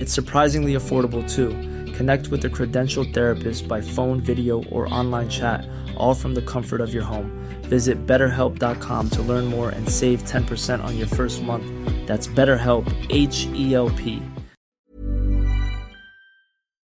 It's surprisingly affordable too. Connect with a credentialed therapist by phone, video, or online chat, all from the comfort of your home. Visit betterhelp.com to learn more and save 10% on your first month. That's BetterHelp, H E L P.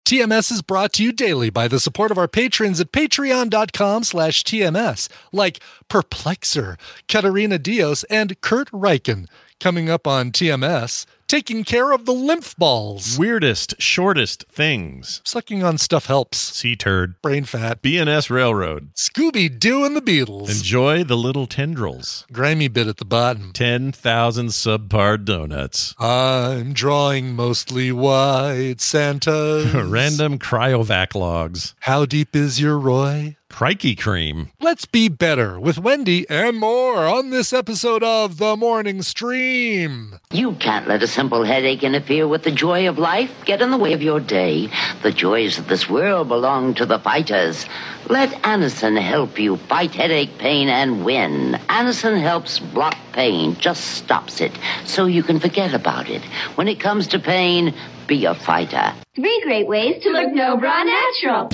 TMS is brought to you daily by the support of our patrons at patreon.com slash TMS, like Perplexer, Katarina Dios, and Kurt Reichen. Coming up on TMS, taking care of the lymph balls. Weirdest, shortest things. Sucking on stuff helps. Sea turd. Brain fat. BNS Railroad. Scooby Doo and the Beatles. Enjoy the little tendrils. Grimy bit at the bottom. 10,000 subpar donuts. I'm drawing mostly white Santas. Random cryovac logs. How deep is your Roy? Crikey cream. Let's be better with Wendy and more on this episode of The Morning Stream. You can't let a simple headache interfere with the joy of life. Get in the way of your day. The joys of this world belong to the fighters. Let Anacin help you fight headache pain and win. Anacin helps block pain, just stops it, so you can forget about it. When it comes to pain, be a fighter. Three great ways to look no bra natural.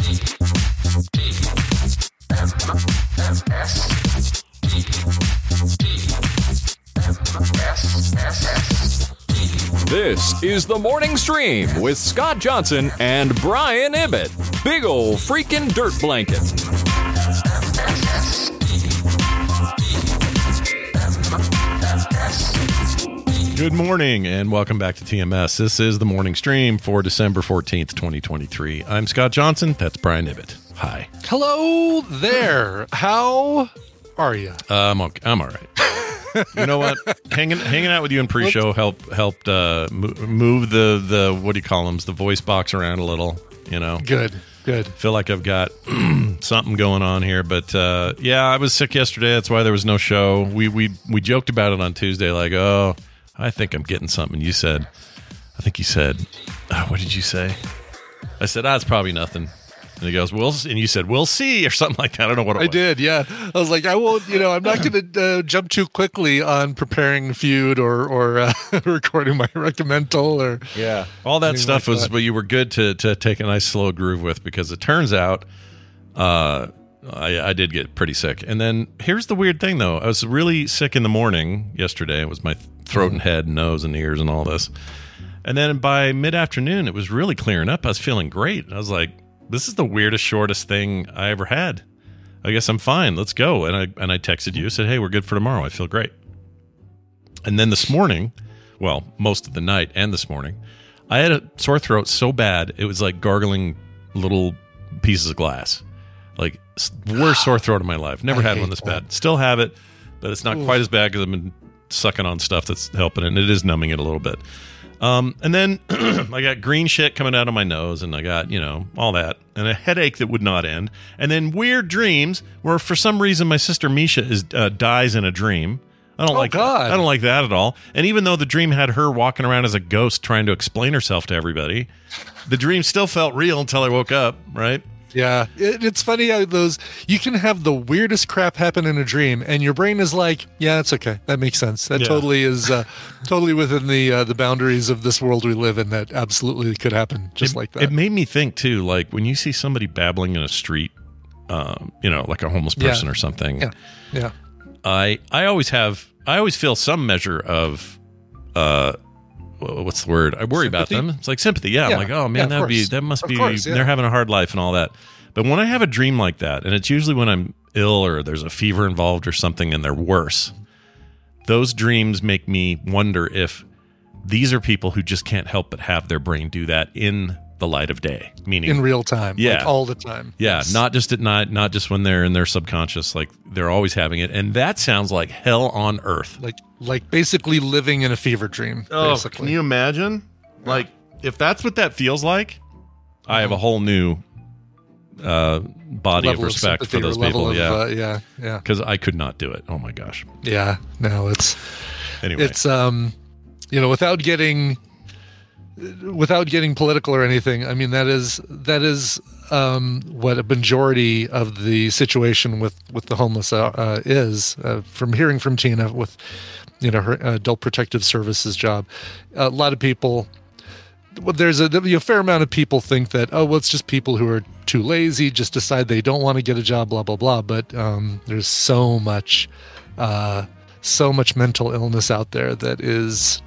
This is the morning stream with Scott Johnson and Brian Ibbott. Big ol' freaking dirt blanket. Good morning and welcome back to TMS. This is the morning stream for December 14th, 2023. I'm Scott Johnson. That's Brian Ibbott. Hi. Hello there. How are you? Uh, I'm okay. I'm all right. you know what? Hanging hanging out with you in pre-show helped helped uh, move the the what do you call them? The voice box around a little. You know, Good. Good. feel like I've got something going on here. But uh, yeah, I was sick yesterday. That's why there was no show. We we we joked about it on Tuesday, like, oh, I think I'm getting something. You said, I think you said, oh, what did you say? I said, ah, it's probably nothing. And he goes, "We'll," and you said, "We'll see," or something like that. I don't know what it I was. did, yeah. I was like, I won't, you know, I'm not going to uh, jump too quickly on preparing feud or or uh, recording my recommendal or Yeah, all that stuff like was, that. but you were good to to take a nice slow groove with because it turns out, uh, I, I did get pretty sick. And then here's the weird thing though, I was really sick in the morning yesterday. It was my throat and head, and nose and ears, and all this. And then by mid afternoon, it was really clearing up. I was feeling great. I was like, this is the weirdest, shortest thing I ever had. I guess I'm fine. Let's go. And I and I texted you, said, hey, we're good for tomorrow. I feel great. And then this morning, well, most of the night and this morning, I had a sore throat so bad it was like gargling little pieces of glass. Like worst sore throat of my life. Never I had one this that. bad. Still have it, but it's not quite as bad because I've been sucking on stuff that's helping it, and it is numbing it a little bit. Um, and then I got green shit coming out of my nose, and I got you know all that, and a headache that would not end, and then weird dreams where for some reason my sister Misha is uh, dies in a dream. I don't Oh, like God. I don't like that at all. And even though the dream had her walking around as a ghost trying to explain herself to everybody, the dream still felt real until I woke up. Right? Yeah, it, it's funny how those you can have the weirdest crap happen in a dream, and your brain is like, "Yeah, it's okay. That makes sense. That Yeah. totally is uh, totally within the uh, the boundaries of this world we live in. That absolutely could happen, just it, like that." It made me think too, like when you see somebody babbling in a street, um, you know, like a homeless Yeah. person or something. yeah, yeah. I I always have I always feel some measure of uh what's the word? I worry about them. It's like sympathy. Yeah, Yeah. I'm like, oh man, of that'd be that must Of be course, yeah. they're having a hard life and all that. But when I have a dream like that, and it's usually when I'm ill or there's a fever involved or something and they're worse, those dreams make me wonder if these are people who just can't help but have their brain do that in the light of day, meaning in real time, Yeah. like all the time. yeah, Yes. not just at night, not just when they're in their subconscious, like they're always having it, and that sounds like hell on earth. like like basically living in a fever dream. Oh, basically. can you imagine? Like, if that's what that feels like, I have a whole new uh, body Level of respect sympathy for those people. of, yeah, uh, yeah, yeah, because I could not do it. Oh my gosh. yeah. No, it's Anyway, it's um, you know, without getting without getting political or anything. I mean, that is that is um what a majority of the situation with with the homeless uh, uh, is. Uh, from hearing from Tina with you know her adult protective services job, a lot of people well, there's a, a fair amount of people think that oh well it's just people who are too lazy just decide they don't want to get a job blah blah blah but um, there's so much uh, so much mental illness out there that is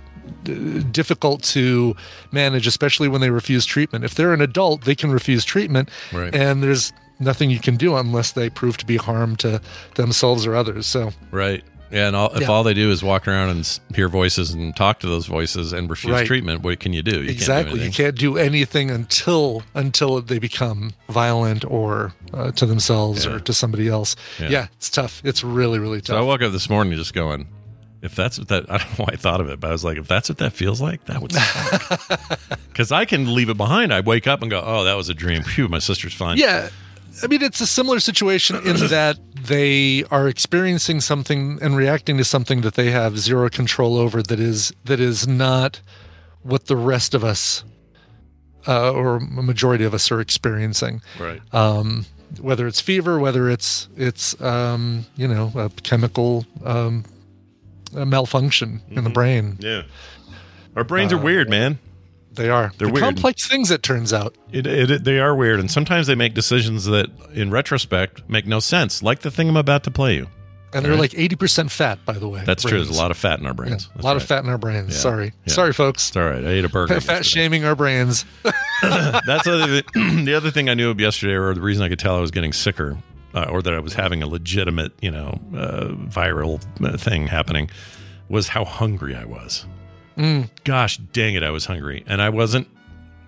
difficult to manage especially when they refuse treatment if they're an adult they can refuse treatment Right. and there's nothing you can do unless they prove to be harm to themselves or others so right. Yeah, and all, if Yeah. all they do is walk around and hear voices and talk to those voices and refuse Right. treatment, what can you do? You exactly Can't you can't do anything until until they become violent or uh, to themselves Yeah. or to somebody else Yeah. yeah. it's tough it's really really So I woke up this morning just going, if that's what that, I don't know why I thought of it, but I was like, if that's what that feels like, that would suck. Because I can leave it behind. I wake up and go, oh, that was a dream. Phew, my sister's fine. yeah i mean it's a similar situation in that they are experiencing something and reacting to something that they have zero control over that is that is not what the rest of us uh, or a majority of us are experiencing Right. um, whether it's fever, whether it's it's um, you know a chemical um, a malfunction in the Mm-hmm. brain. Yeah. Our brains are weird, man. They are They're They're weird. complex things. It turns out. It, it, it- they are weird, and sometimes they make decisions that, in retrospect, make no sense. Like the thing I'm about to play you. And they're Right. like eighty percent fat, by the way. That's true. There's a lot of fat in our Yeah, brains. a lot of fat in our brains. Yeah. Sorry, Yeah. sorry, folks. It's all right. I ate a burger. Fat yesterday. shaming our brains. That's the other thing I knew of yesterday, or the reason I could tell I was getting sicker, uh, or that I was having a legitimate, you know, uh, viral uh, thing happening, was how hungry I was. Mm. Gosh dang it, I was hungry, and I wasn't.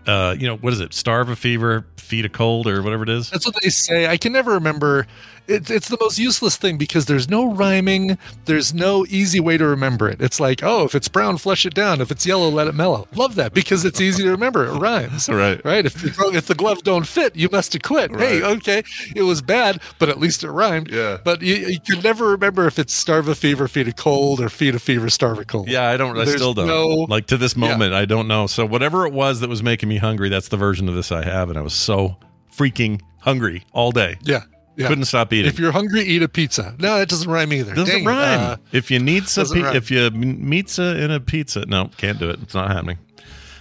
Uh, you know what is it? Starve a fever, feed a cold, or whatever it is. That's what they say. I can never remember. It's it's the most useless thing because there's no rhyming. There's no easy way to remember it. It's like, oh, if it's brown, flush it down. If it's yellow, let it mellow. Love that because it's easy to remember. It rhymes. Right. Right. If the, glove- if the gloves don't fit, you must have quit. Hey, okay, it was bad, but at least it rhymed. Yeah. But you, you can never remember if it's starve a fever, feed a cold, or feed a fever, starve a cold. Yeah, I don't. I There's still don't. no- like to this Yeah. moment, I don't know. So whatever it was that was making me hungry, that's the version of this I have, and I was so freaking hungry all day. Yeah. Yeah. Couldn't stop eating. If you're hungry, eat a pizza. No, that doesn't rhyme either. Doesn't Dang, rhyme. uh, if you need some, pi- if you pizza in a pizza, no, can't do it. It's not happening.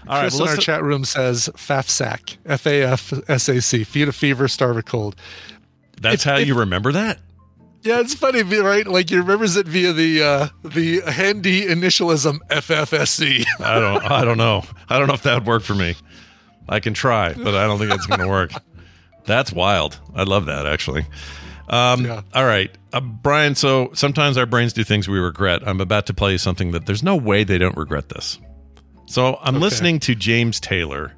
All right, Chris well, in our let's- chat room says FAFSAC, F A F S A C, feed a fever, starve a cold. that's if- how if- you remember that. Yeah, it's funny, right? Like he remembers it via the uh, the handy initialism FFSC. I don't. I don't know. I don't know if that would work for me. I can try, but I don't think it's going to work. That's wild. I love that actually. Um, Yeah. All right, uh, Brian. So sometimes our brains do things we regret. I'm about to play you something that there's no way they don't regret this. So I'm Okay. listening to James Taylor.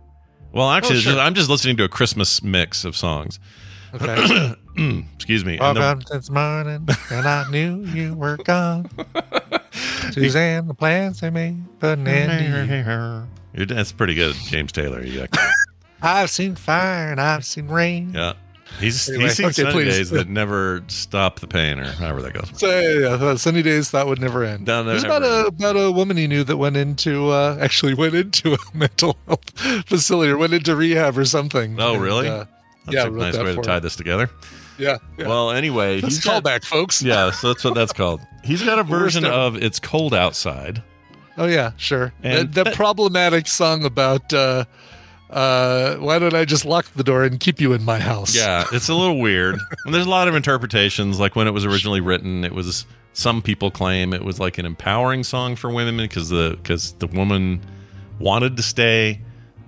Well, actually, Oh, sure. I'm just listening to a Christmas mix of songs. Okay. Excuse me. Woke up this morning and I knew you were gone. Suzanne, the plans they made put an end to you. You're, that's pretty good, James Taylor. Got- I've seen fire and I've seen rain. yeah. He's Anyway, he's seen okay, sunny please. days that never stop the pain, or however that goes. So yeah, yeah, sunny days that would never end. No, no, There's about a about a woman he knew that went into uh, actually went into a mental health facility or went into rehab or something. Oh, And, really? uh, That's yeah, a nice way to tie him. this together. Yeah. yeah. Well, anyway, That's he's a got, callback, folks. yeah, so that's what that's called. He's got a version of "It's Cold Outside." Oh yeah, sure. And the the that- problematic song about uh, uh, why don't I just lock the door and keep you in my house? Yeah, it's a little weird. And there's a lot of interpretations. Like when it was originally written, it was some people claim it was like an empowering song for women because the because the woman wanted to stay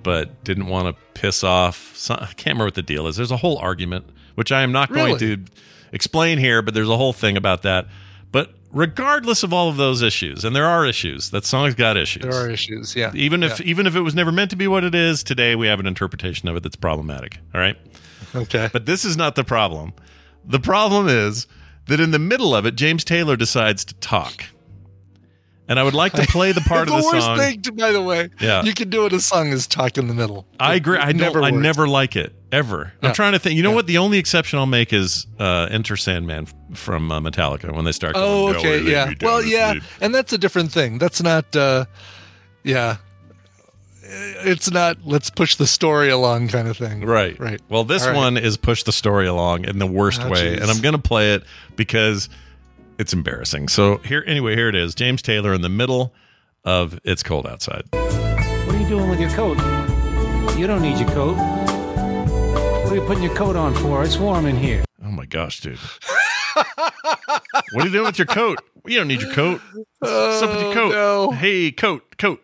but didn't want to piss off. Some, I can't remember what the deal is. There's a whole argument which I am not going Really? to explain here, but there's a whole thing about that. But regardless of all of those issues, and there are issues, that song's got issues. There are issues. Yeah. even if Yeah. even if it was never meant to be what it is, today we have an interpretation of it that's problematic. All right. Okay. But this is not the problem. The problem is that in the middle of it, James Taylor decides to talk. And I would like to play the part the of the worst song. thing, to, by the way, Yeah. you can do it a song is talk in the middle. I agree. I never, I never like it ever. I'm trying to think. You know Yeah. what? The only exception I'll make is uh, Enter Sandman from uh, Metallica when they start. Oh, okay, "Now we yeah. lay me down Well, yeah, sleep." and that's a different thing. That's not, uh, yeah, it's not. Let's push the story along, kind of thing. Right. right. Well, this right. one is push the story along in the worst Oh, way, jeez. and I'm going to play it because it's embarrassing. So here, anyway, here it is. James Taylor in the middle of "It's Cold Outside." What are you doing with your coat? You don't need your coat. What are you putting your coat on for? It's warm in here. Oh my gosh, dude! what are you doing with your coat? You don't need your coat. What's up with your coat? Oh, no. Hey, coat, coat.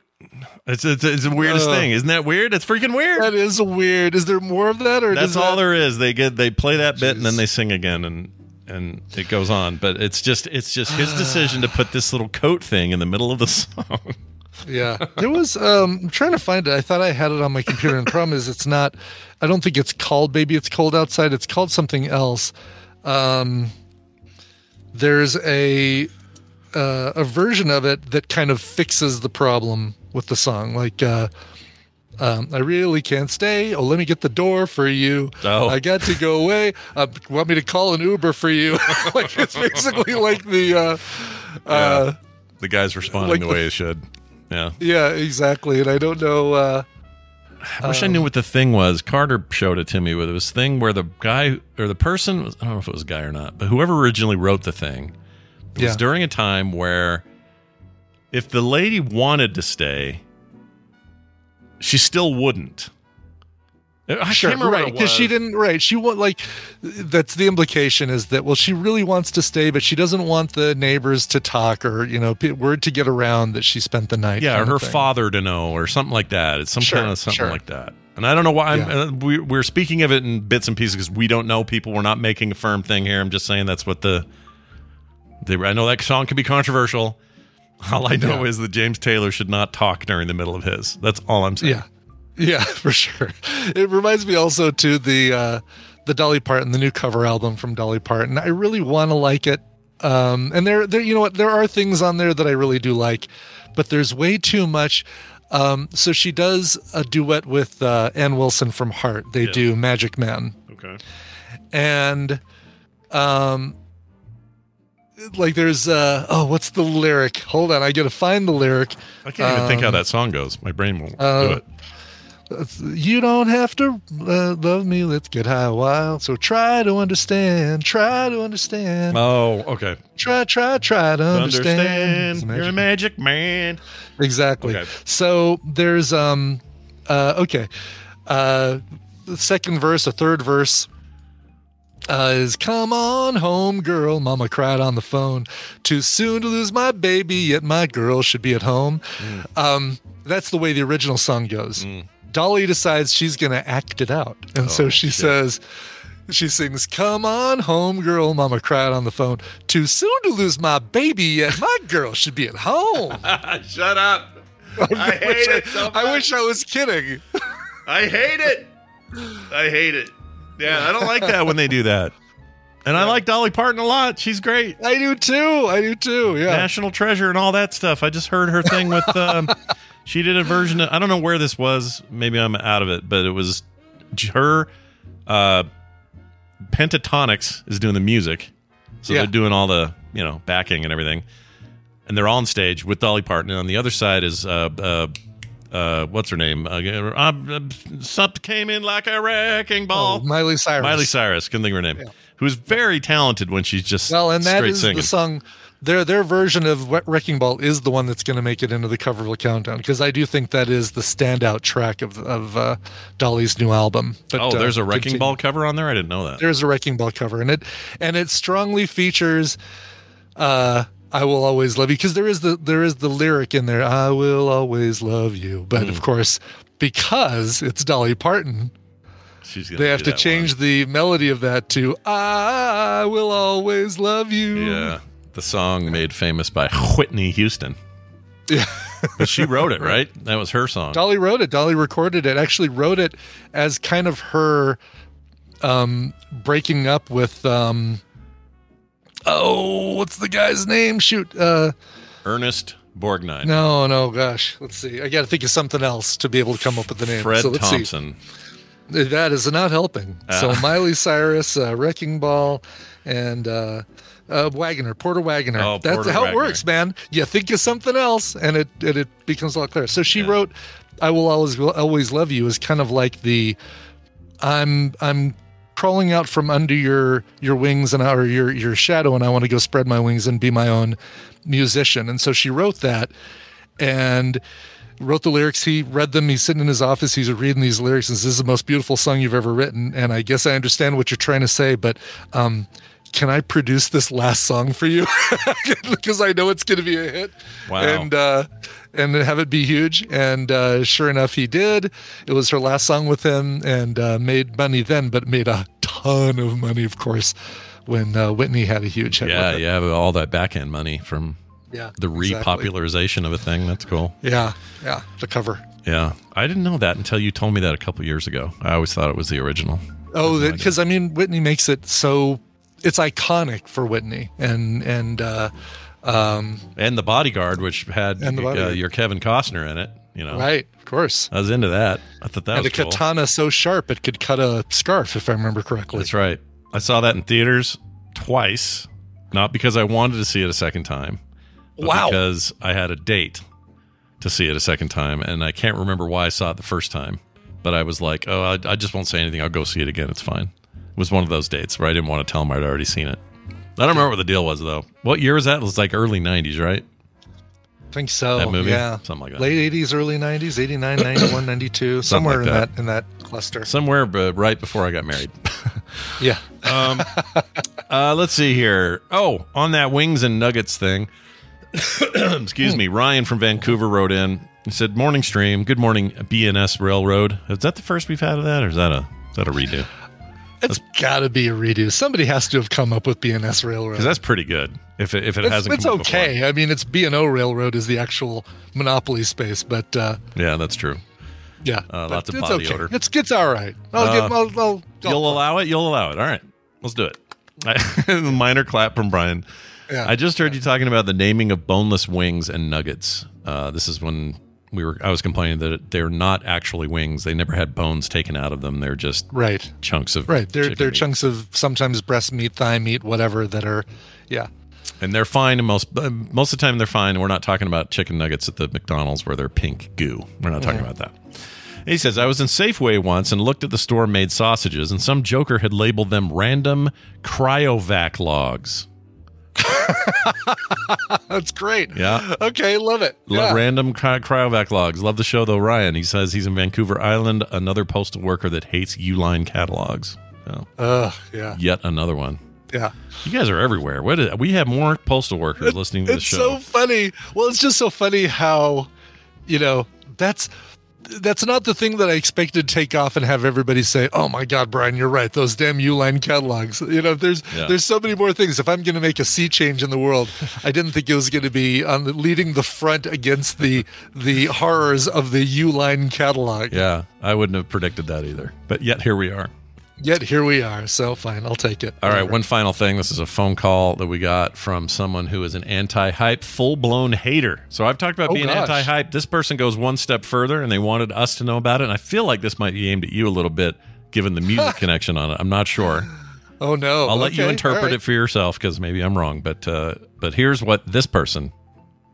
It's, it's, it's the weirdest Uh, thing, isn't that weird? It's freaking weird. That is weird. Is there more of that, or That's does all that- there is. They get they play that bit and then they sing again and and it goes on. But it's just it's just his decision to put this little coat thing in the middle of the song. Yeah, there was. Um, I'm trying to find it. I thought I had it on my computer, and the problem is it's not. I don't think it's called "Baby It's Cold Outside." It's called something else. Um, there's a uh, a version of it that kind of fixes the problem with the song, like. Uh, um, I really can't stay. Oh, let me get the door for you. Oh. I got to go away. Uh, want me to call an Uber for you? like it's basically like the. Uh, uh, the guy's responding Like the the- way he should. Yeah. yeah, exactly. And I don't know. Uh, I wish I knew what the thing was. Carter showed it to me with this thing where the guy or the person was, I don't know if it was a guy or not, but whoever originally wrote the thing, it was during a time where if the lady wanted to stay, she still wouldn't. I sure, can't remember right? Because she didn't. Right? She want like that's the implication is that well, she really wants to stay, but she doesn't want the neighbors to talk or you know word to get around that she spent the night. yeah, or her father to know, or something like that. It's some Sure, kind of something sure. like that. And I don't know why I'm, Yeah. uh, we, we're speaking of it in bits and pieces because we don't know people. We're not making a firm thing here. I'm just saying that's what the. the I know that song can be controversial. All I know Yeah. is that James Taylor should not talk during the middle of his. That's all I'm saying. Yeah, yeah, for sure. It reminds me also to the uh, the Dolly Parton, the new cover album from Dolly Parton. I really want to like it. Um, and there, there, you know what? There are things on there that I really do like, but there's way too much. Um, so she does a duet with uh, Ann Wilson from Heart. They Yeah. do Magic Man. Okay. and um like there's uh oh what's the lyric hold on i gotta find the lyric I can't even think how Um, that song goes. My brain won't uh, do it. You don't have to uh, love me let's get high wild so try to understand try to understand Oh, okay. try try try to understand, Understand. You're a magic man. exactly Okay. so there's um uh okay uh the second verse a third verse uh, is come on home girl mama cried on the phone too soon to lose my baby yet my girl should be at home um that's the way the original song goes dolly decides she's gonna act it out and so Oh, she shit. says she sings, Come on home, girl. Mama cried on the phone. Too soon to lose my baby, yet my girl should be at home. Shut up. I hate wish it I, so I wish I was kidding. I hate it. I hate it. Yeah, I don't like that when they do that. And I like Dolly Parton a lot. She's great. I do too. I do too. Yeah. National treasure and all that stuff. I just heard her thing with um she did a version of I don't know where this was. Maybe I'm out of it, but it was her uh Pentatonix is doing the music. So Yeah. they're doing all the, you know, backing and everything. And they're on stage with Dolly Parton. And on the other side is uh uh uh, what's her name? Uh, uh, uh, something came in like a wrecking ball. Oh, Miley Cyrus. Miley Cyrus, couldn't think of her name. Who's very talented when she's just Well, and that is singing. the song. Their their version of Wrecking Ball is the one that's going to make it into the cover of the countdown because I do think that is the standout track of of uh, Dolly's new album. But, oh, uh, there's a wrecking continue. ball cover on there. I didn't know that. There's a Wrecking Ball cover, and it and it strongly features uh, "I Will Always Love You" because there is the there is the lyric in there. I will always love you, but Hmm. of course, because it's Dolly Parton, She's they have to change the melody of that to "I will always love you." Yeah, the song made famous by Whitney Houston. Yeah. but she wrote it, right? That was her song. Dolly wrote it. Dolly recorded it. Actually, wrote it as kind of her um, breaking up with um, oh, what's the guy's name? Shoot, uh, Ernest Borgnine. no, no, gosh, let's see. I got to think of something else to be able to come up with the name. Fred so let's Thompson. See. That is not helping. So Ah. Miley Cyrus, uh, Wrecking Ball, and uh, uh, Wagoner, Porter Wagoner. Oh, That's Porter how Wagoner. it works, man. You think of something else, and it and it becomes a lot clearer. So she wrote, "I will always always love you" is kind of like the I'm I'm crawling out from under your your wings and or your your shadow, and I want to go spread my wings and be my own musician. And so she wrote that, and wrote the lyrics. He read them. He's sitting in his office. He's reading these lyrics. And says, this is the most beautiful song you've ever written. And I guess I understand what you're trying to say, but um, can I produce this last song for you? because I know it's going to be a hit. Wow. And uh, and have it be huge. And uh, sure enough, he did. It was her last song with him, and uh, made money then, but made a ton of money, of course, when uh, Whitney had a huge hit. Yeah, with it. you have all that back end money from Yeah, the exactly. repopularization of a thing. That's cool. Yeah, yeah, the cover. Yeah. I didn't know that until you told me that a couple years ago. I always thought it was the original. Oh, because I mean, Whitney makes it so it's iconic for Whitney, and and uh, um, And the bodyguard, which had And The uh, your Kevin Costner in it. You know, right, of course, I was into that. I thought that and was a cool. katana so sharp it could cut a scarf, if I remember correctly. That's right. I saw that in theaters twice, not because I wanted to see it a second time, but Wow. because I had a date to see it a second time, and I can't remember why I saw it the first time. But I was like, oh, I, I just won't say anything. I'll go see it again. It's fine. It was one of those dates where I didn't want to tell him I'd already seen it. I don't remember what the deal was though. What year was that? It was like early '90s, right? I think so. That movie? yeah, Something like that. Late '80s, early '90s, '89, '91, '92, somewhere like in that. that in that cluster. Somewhere, but right before I got married. Yeah. Um, uh, let's see here. Oh, on that wings and nuggets thing. Excuse me. Ryan from Vancouver wrote in. He said, "Morning stream. Good morning, BNS Railroad. Is that the first we've had of that, or is that a is that a redo? It's got to be a redo. Somebody has to have come up with BNS Railroad. Because that's pretty good. If it, if it it's, hasn't, it's come up okay. I mean, it's B and O Railroad is the actual monopoly space, but uh, yeah, that's true. yeah, Uh, but lots of it's body okay. odor. It's it's all right. I'll Uh, give. I'll, I'll, You'll allow it. You'll allow it. All right, let's do it. I, minor clap from Brian. Yeah. I just heard you talking about the naming of boneless wings and nuggets. Uh, this is when we were. I was complaining that they're not actually wings. They never had bones taken out of them. They're just right. chunks of Right. They're they're meat. chunks of sometimes breast meat, thigh meat, whatever that are. Yeah. and they're fine. And most uh, most of the time they're fine. We're not talking about chicken nuggets at the McDonald's where they're pink goo. We're not talking about that. He says, I was in Safeway once and looked at the store made sausages, and some joker had labeled them random cryovac logs. That's great. Yeah. Okay. Love it. Lo- Yeah. Random cry- cryovac logs. Love the show, though, Ryan. He says he's in Vancouver Island, another postal worker that hates Uline catalogs. So, Ugh. Yeah. yet another one. Yeah. You guys are everywhere. What is, we have more postal workers listening to the show. it's so funny. Well, it's just so funny how, you know, that's that's not the thing that I expected to take off and have everybody say, "Oh my God, Brian, you're right. Those damn Uline catalogs." You know, there's Yeah. there's so many more things. If I'm going to make a sea change in the world, I didn't think it was going to be on the, leading the front against the the horrors of the Uline catalog. yeah, I wouldn't have predicted that either. But yet here we are. Yet here we are. So fine, I'll take it. All right, Whatever. one final thing. This is a phone call that we got from someone who is an anti hype, full blown hater. So I've talked about Oh, being gosh. anti hype. This person goes one step further and they wanted us to know about it. And I feel like this might be aimed at you a little bit, given the music connection on it. I'm not sure. Oh no. I'll let you interpret all right. it for yourself because maybe I'm wrong. But uh, but here's what this person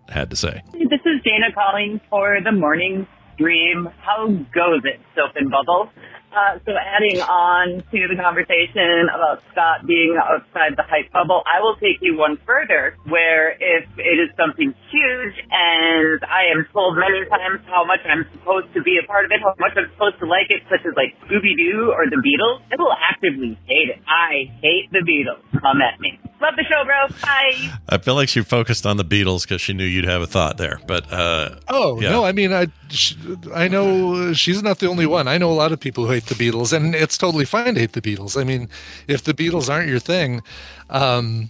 had to say. This is Dana calling for the morning stream. How goes it, Soap and Bubble? Uh, so adding on to the conversation about Scott being outside the hype bubble, I will take you one further where if it is something huge and I am told many times how much I'm supposed to be a part of it, how much I'm supposed to like it, such as like Scooby-Doo or the Beatles, I will actively hate it. I hate the Beatles. Come at me. Love the show, bro. Bye. I feel like she focused on the Beatles because she knew you'd have a thought there. But uh, Oh Yeah. no! I mean, I sh- I know she's not the only one. I know a lot of people who hate the Beatles, and it's totally fine to hate the Beatles. I mean, if the Beatles aren't your thing, um,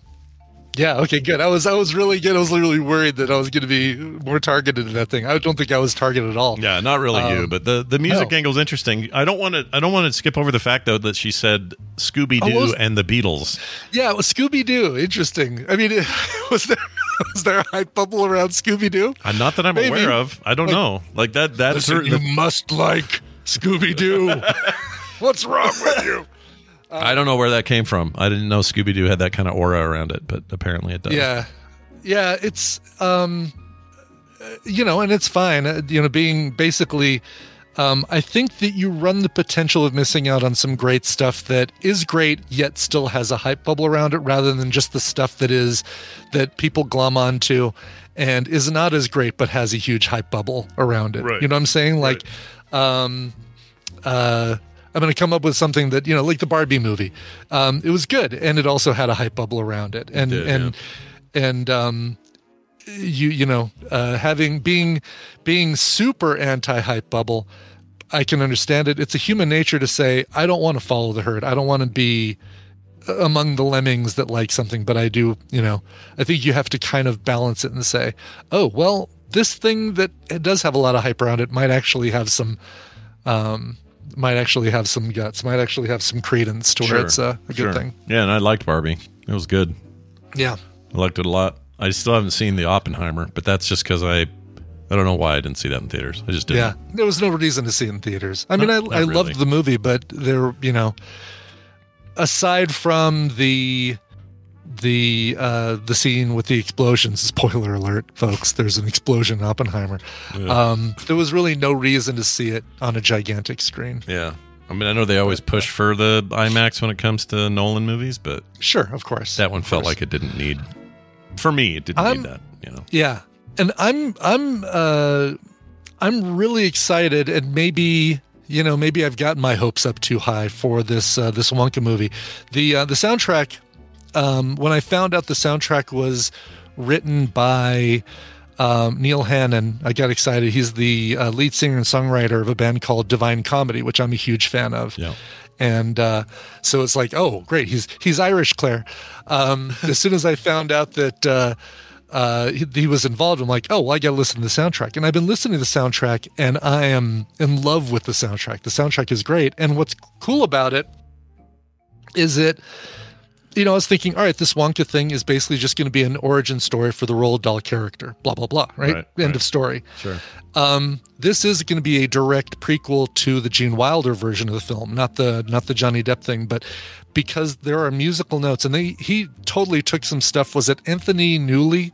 Yeah. Okay. Good. I was. I was really good. I was really worried that I was going to be more targeted in that thing. I don't think I was targeted at all. Yeah, not really you, Um, but the the music no. angle's interesting. I don't want to. I don't want to skip over the fact though that she said Scooby Doo Oh, and the Beatles. Yeah. It Scooby Doo. Interesting. I mean, was there was there a hype bubble around Scooby Doo? Uh, not that I'm Maybe. aware of. I don't Like, know. Like that. That's Listen, you must like Scooby Doo. What's wrong with you? I don't know where that came from. I didn't know Scooby Doo had that kind of aura around it, but apparently it does. Yeah, yeah. It's um, uh, you know, and it's fine. Uh, you know, being basically, um, I think that you run the potential of missing out on some great stuff that is great yet still has a hype bubble around it, rather than just the stuff that is that people glom onto and is not as great but has a huge hype bubble around it. Right. You know what I'm saying? Like, um, uh. I'm going to come up with something that you know, like the Barbie movie. Um, it was good, and it also had a hype bubble around it, and did, and and um, you you know, uh, having being being super anti hype bubble, I can understand it. It's a human nature to say I don't want to follow the herd. I don't want to be among the lemmings that like something, but I do. You know, I think you have to kind of balance it and say, oh well, this thing that it does have a lot of hype around it might actually have some. Um, might actually have some guts. Might actually have some credence to where Sure, it's a, a good sure. thing. Yeah, and I liked Barbie. It was good. Yeah. I liked it a lot. I still haven't seen the Oppenheimer, but that's just because I, I don't know why I didn't see that in theaters. I just didn't. Yeah, there was no reason to see it in theaters. I mean, Not- I, not I really. loved the movie, but there, you know, aside from the the uh the scene with the explosions spoiler alert folks there's an explosion in oppenheimer Yeah. um there was really no reason to see it on a gigantic screen Yeah. I mean, I know they always push for the IMAX when it comes to Nolan movies, but sure of course that one felt like it didn't need. For me, it didn't I'm- need that. You know. Yeah. And I'm I'm uh I'm really excited and maybe you know maybe I've gotten my hopes up too high for this uh, this Wonka movie. The uh, the soundtrack um when I found out the soundtrack was written by um, Neil Hannon, I got excited. He's the uh, lead singer and songwriter of a band called Divine Comedy, which I'm a huge fan of. Yeah. And uh, so it's like, oh, great, he's he's Irish, Claire. Um, as soon as I found out that uh, uh, he, he was involved, I'm like, oh, well, I got to listen to the soundtrack. And I've been listening to the soundtrack, and I am in love with the soundtrack. The soundtrack is great, and what's cool about it is it. You know, I was thinking, all right, this Wonka thing is basically just going to be an origin story for the Roald Dahl character, blah blah blah, right? Right, End right. of story. Sure. Um, this is going to be a direct prequel to the Gene Wilder version of the film, not the not the Johnny Depp thing, but because there are musical notes, and they he totally took some stuff. Was it Anthony Newley,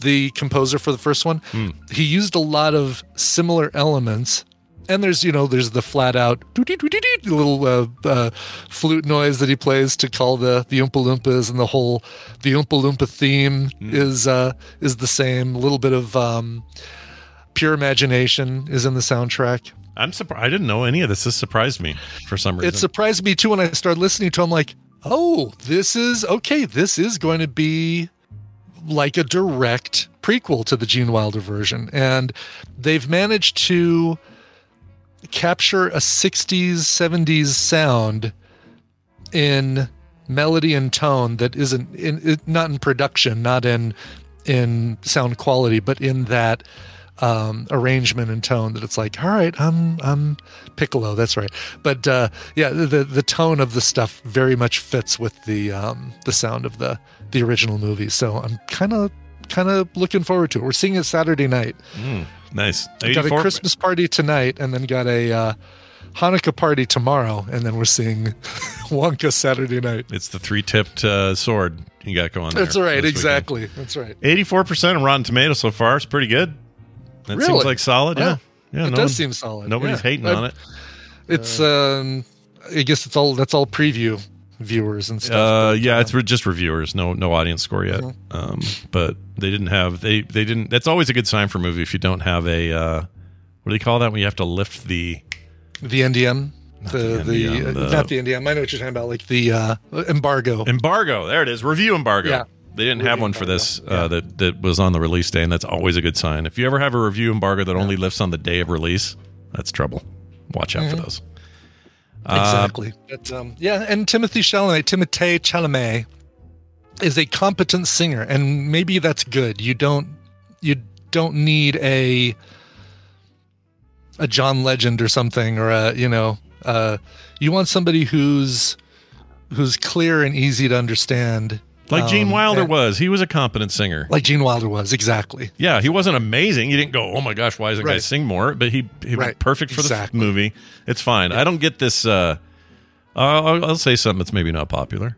the composer for the first one? He used a lot of similar elements. And there's, you know, there's the flat out little uh, uh, flute noise that he plays to call the the Oompa Loompas, and the whole the Oompa Loompa theme is uh, is the same. A little bit of um, pure imagination is in the soundtrack. I'm surprised. I didn't know any of this. This surprised me for some reason. It surprised me too when I started listening to. it. I'm like, oh, this is okay. This is going to be like a direct prequel to the Gene Wilder version, and they've managed to capture a 60s 70s sound in melody and tone that isn't in not in production not in in sound quality but in that um arrangement and tone that it's like all right i'm i'm piccolo that's right. But uh yeah the the tone of the stuff very much fits with the um the sound of the the original movie. So i'm kind of kind of looking forward to it. We're seeing it saturday night. Mm, nice. we got a Christmas party tonight, and then got a uh, Hanukkah party tomorrow, and then we're seeing Wonka Saturday night. It's the three tipped uh, sword you got going there. That's right, this weekend. exactly. That's right. 84% on Rotten Tomatoes so far. It's pretty good. That Really? seems like solid. Wow. Yeah. Yeah. it no does one- seem solid. Nobody's yeah. hating I've- on it. It's um, I guess it's all that's all preview viewers and stuff. Uh, yeah, it's re- just reviewers. No, no audience score yet. Mhm. Um, but they didn't have they they didn't. That's always a good sign for a movie if you don't have a uh, what do you call that when you have to lift the the NDM. The the NDM, uh, the- not the NDM. I know what you're talking about, like the uh, embargo. embargo. There it is. Review embargo. Yeah. They didn't have one for this uh, that that was on the release day, and that's always a good sign. If you ever have a review embargo that only lifts on the day of release, that's trouble. Watch out for Mhm. Uh, Exactly. But, um, yeah, and Timothy Chalamet, Timothée Chalamet, is a competent singer, and maybe that's good. You don't you don't need a a John Legend or something, or a you know, uh, you want somebody who's who's clear and easy to understand, Like Gene um, Wilder and- was. He was a competent singer. like Gene Wilder was exactly. Yeah, he wasn't amazing. You didn't go, "Oh my gosh, why doesn't guy Right. sing more?" But he he was perfect for Exactly. the movie. It's fine. I don't get this. Uh, I'll, I'll- say something that's maybe not popular.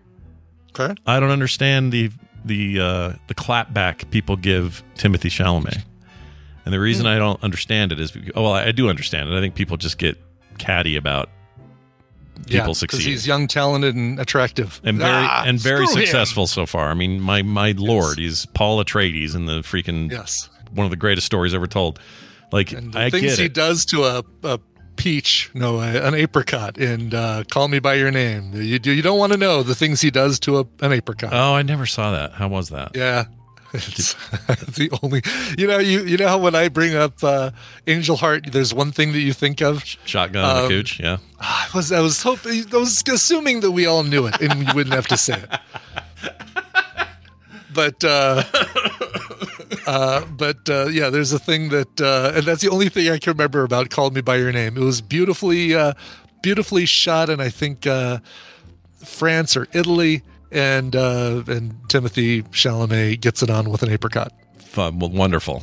Okay. I don't understand the the uh, the clapback people give Timothy Chalamet, and the reason I don't understand it is because, oh well, I do understand it. I think people just get catty about people yeah, because he's young, talented, and attractive, and very Ah, and very screw him. successful so far. I mean, my my lord, he's Paul Atreides in the freaking Yes. one of the greatest stories ever told. Like And the I things he does to a, a peach, no, a, an apricot, and uh, call me by your name. You do. You don't want to know the things he does to a, an apricot. Oh, I never saw that. How was that? Yeah. It's, it's the only, you know, you you know how when I bring up uh, Angel Heart, there's one thing that you think of. Shotgun Um, the cooch. Yeah. I was I was hoping I was assuming that we all knew it and we wouldn't have to say it. But uh, uh, but uh, yeah, there's a thing that, uh, and that's the only thing I can remember about "Call Me by Your Name." It was beautifully uh, beautifully shot, and I think uh, France or Italy, and uh, and Timothy Chalamet gets it on with an apricot. Fun, wonderful.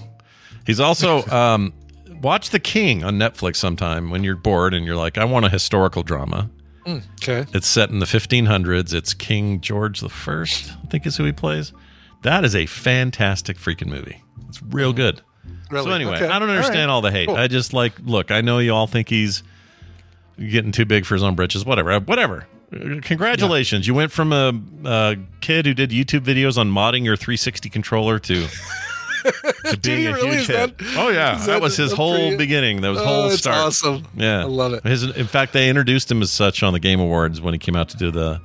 He's also um, watch The King on Netflix sometime when you're bored and you're like, I want a historical drama. Mm, okay, It's set in the 1500s. It's King George the First, I think is who he plays. That is a fantastic freaking movie. It's real good. Really? So anyway, Okay. I don't understand right. all the hate. Cool. I just like look. I know you all think he's getting too big for his own britches. Whatever. Whatever. Congratulations! You went from a, a kid who did YouTube videos on modding your 360 controller to to being a really? huge hit. that- oh yeah, that, that was his whole pre- beginning. That was Oh, whole start. awesome. Yeah, I love it. His, in fact, they introduced him as such on the Game Awards when he came out to do the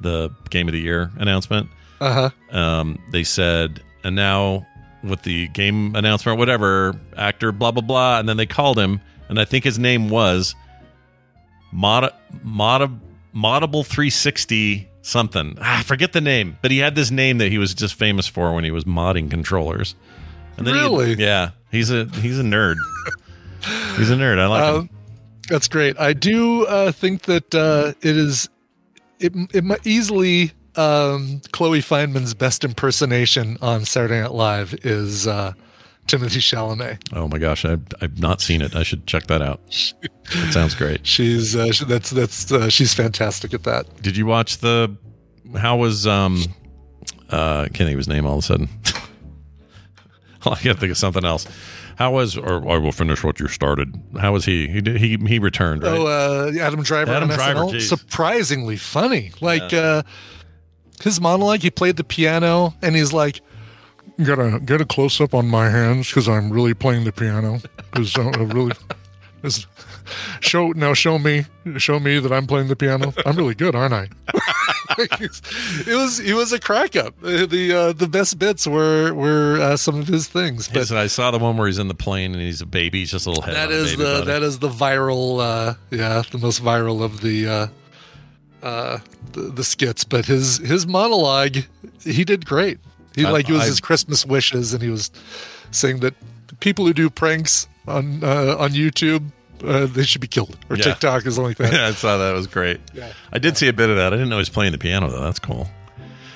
the Game of the Year announcement. Uh huh. Um, they said, and now with the game announcement, whatever actor, blah blah blah, and then they called him, and I think his name was Mod Mod Moddable 360 something. Ah, I forget the name, but he had this name that he was just famous for when he was modding controllers. And then he- Really? yeah, he's a he's a nerd. he's a nerd. I like him. Um, that's great. I do uh, think that uh, it is it it might easily um, Chloe Fineman's best impersonation on Saturday Night Live is uh, Timothy Chalamet. Oh my gosh, I, I've not seen it. I should check that out. It sounds great. She's uh, she, that's that's uh, she's fantastic at that. Did you watch the? How was um? Uh, I can't think of his name all of a sudden. I can't think of something else. How was? Or I will finish what you started. How was he? He did, he he returned. Right? Oh, uh, Adam Driver Adam Driver, SNL, surprisingly funny. Like uh, his monologue, he played the piano, and he's like, "Get a get a close up on my hands because I'm really playing the piano. Because I really is- show now show me show me that I'm playing the piano. I'm really good, aren't I?" it was it was a crack up. Uh, The uh, the best bits were were uh, some of his things, but His- I saw the one where he's in the plane and he's a baby. He's just a little head. that on a is baby the body. that is the viral uh yeah the most viral of the uh uh the, the skits but his his monologue he did great he I- like it was I- his christmas wishes and he was saying that people who do pranks on uh, on youtube uh, they should be killed or Yeah. tiktok is like that yeah, I saw that. It was great. I did see a bit of that. I didn't know he was playing the piano though. That's cool.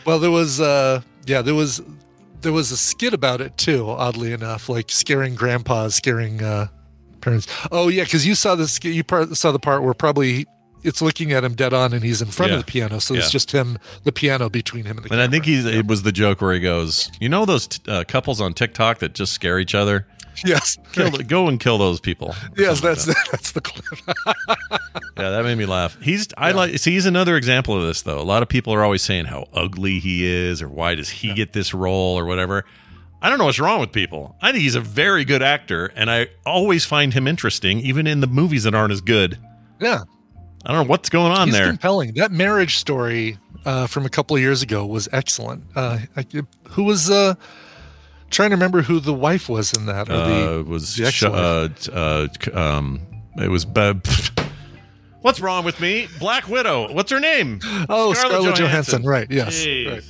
well there was uh yeah there was there was a skit about it too oddly enough like scaring grandpas scaring uh parents oh yeah because you saw the skit you part, saw the part where probably it's looking at him dead on and he's in front Yeah. of the piano so Yeah. it's just him the piano between him and the And I think he's it was the joke where he goes, you know those t- uh, couples on TikTok that just scare each other. yes Kill, go and kill those people. yes that's that's the clip Yeah, that made me laugh. He's I like see he's another example of this though. A lot of people are always saying how ugly he is or why does he get this role or whatever. I don't know what's wrong with people. I think he's a very good actor and I always find him interesting even in the movies that aren't as good. yeah I don't know what's going on he's there. compelling that marriage story uh from a couple of years ago was excellent uh I, who was uh trying to remember who the wife was in that or the, Uh, it was the sh- uh, uh, um it was Be- What's wrong with me? Black Widow. What's her name? Oh, Scarlett Johansson, right, yes, right.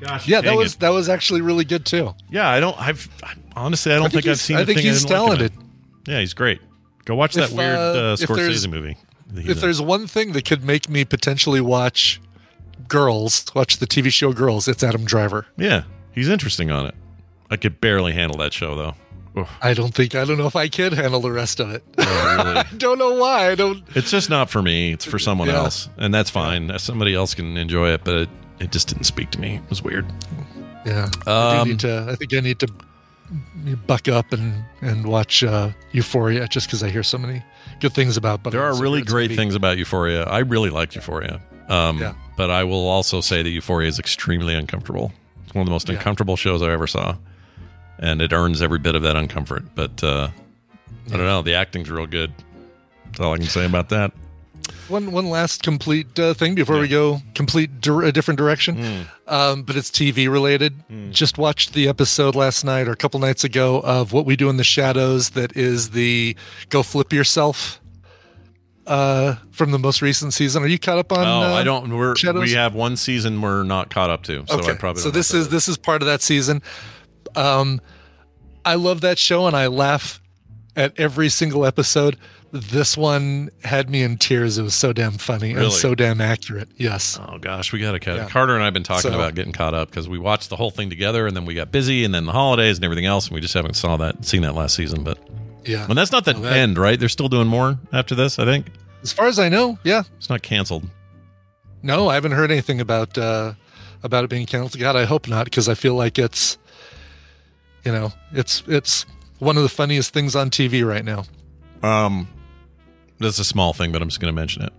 Gosh, Yeah, that was it. that was actually really good too. Yeah, I don't. I've honestly, I don't I think think, I've seen. I think he's didn't like talented. Yeah, he's great. Go watch If, that weird uh, uh, Scorsese movie. If there's one thing that could make me potentially watch Girls, watch the TV show Girls, it's Adam Driver. yeah, he's interesting on it. I could barely handle that show though. Oof. I don't think I don't know if I can handle the rest of it. Oh, really? I don't know why. I don't. It's just not for me. It's for someone Yeah. else, and that's fine. Somebody else can enjoy it, but it, it just didn't speak to me. It was weird. Yeah, I Um, need to. I think I need to buck up and and watch uh, Euphoria just because I hear so many good things about. But There are really great things about Euphoria. I really liked Euphoria. Um, Yeah. But I will also say that Euphoria is extremely uncomfortable. It's one of the most Yeah. uncomfortable shows I ever saw, and it earns every bit of that uncomfort. But uh, I don't know. The acting's real good. That's all I can say about that. One one last complete uh, thing before we go complete dir- a different direction, Hmm. um, but it's TV related. Just watched the episode last night or a couple nights ago of What We Do in the Shadows. That is the Go Flip Yourself uh, from the most recent season. Are you caught up on? oh, uh, I don't. We're, Shadows? we have one season we're not caught up to, so I probably. so this is this is part of that season. Um, I love that show and I laugh at every single episode. This one had me in tears. It was so damn funny Really? and so damn accurate. Yes. Oh gosh, we got to catch. Yeah. Carter and I have been talking So- about getting caught up because we watched the whole thing together, and then we got busy, and then the holidays and everything else, and we just haven't saw that seen that last season. But Yeah. and that's not the that- end, right? They're still doing more after this. I think As far as I know, yeah. it's not canceled. No, I haven't heard anything about uh, about it being canceled. God, I hope not, because I feel like it's, you know, it's it's one of the funniest things on TV right now. Um, this is a small thing, but I'm just going to mention it.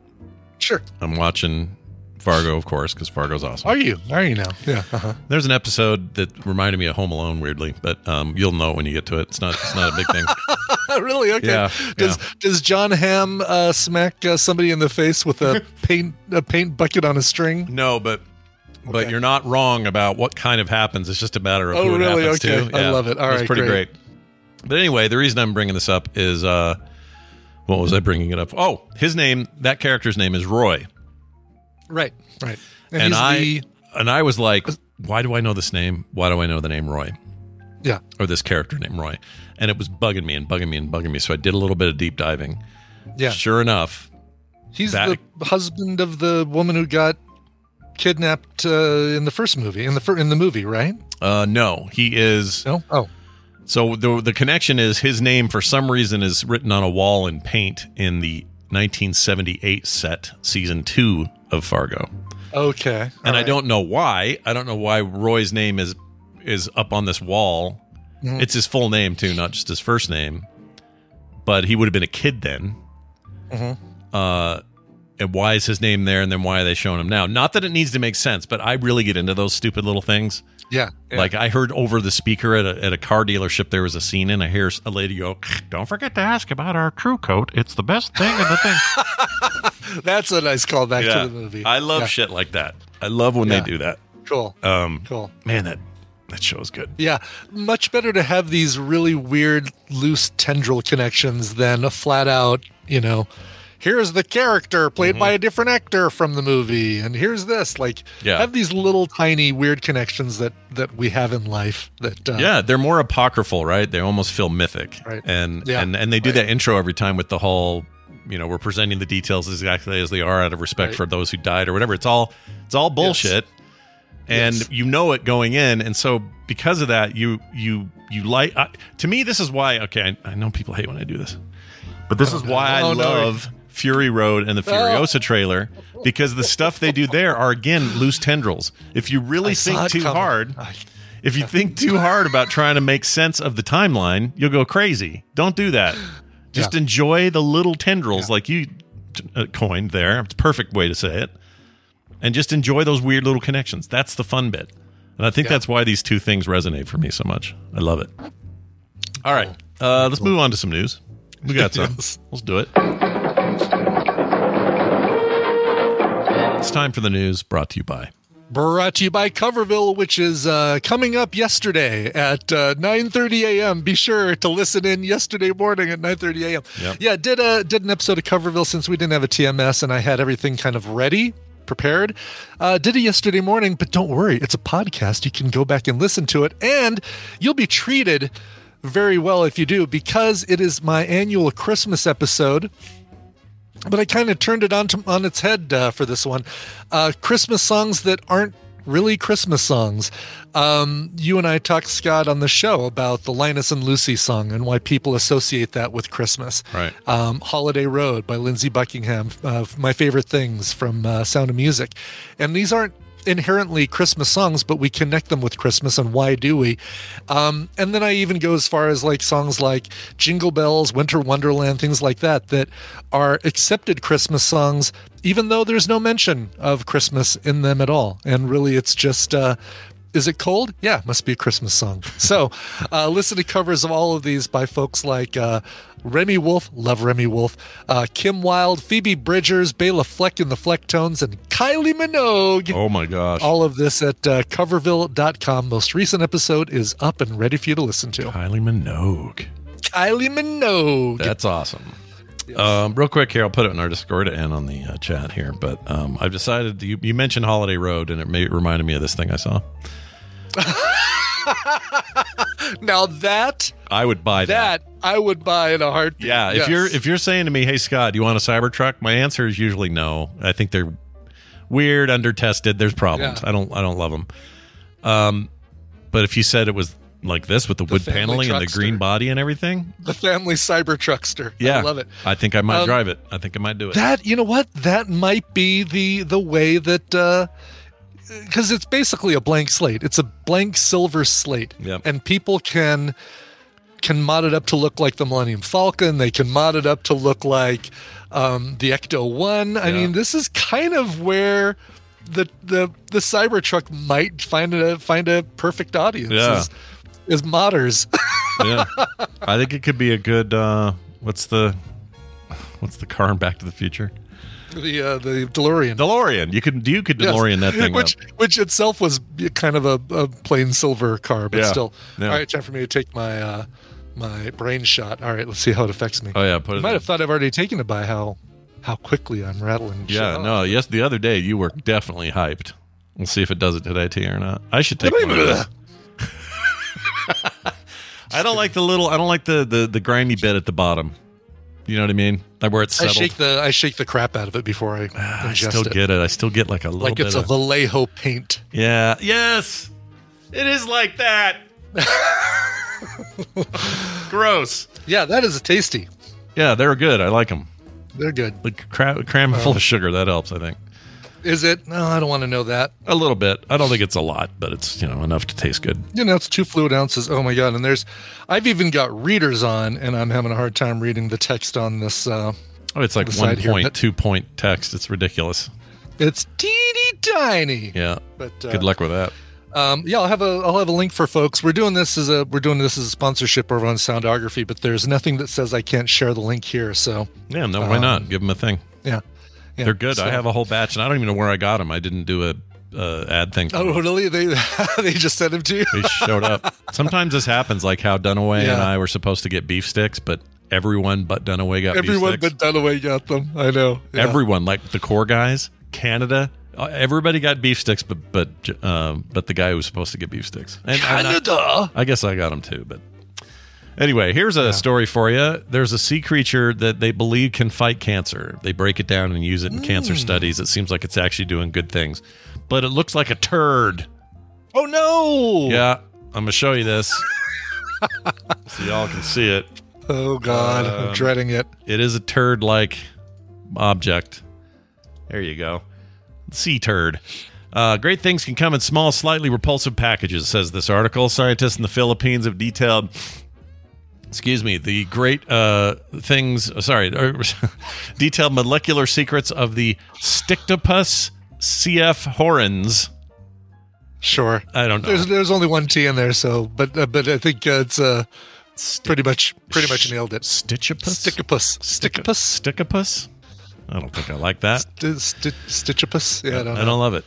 Sure. I'm watching Fargo, of course, because Fargo's awesome. Are you? Are you now? Yeah. Uh-huh. There's an episode that reminded me of Home Alone, weirdly, but um, you'll know when you get to it. It's not. It's not a big thing. really? Okay. Yeah, does does Jon Hamm uh, smack uh, somebody in the face with a paint a paint bucket on a string? No, but but you're not wrong about what kind of happens. It's just a matter of Oh, who it really? happens Okay. to. I love it. All it's right, pretty great. great. But anyway, the reason I'm bringing this up is uh, what was I bringing it up? Oh, his name. That character's name is Roy, Right. Right. And, and, I the and I was like, why do I know this name? Why do I know the name Roy? yeah. or this character named Roy. And it was bugging me and bugging me and bugging me. So I did a little bit of deep diving. Yeah. Sure enough, He's that- the husband of the woman who got kidnapped uh, in the first movie in the fir- in the movie, right? uh, no, he is. No. Oh. So the the connection is his name for some reason is written on a wall in paint in the 1978 set season two of Fargo, Okay. and I don't know why. I don't know why Roy's name is is up on this wall. Mhm. It's his full name too, not just his first name. But he would have been a kid then. Mhm. Uh, and why is his name there? And then why are they showing him now? Not that it needs to make sense, but I really get into those stupid little things. Yeah. yeah. Like I heard over the speaker at a, at a car dealership, there was a scene, and I hear a lady go, "Don't forget to ask about our TruCoat. It's the best thing in the thing." that's a nice callback yeah, to the movie. I love Yeah. shit like that. I love when Yeah. they do that. Cool. Um, Cool. man, that that show is good. Yeah, much better to have these really weird, loose tendril connections than a flat out, you know, here's the character played by a different actor from the movie, and here's this. Like, Yeah. have these little tiny weird connections that that we have in life. That uh, yeah, they're more apocryphal, right? They almost feel mythic, Right. and Yeah. and and they do Right. that intro every time with the whole, you know, we're presenting the details exactly as they are out of respect Right. for those who died or whatever. It's all it's all bullshit, and Yes. you know it going in, and so because of that, you you you like. Uh, to me, this is why. Okay, I, I know people hate when I do this, but this is why I Oh, love. Fury Road and the Furiosa trailer because the stuff they do there are again loose tendrils. If you really I think too coming. hard, if you think too hard about trying to make sense of the timeline, you'll go crazy. Don't do that. Just Yeah. enjoy the little tendrils like you uh, coined there. It's a perfect way to say it. And just enjoy those weird little connections. That's the fun bit. And I think Yeah. that's why these two things resonate for me so much. I love it. All right. Uh, let's move on to some news. We got some. Yes. Let's do it. It's time for the news brought to you by. Brought to you by Coverville, which is uh, coming up yesterday at uh, 9:30 a.m. Be sure to listen in yesterday morning at 9:30 a.m. Yep. Yeah, did a did an episode of Coverville since we didn't have a TMS and I had everything kind of ready prepared. Uh, did it yesterday morning, but don't worry, it's a podcast. You can go back and listen to it, and you'll be treated very well if you do, because it is my annual Christmas episode. But I kind of turned it on to, on its head uh, for this one. Uh, Christmas songs that aren't really Christmas songs. Um, you and I talked, Scott, on the show about the Linus and Lucy song and why people associate that with Christmas. Right. Um, Holiday Road by Lindsey Buckingham, uh, my favorite things from uh, Sound of Music. And these aren't inherently Christmas songs, but we connect them with Christmas, and why do we? Um, and then I even go as far as like songs like Jingle Bells, Winter Wonderland, things like that, that are accepted Christmas songs, even though there's no mention of Christmas in them at all. And really, it's just. Uh, is it cold? Yeah, must be a Christmas song. So, uh, listen to covers of all of these by folks like uh, Remi Wolf, love Remi Wolf, uh, Kim Wilde, Phoebe Bridgers, Bela Fleck in the Flecktones, and Kylie Minogue. Oh my gosh. All of this at uh, coverville.com. Most recent episode is up and ready for you to listen to. Kylie Minogue. Kylie Minogue. That's awesome. Um, real quick here, I'll put it in our Discord and on the uh, chat here. But um, I've decided you, you mentioned Holiday Road, and it may, reminded me of this thing I saw. now that I would buy that. that I would buy in a heartbeat. Yeah, if Yes. you're if you're saying to me, "Hey Scott, do you want a Cybertruck?" My answer is usually no. I think they're weird, undertested. There's problems. Yeah. I don't I don't love them. Um, but if you said it was like this with the, wood family paneling and the green body and everything, the family cyber truckster. yeah, I love it. I think I might Um, drive it. I think I might do it. That you know what? That might be the the way that uh because it's basically a blank slate. It's a blank silver slate. Yep. And people can can mod it up to look like the Millennium Falcon. They can mod it up to look like um, the Ecto One. I Yeah. mean, this is kind of where the the the Cybertruck might find a find a perfect audience. Yeah. Is, is modders. yeah, I think it could be a good. uh What's the what's the car in Back to the Future? the uh, the DeLorean. DeLorean. You could you could Yes. DeLorean that thing which up. which itself was kind of a, a plain silver car, but Yeah. still. Yeah. All right, time for me to take my uh, my brain shot. All right, let's see how it affects me. Oh yeah, put you might in. have thought I've already taken it by how how quickly I'm rattling. Yeah, no, yes, the other day you were definitely hyped. We'll see if it does it today to you or not. I should take one of those. I don't like the little. I don't like the the the grimy bit at the bottom. You know what I mean? Like where it's I shake the I shake the crap out of it before I ah, I still it. get it. I still get like a little like it's a of. Vallejo paint. yeah. Yes. It is like that. Gross. Yeah, that is tasty. Yeah, they're good. I like them. They're good. Like cra- cram it uh, full of sugar. That helps. I think Is it? No, I don't want to know that. a little bit. I don't think it's a lot, but it's you know enough to taste good. You know, it's two fluid ounces. Oh my god! And there's, I've even got readers on, and I'm having a hard time reading the text on this. Uh, Oh, it's like the one side here, point, two point text. It's ridiculous. it's teeny tiny. Yeah. But uh, Good luck with that. Um, yeah, I'll have a I'll have a link for folks. We're doing this as a we're doing this as a sponsorship over on Soundography, but there's nothing that says I can't share the link here. So Yeah, no, why um, not? Give them a thing. yeah, yeah They're good. I have a whole batch, and I don't even know where I got them. I didn't do a uh, ad thing. Oh, really? They they just sent them to you? They showed up. Sometimes this happens, like how Dunaway and I were supposed to get beef sticks, but everyone but Dunaway got Everyone beef sticks. but Dunaway got them. I know. Yeah. Everyone, like the core guys, Canada, uh, everybody got beef sticks, but but um, but the guy who was supposed to get beef sticks. And Canada. I guess I got them too, but anyway, here's a story for you. There's a sea creature that they believe can fight cancer. They break it down and use it in cancer studies. It seems like it's actually doing good things, but it looks like a turd. Oh no! Yeah, I'm gonna show you this so y'all can see it. Oh God, I'm Um, dreading it. It is a turd-like object. There you go, sea turd. Uh, great things can come in small, slightly repulsive packages, says this article. Scientists in the Philippines have detailed, excuse me, the great uh, things, uh, sorry, detailed molecular secrets of the Stichopus cf horrens. Sure. I don't know. There's there's only one T in there, so but uh, but I think uh, it's uh pretty much pretty much nailed it. Stitchopus? Stickopus. Stickopus. Stickopus? I don't think I like that. St- st- Stitchopus. Yeah, I don't I know. don't love it.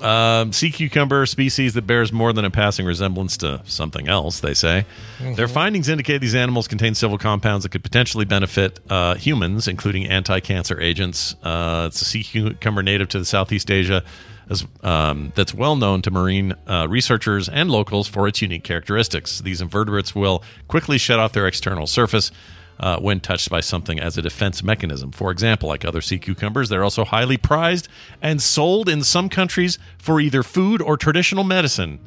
Um, sea cucumber species that bears more than a passing resemblance to something else, they say. Their findings indicate these animals contain several compounds that could potentially benefit uh, humans, including anti cancer agents. Uh, it's a sea cucumber native to the Southeast Asia as, um, that's well known to marine uh, researchers and locals for its unique characteristics. These invertebrates will quickly shed off their external surface uh, when touched by something as a defense mechanism. For example, like other sea cucumbers, they're also highly prized and sold in some countries for either food or traditional medicine.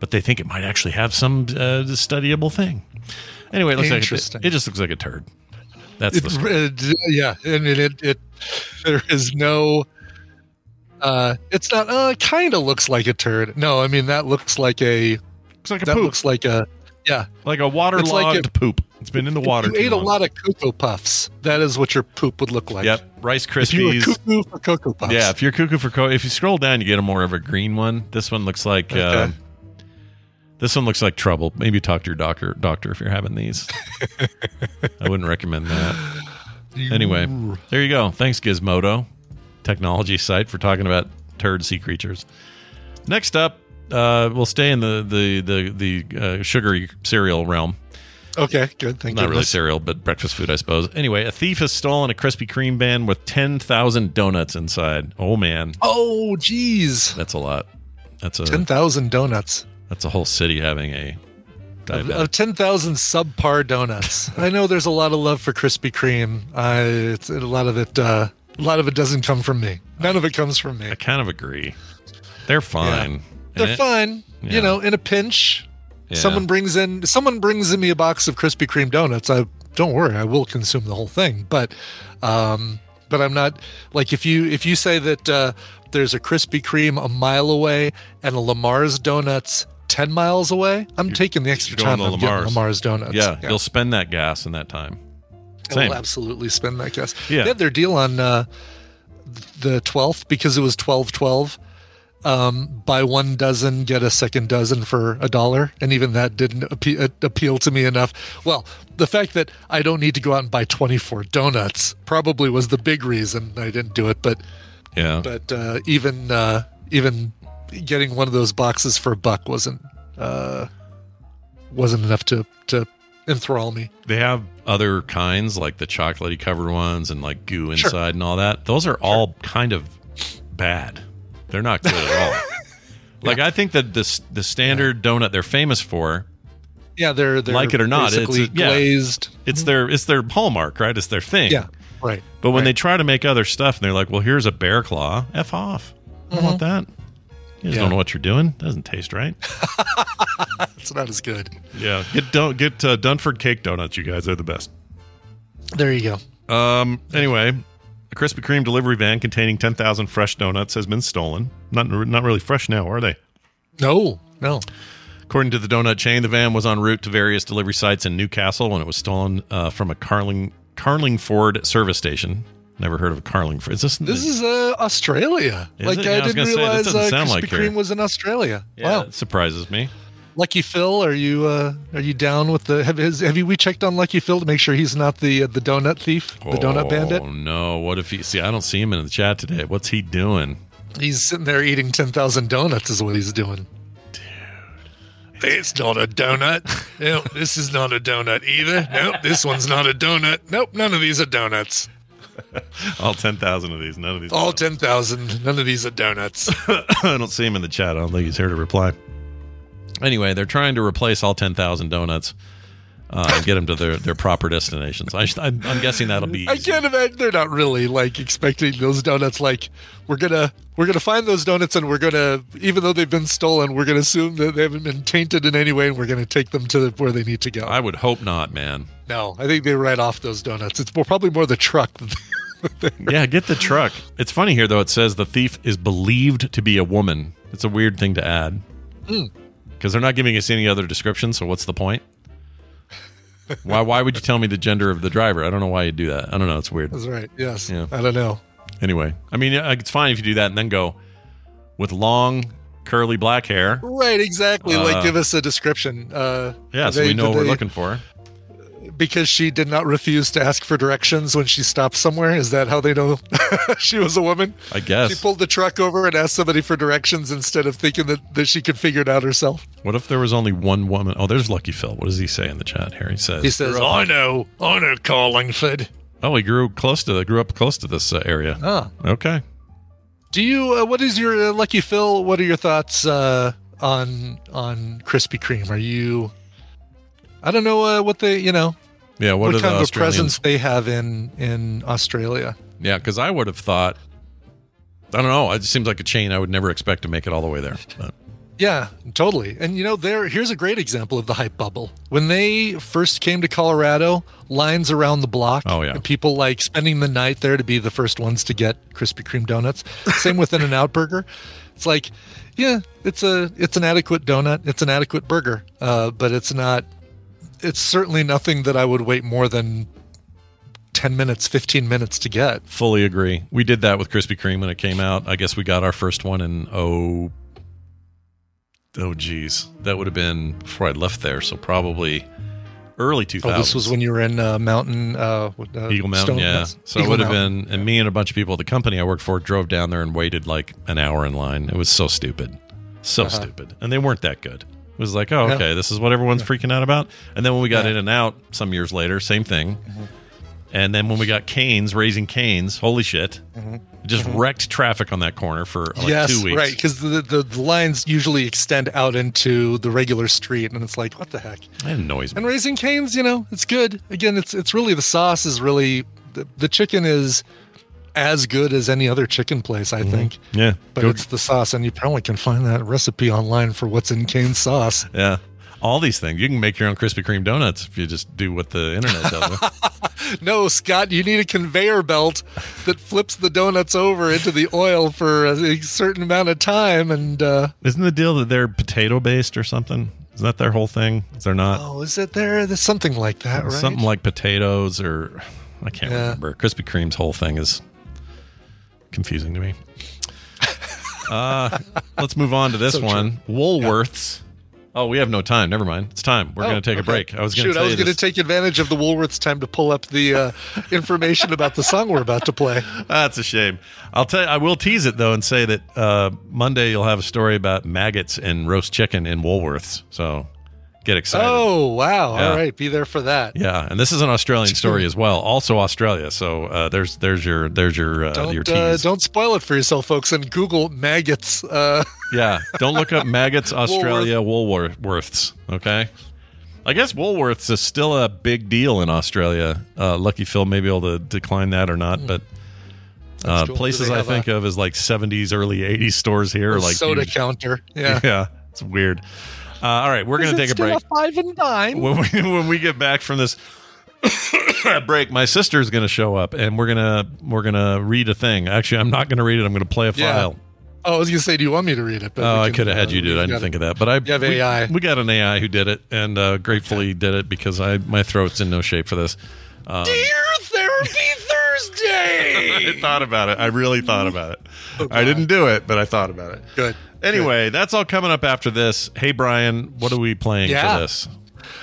But they think it might actually have some uh, studyable thing. Anyway, it looks like it, it just looks like a turd. That's It, the story. it- yeah, I mean it. It there is no. Uh, it's not. Uh, kind of looks like a turd. No, I mean that looks like a. Looks like a that poop. looks like a. Yeah, like a waterlogged like a- poop. It's been in the water. You too ate a lot of cocoa puffs. That is what your poop would look like. Yep, Rice If you Krispies. cuckoo for cocoa puffs. Yeah, if you're cuckoo for co, if you scroll down, you get a more of a green one. This one looks like. Uh, this one looks like trouble. Maybe talk to your doctor, doctor, if you're having these. I wouldn't recommend that. Anyway, there you go. Thanks, Gizmodo, technology site, for talking about turd sea creatures. Next up, uh, we'll stay in the the the the uh, sugary cereal realm. Okay, good. Thank you. Not really cereal, but breakfast food, I suppose. Anyway, a thief has stolen a Krispy Kreme van with 10,000 donuts inside. Oh, man. Oh, geez. That's a lot. That's a Ten thousand donuts. that's a whole city having a Of, of 10,000 subpar donuts. I know there's a lot of love for Krispy Kreme. I, it's, a lot of it, uh, a lot of it doesn't come from me. None of it comes from me. I kind of agree. They're fine. They're it- fine. Yeah. You know, in a pinch, Yeah. someone brings in someone brings in me a box of Krispy Kreme donuts. I don't worry, I will consume the whole thing. But, um, but I'm not like if you if you say that uh, there's a Krispy Kreme a mile away and a Lamar's donuts ten miles away, I'm taking the extra time. to I'm getting Lamar's. Lamar's donuts. Yeah, you'll spend that gas in that time. I Same. will absolutely spend that gas. Yeah. They had their deal on uh, the 12th because it was 12 12. Um, buy one dozen, get a second dozen for a dollar. And even that didn't appe- appeal to me enough. Well, the fact that I don't need to go out and buy 24 donuts probably was the big reason I didn't do it. But, Yeah. but uh, even, uh, even getting one of those boxes for a buck wasn't, uh, wasn't enough to, to enthrall me. They have other kinds like the chocolatey covered ones and like goo inside and all that. Those are all kind of bad. They're not good at all. Like I think that this the standard donut they're famous for, Yeah, they're, they're like it or not, it's a- yeah. glazed. it's their it's their hallmark, right? It's their thing. Yeah, right. But when right. they try to make other stuff and they're like, "Well, here's a bear claw, f off." I don't want that. You just Yeah. don't know what you're doing. Doesn't taste right. it's not as good. Yeah, get don't get uh, Dunford cake donuts. You guys they're the best. There you go. Um. Anyway, Krispy Kreme delivery van containing 10,000 fresh donuts has been stolen. Not not really fresh now, are they? No, no. According to the donut chain, the van was en route to various delivery sites in Newcastle when it was stolen uh, from a Carling Carlingford service station. Never heard of Carlingford. Is this This is uh, Australia. Is like it? I didn't say, realize doesn't uh, Krispy like here. Kreme was in Australia. Yeah, Wow. it surprises me. Lucky Phil, are you uh, are you down with the have has, have you we checked on Lucky Phil to make sure he's not the uh, the donut thief, the donut bandit? Oh no! What if he? See, I don't see him in the chat today. What's he doing? He's sitting there eating ten thousand donuts. Is what he's doing. Dude, it's not a donut. No, this is not a donut either. Nope, this one's not a donut. Nope, none of these are donuts. All ten thousand of these. None of these. All ten thousand. None of these are donuts. I don't see him in the chat. I don't think he's here to reply. Anyway, they're trying to replace all 10,000 donuts uh, and get them to their, their proper destinations. I, I'm, I'm guessing that'll be I can't imagine they're not really like expecting those donuts. Like we're gonna we're gonna find those donuts and we're gonna even though they've been stolen, we're gonna assume that they haven't been tainted in any way, and we're gonna take them to where they need to go. I would hope not, man. no, I think they write off those donuts. It's more, probably more the truck. Yeah, get the truck. It's funny here, though. It says the thief is believed to be a woman. It's a weird thing to add Mm. Because they're not giving us any other description. So what's the point? why? Why would you tell me the gender of the driver? I don't know why you do that. I don't know. It's weird. That's right. Yes. Yeah. I don't know. Anyway, I mean, uh, it's fine if you do that and then go with long, curly black hair. Right. Exactly. Uh, like give us a description. Uh, Yeah, so they- we know what we're looking for. Because she did not refuse to ask for directions when she stopped somewhere? Is that how they know she was a woman? I guess. She pulled the truck over and asked somebody for directions instead of thinking that, that she could figure it out herself. What if there was only one woman? Oh, there's Lucky Phil. What does he say in the chat here? He says, He says, I know, I know Carlingford. "Oh, he grew close to the grew up close to this uh, area." Ah. Okay. Do you, uh, what is your, uh, Lucky Phil, what are your thoughts uh, on on Krispy Kreme? Are you, I don't know uh, what they, you know, Yeah. What, what, are kind the of a presence they have in in Australia. Yeah, because I would have thought. I don't know. It seems like a chain I would never expect to make it all the way there. But Yeah, totally. And you know, there here's a great example of the hype bubble. When they first came to Colorado, lines around the block. Oh, yeah. people like spending the night there to be the first ones to get Krispy Kreme donuts. Same with In-N-Out Burger. It's like, yeah, it's a it's an adequate donut. It's an adequate burger, uh, but it's not. It's certainly nothing that I would wait more than ten minutes, fifteen minutes to get. fully agree. We did that with Krispy Kreme when it came out. I guess we got our first one in oh oh geez, that would have been before I left there. So probably early two Oh, thousand. this was when you were in uh, Mountain uh, uh, Eagle Mountain, Stone- yeah. So it would have Mountain. been, and me and a bunch of people at the company I worked for drove down there and waited like an hour in line. It was so stupid, so Uh-huh. stupid, and they weren't that good. It was like, oh, Yeah. okay, this is what everyone's freaking out about. And then when we got Yeah. in and out some years later, same thing. Mm-hmm. And then when we got Cane's, Raising Cane's, holy shit, it just wrecked traffic on that corner for like Mm-hmm. yes, two weeks. right, because the, the the lines usually extend out into the regular street, and it's like, what the heck? It annoys me. And Raising Cane's, you know, it's good. Again, it's it's really the sauce is really the, the chicken is as good as any other chicken place, I think. Yeah, But Go- it's the sauce, and you probably can find that recipe online for what's in cane sauce. yeah. All these things you can make your own Krispy Kreme donuts if you just do what the internet tells you. No, Scott, you need a conveyor belt that flips the donuts over into the oil for a certain amount of time, and uh, Isn't the deal that they're potato based or something? Is that their whole thing? Is there not oh, is it there? There's something like that, right? something like potatoes or I can't Yeah. remember. Krispy Kreme's whole thing is confusing to me. uh, let's move on to this So true. one. Woolworths. Oh, we have no time. Never mind. It's time. We're Oh, going to take okay. a break. I was going to. I was going to take advantage of the Woolworths time to pull up the uh, information about the song we're about to play. That's a shame. I'll tell you, I will tease it though and say that uh, Monday you'll have a story about maggots and roast chicken in Woolworths. So get excited. Oh wow! Yeah. All right, be there for that. Yeah, and this is an Australian story as well. Also Australia. So uh, there's there's your there's your uh, your Don't uh, tease. don't spoil it for yourself, folks, and Google maggots. Uh, Yeah, don't look up maggots Australia Woolworths. Okay. I guess Woolworths is still a big deal in Australia. Uh, Lucky Phil may be able to decline that or not, but uh, cool. Places I think of as like 70s, early 80s stores here, like soda huge. counter. Yeah. yeah, it's weird. Uh, all right, we're gonna take a still break. five and dime. when we when we get back from this break, my sister's going to show up, and we're gonna we're gonna read a thing. Actually, I'm not going to read it. I'm going to play a Yeah. file. Oh, I was going to say, do you want me to read it? But Oh, we I could have had uh, you do it. we I didn't think of that, but I have we, AI. We got an AI who did it, and uh, gratefully did it because I my throat's in no shape for this. Um, Dear Therapy Thursday. I thought about it. I really thought about it. I didn't do it, but I thought about it. Good. Anyway, that's all coming up after this. Hey, Brian, what are we playing Yeah. for this?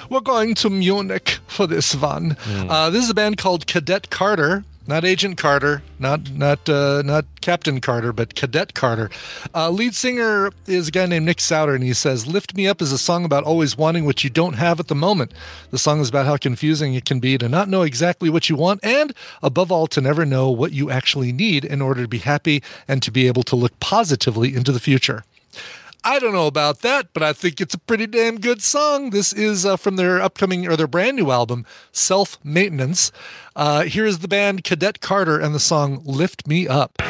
We're going to Munich for this one. Hmm. Uh, this is a band called Cadet Carter, not Agent Carter, not not uh, not Captain Carter, but Cadet Carter. Uh, lead singer is a guy named Nick Souter, and he says, "Lift Me Up" is a song about always wanting what you don't have at the moment. The song is about how confusing it can be to not know exactly what you want, and above all, to never know what you actually need in order to be happy and to be able to look positively into the future. I don't know about that, but I think it's a pretty damn good song. This is uh, from their upcoming or their brand new album, Self Maintenance. Uh, here is the band Cadet Carter and the song Lift Me Up.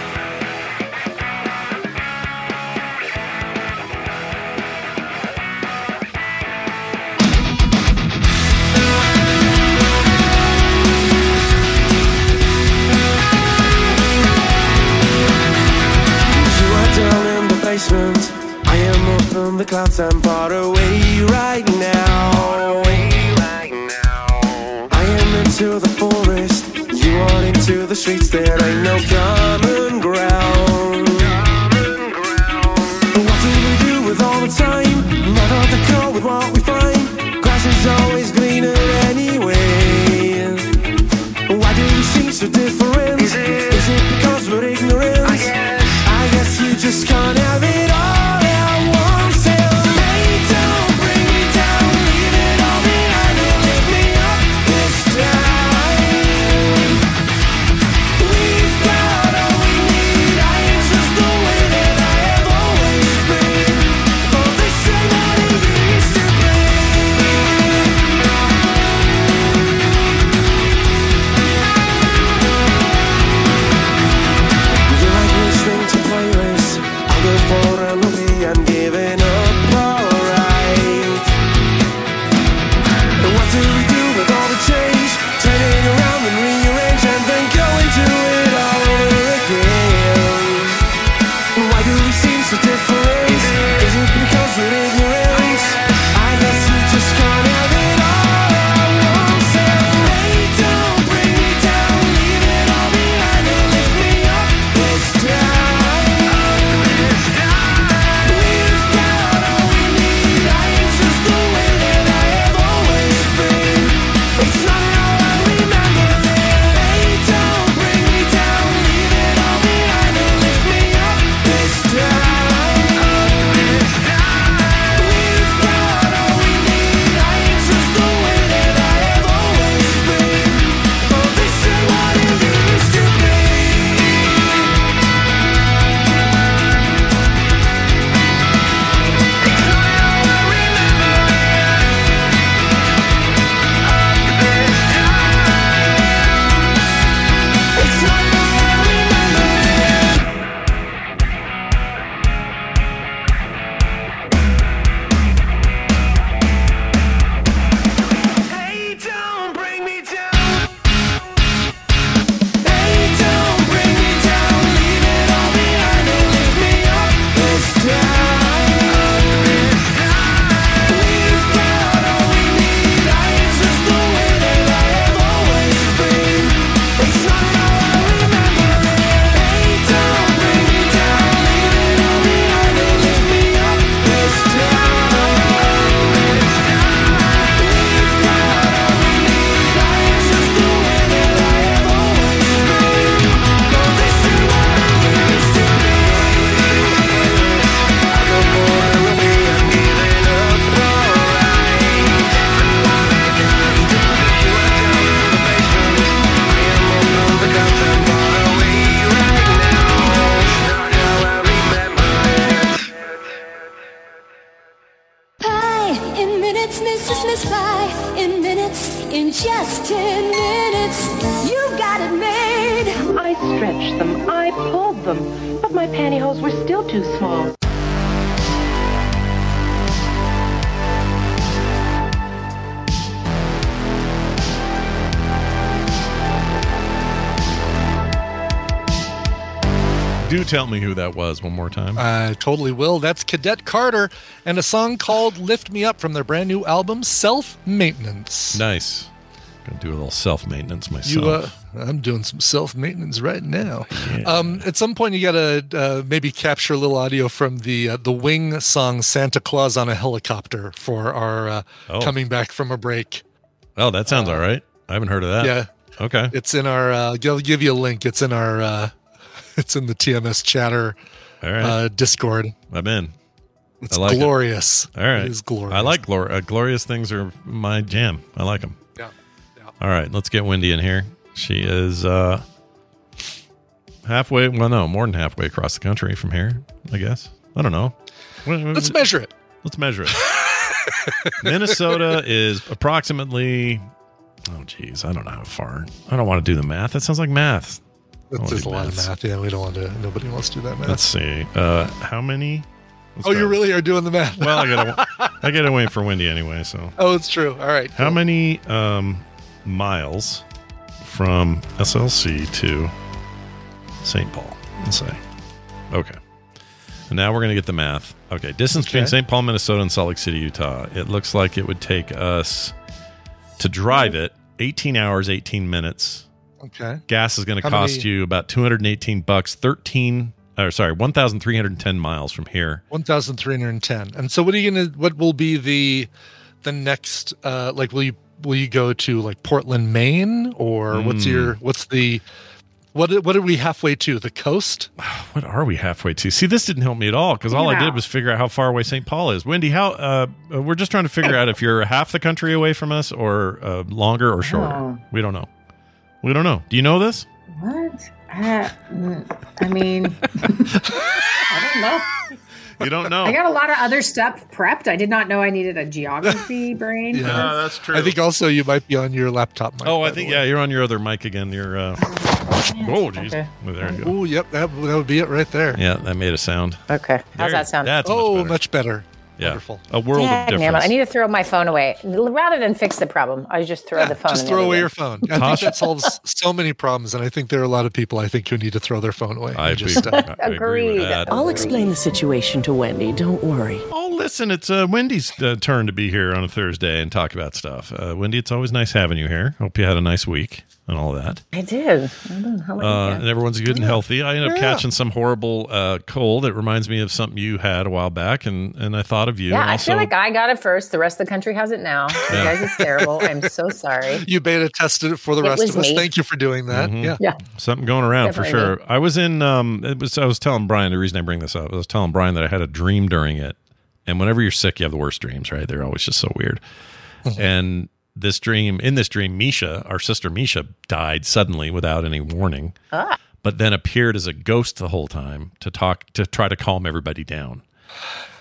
The clouds. I'm far away right now. I am into the forest. You are into the streets. There ain't no common Do tell me who that was one more time. I totally will. That's Cadet Carter and a song called Lift Me Up from their brand new album, Self Maintenance. Nice. Gonna do a little self maintenance myself. You, uh, I'm doing some self maintenance right now. Um, at some point, you gotta uh, maybe capture a little audio from the uh, the Wing song "Santa Claus on a Helicopter" for our uh, Oh. coming back from a break. oh, that sounds all right. I haven't heard of that. Yeah, Okay. it's in our. Uh, I'll give you a link. It's in our. Uh, it's in the TMS chatter All right. uh, Discord. I'm in. It's like it. glorious. All right. It is glorious. I like glor- uh, glorious things are my jam. I like them. Yeah. All right, let's get Wendi in here. She is uh halfway, well no, more than halfway across the country from here, I guess. I don't know. Let's measure it. Let's measure it. Minnesota is approximately Oh geez, I don't know how far. I don't want to do the math. That sounds like math. That's just a lot of math. Yeah, we don't want to. Nobody wants to do that math. Let's see. Uh how many? Let's oh, you really are doing the math? Well, I gotta I gotta wait for Wendi anyway, so oh, it's true. All right. How many um, miles from SLC to St. Paul? Let's say. Okay. And now we're going to get the math. Okay. Distance between St. Paul, Minnesota and Salt Lake City, Utah. It looks like it would take us to drive it 18 hours, 18 minutes. Okay. Gas is going to cost many- you about 218 bucks, 13 or sorry, 1310 miles from here. One thousand three hundred and ten. And so, what are you gonna? What will be the the next? Uh, like, will you will you go to like Portland, Maine, or what's Hmm. your what's the what what are we halfway to? The coast? What are we halfway to? See, this didn't help me at all because all I did was figure out how far away St. Paul is. Wendi, how? Uh, uh, we're just trying to figure out if you're half the country away from us, or uh, longer, or shorter. Oh. We don't know. We don't know. Do you know this? What? Uh, mm, I mean, I don't know. You don't know. I got a lot of other stuff prepped. I did not know I needed a geography brain. Yeah. Uh, that's true. I think also you might be on your laptop. Mic, oh, I think yeah, you're on your other mic again. You're. Uh, oh, jeez. Okay. Well, there you go. Oh, yep. That, that would be it right there. Yeah, that made a sound. Okay. How's There- that sound? That's oh, much better. much better. Yeah, Wonderful. a world of Dang, difference. damn. I need to throw my phone away. Rather than fix the problem, I just throw the phone Just throw away your phone. I think Tosh- that solves so many problems, and I think there are a lot of people I think who need to throw their phone away. I just, agree. uh, agree with Agreed. that. I'll explain the situation to Wendi. Don't worry. Oh, listen, it's uh, Wendi's uh, turn to be here on a Thursday and talk about stuff. Uh, Wendi, it's always nice having you here. Hope you had a nice week and all that. I did. I don't know how. Uh, and everyone's good and healthy. I ended up Yeah. catching some horrible uh, cold. It reminds me of something you had a while back, and, and I thought of you. yeah, and I feel like I got it first. The rest of the country has it now. Yeah. You guys, it's terrible. I'm so sorry. you beta tested it for the It rest was of us. me. Thank you for doing that. Mhm. Yeah. Yeah. something going around for Definitely sure. I was in. Um, it was. I was telling Brian the reason I bring this up. I was telling Brian that I had a dream during it, and whenever you're sick, you have the worst dreams, right? They're always just so weird. and this dream, in this dream, Misha, our sister Misha, died suddenly without any warning, Ah. but then appeared as a ghost the whole time to talk to try to calm everybody down.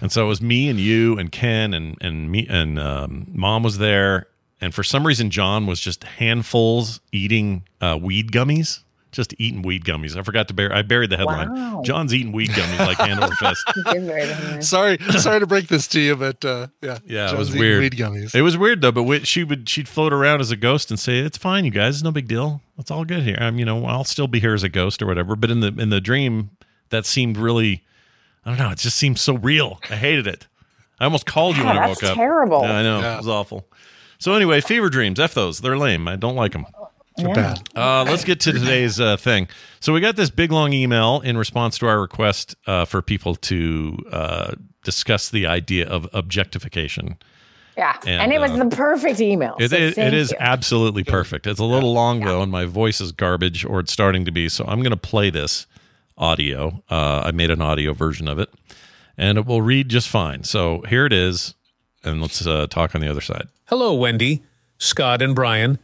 And so it was me and you and Ken and and me and um, mom was there. And for some reason, John was just handfuls eating uh, weed gummies, just eating weed gummies. I forgot to bury. I buried the headline. Wow. John's eating weed gummies like hand over fist. You did very nice. Sorry, sorry to break this to you, but uh, yeah, Yeah, it was weird. Weed gummies. It was weird though. But we, she would she'd float around as a ghost and say, "It's fine, you guys. It's no big deal. It's all good here. I'm, you know, I'll still be here as a ghost or whatever." But in the in the dream, that seemed really, I don't know. It just seemed so real. I hated it. I almost called you Yeah, when I that's woke up. terrible. Yeah, I know. Yeah. It was awful. So anyway, fever dreams. F those. They're lame. I don't like them. They're bad. Uh, let's get to today's uh, thing. So we got this big long email in response to our request uh, for people to uh, discuss the idea of objectification. Yeah. And, And, it was uh, the perfect email. It, so it, it is you. absolutely perfect. It's a little long though, and my voice is garbage, or it's starting to be. So I'm going to play this audio. Uh, I made an audio version of it, and it will read just fine. So here it is, and let's uh, talk on the other side. Hello, Wendi, Scott, and Brian.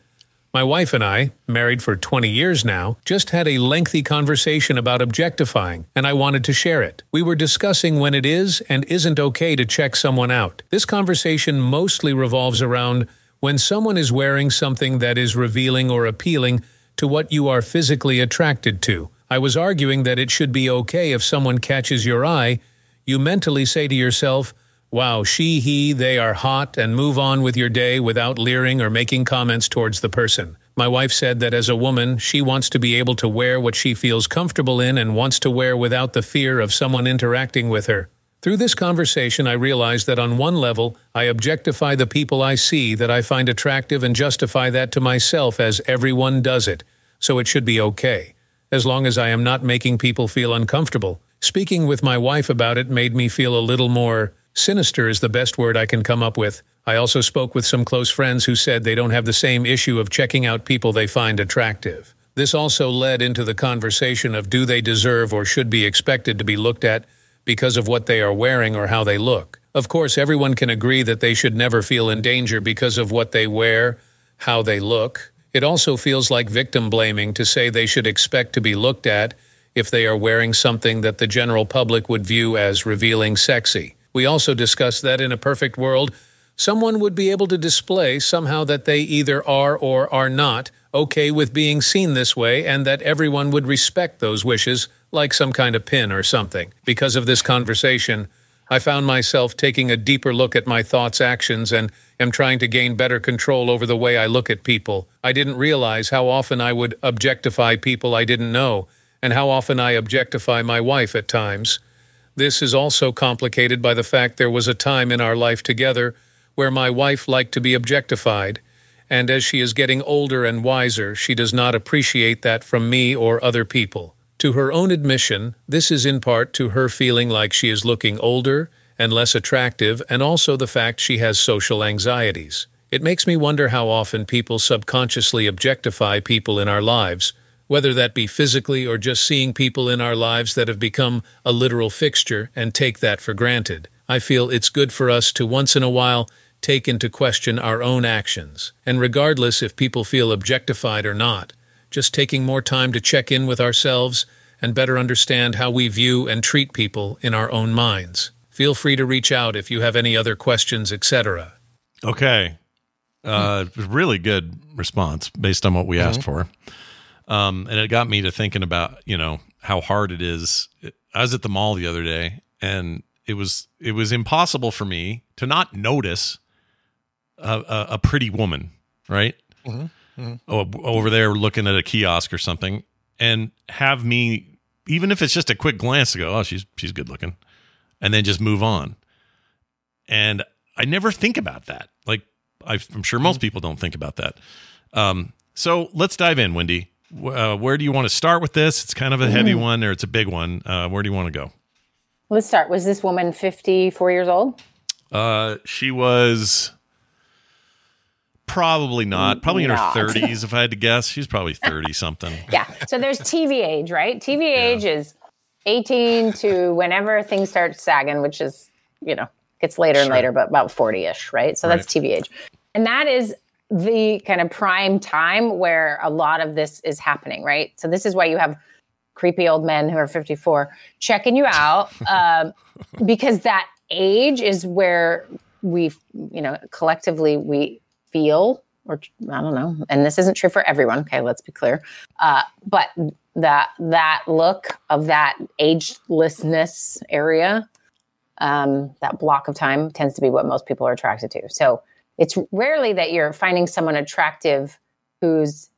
My wife and I, married for 20 years now, just had a lengthy conversation about objectifying, and I wanted to share it. We were discussing when it is and isn't okay to check someone out. This conversation mostly revolves around when someone is wearing something that is revealing or appealing to what you are physically attracted to. I was arguing that it should be okay if someone catches your eye. You mentally say to yourself, Wow, she, he, they are hot, and move on with your day without leering or making comments towards the person. My wife said that as a woman, she wants to be able to wear what she feels comfortable in and wants to wear without the fear of someone interacting with her. Through this conversation, I realized that on one level, I objectify the people I see that I find attractive and justify that to myself as everyone does it, so it should be okay, as long as I am not making people feel uncomfortable. Speaking with my wife about it made me feel a little more sinister, is the best word I can come up with. I also spoke with some close friends who said they don't have the same issue of checking out people they find attractive. This also led into the conversation of do they deserve or should be expected to be looked at because of what they are wearing or how they look. Of course, everyone can agree that they should never feel in danger because of what they wear, how they look. It also feels like victim blaming to say they should expect to be looked at if they are wearing something that the general public would view as revealing sexy. We also discussed that in a perfect world, someone would be able to display somehow that they either are or are not okay with being seen this way and that everyone would respect those wishes like some kind of pin or something. Because of this conversation, I found myself taking a deeper look at my thoughts, actions, and am trying to gain better control over the way I look at people. I didn't realize how often I would objectify people I didn't know, and how often I objectify my wife at times. This is also complicated by the fact there was a time in our life together where my wife liked to be objectified, and as she is getting older and wiser, she does not appreciate that from me or other people. To her own admission, this is in part to her feeling like she is looking older and less attractive, and also the fact she has social anxieties. It makes me wonder how often people subconsciously objectify people in our lives, whether that be physically or just seeing people in our lives that have become a literal fixture and take that for granted. I feel it's good for us to once in a while take into question our own actions, and regardless if people feel objectified or not, just taking more time to check in with ourselves and better understand how we view and treat people in our own minds. Feel free to reach out if you have any other questions, etc. Okay. Uh, really good response based on what we asked for. Um, and it got me to thinking about, you know, how hard it is. I was at the mall the other day and it was it was impossible for me to not notice a, a, a pretty woman, right? Mm-hmm. O- over there looking at a kiosk or something and have me even if it's just a quick glance to go, oh, she's she's good looking, and then just move on. And I never think about that. Like I'm sure most people don't think about that. Um, so let's dive in, Wendi. Uh, where do you want to start with this? It's kind of a heavy Mhm. one, or it's a big one. Uh, where do you want to go? Let's start. Was this woman 54 years old? Uh, she was probably not, probably in her 30s, if I had to guess. She's probably 30 something. Yeah. So there's TV age, right? TV age is 18 to whenever things start sagging, which is, you know, gets later and later, but about 40 ish, right? So that's TV age. And that is the kind of prime time where a lot of this is happening, right? So this is why you have creepy old men who are 54 checking you out um, because that age is where we, you know, collectively we feel, or I don't know, and this isn't true for everyone. Okay, let's be clear. Uh, but that that look of that agelessness area, um, that block of time tends to be what most people are attracted to. So it's rarely that you're finding someone attractive who's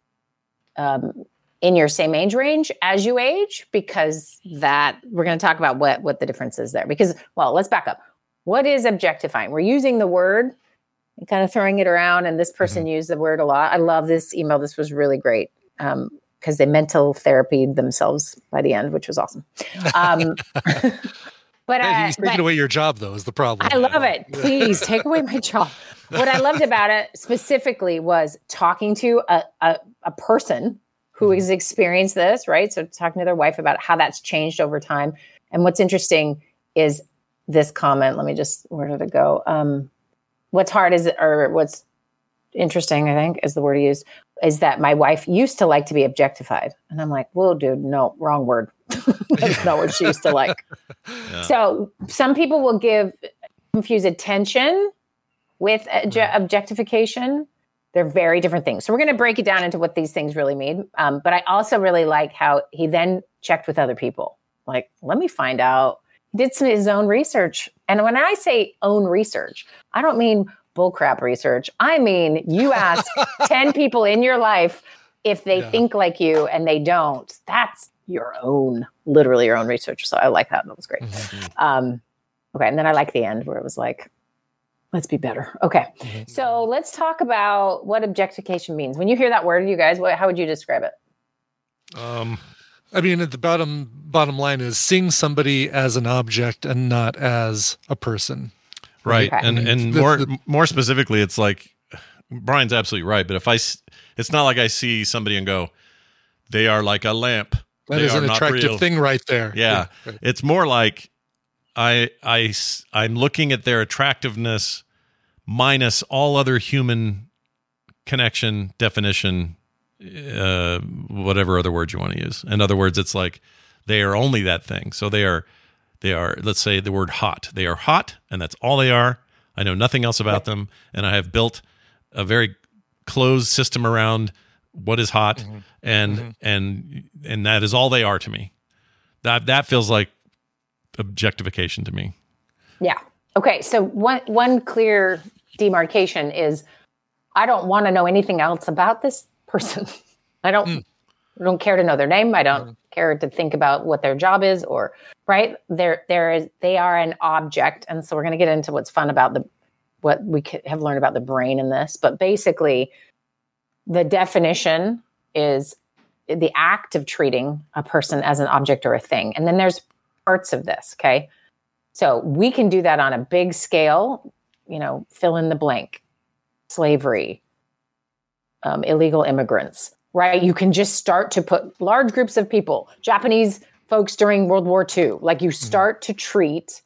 um, in your same age range as you age, because that we're going to talk about what what the difference is there. Because well, let's back up. What is objectifying? We're using the word and kind of throwing it around, and this person used the word a lot. I love this email. This was really great. Um, because they mental therapy themselves by the end, which was awesome. Um, but uh, he's taking but- away your job, though, is the problem. I love it. Please take away my job. What I loved about it specifically was talking to a, a, a person who has experienced this, right? So talking to their wife about how that's changed over time. And what's interesting is this comment. Let me just, where did it go? Um, what's hard is, or what's interesting, I think is the word he used, is that my wife used to like to be objectified. And I'm like, well, dude, no, wrong word. That's not what she used to like. So some people will give confuse attention with obje- objectification. They're very different things. So we're going to break it down into what these things really mean. Um, but I also really like how he then checked with other people. Like, let me find out. He Did some of his own research. And when I say own research, I don't mean bullcrap research. I mean you ask 10 people in your life if they Yeah. think like you and they don't. That's your own, literally your own research. So I like that. That was great. Um, okay. And then I like the end where it was like, let's be better. Okay. So let's talk about what objectification means. When you hear that word, you guys, what, how would you describe it? Um, I mean, at the bottom bottom line is seeing somebody as an object and not as a person. right Okay. and and the- more the- more specifically it's like brian's absolutely right but if I, it's not like i see somebody and go they are like a lamp That is an attractive thing right there. yeah. Right. it's more like I I I'm looking at their attractiveness minus all other human connection definition uh whatever other word you want to use. In other words it's like they are only that thing. So they are they are let's say the word hot. They are hot and that's all they are. I know nothing else about them and i have built a very closed system around what is hot mm-hmm. and mm-hmm. and and that is all they are to me that that feels like objectification to me Yeah. Okay. So one one clear demarcation is I don't want to know anything else about this person. I don't hmm. I don't care to know their name. I don't mm-hmm. care to think about what their job is or right. There there is they are an object. And so we're gonna get into what's fun about the what we could have learned about the brain in this. But basically the definition is the act of treating a person as an object or a thing. And then there's parts of this, okay? So we can do that on a big scale, you know, fill in the blank, slavery, um, illegal immigrants, right? You can just start to put large groups of people, Japanese folks during World War II, like you start to treat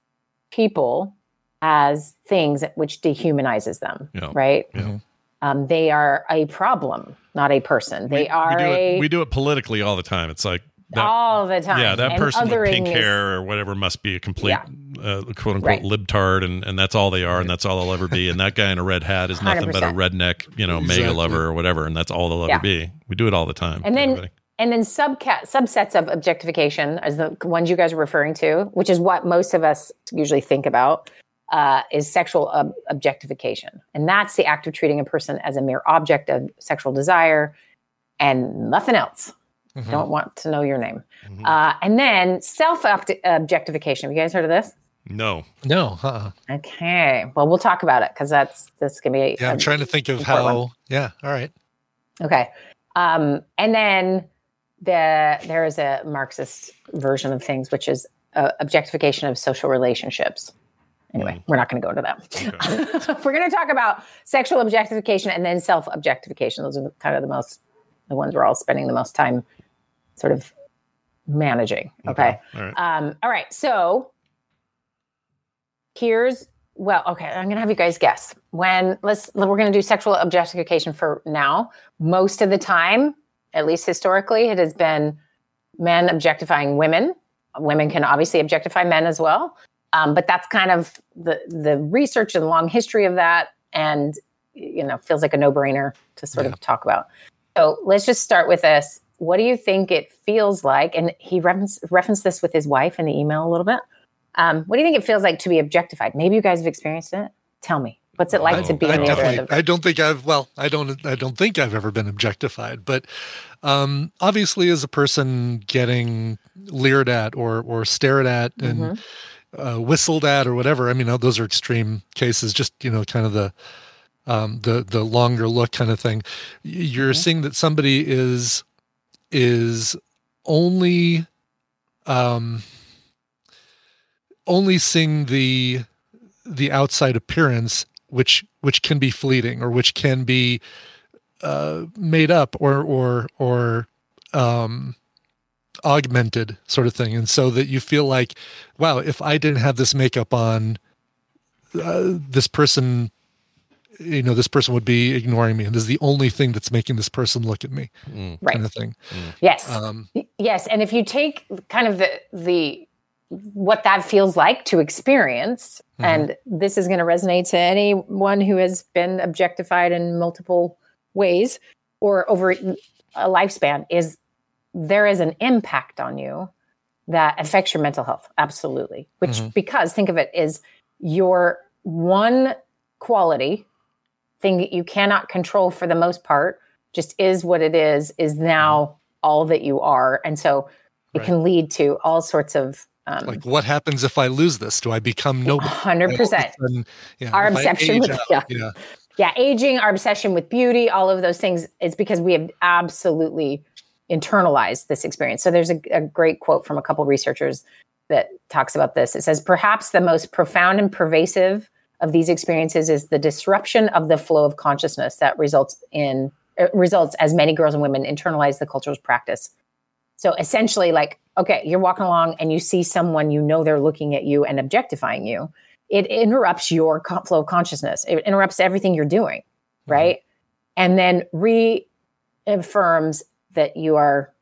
people as things which dehumanizes them, Yeah. right? Yeah. Um, they are a problem, not a person. They are we do a it we do it politically all the time it's like that, all the time. yeah that And person with pink othering is- hair or whatever must be a complete uh, quote unquote Right. libtard and, and that's all they are and that's all they'll ever be and that guy in a red hat is nothing but a redneck you know MAGA lover or whatever and that's all they'll ever Yeah. be we do it all the time and then everybody. and then subcat subsets of objectification as the ones you guys are referring to which is what most of us usually think about uh, is sexual ob- objectification and that's the act of treating a person as a mere object of sexual desire and nothing else Mhm. don't want to know your name Mhm. uh, and then self objectification have you guys heard of this no No, uh-uh. okay well we'll talk about it because that's this can be Yeah, I'm a- trying to think of how. one. Yeah, all right. Okay. Um, and then the there is a Marxist version of things, which is uh, objectification of social relationships. Anyway, we're not going to go into that. we're going to talk about sexual objectification and then self objectification. Those are kind of the most the ones we're all spending the most time sort of managing. Okay. all right Um, all right. So here's well, okay. I'm gonna have you guys guess when let's we're gonna do sexual objectification for now. Most of the time, at least historically, it has been men objectifying women. Women can obviously objectify men as well, um, but that's kind of the the research and long history of that, and you know feels like a no brainer to sort of talk about. So let's just start with this. What do you think it feels like? And he referenced, referenced this with his wife in the email a little bit. Um, what do you think it feels like to be objectified? Maybe you guys have experienced it. Tell me, what's it like to be I on the definitely, of? I don't think I've. Well, I don't. I don't think I've ever been objectified. But um, obviously, as a person getting leered at or or stared at and Mm-hmm. Uh, whistled at or whatever. I mean, those are extreme cases. Just you know, kind of the um, the the longer look kind of thing. You're Mm-hmm. seeing that somebody is is only um only seeing the the outside appearance which which can be fleeting or which can be uh made up or or or um augmented sort of thing and so that you feel like wow if i didn't have this makeup on uh, this person you know this person would be ignoring me and this is the only thing that's making this person look at me Right. kind of thing Yes. um Yes, and if you take kind of the the what that feels like to experience, Mhm. and this is going to resonate to anyone who has been objectified in multiple ways or over a lifespan is there is an impact on you that affects your mental health absolutely which Mm-hmm. Mhm. because think of it is your one quality thing that you cannot control for the most part just is what it is is now all that you are and so it Right. can lead to all sorts of um, Like, what happens if I lose this? Do I become nobody? 100%. And, yeah, Our obsession with- out, yeah. yeah. yeah, aging, our obsession with beauty, all of those things is because we have absolutely internalized this experience. So there's a, a great quote from a couple researchers that talks about this. It says, perhaps the most profound and pervasive of these experiences is the disruption of the flow of consciousness that results in uh, results as many girls and women internalize the culture's practice. So essentially, like, okay, you're walking along and you see someone, you know, they're looking at you and objectifying you. It interrupts your co- flow of consciousness. It interrupts everything you're doing, right? And then reaffirms that you are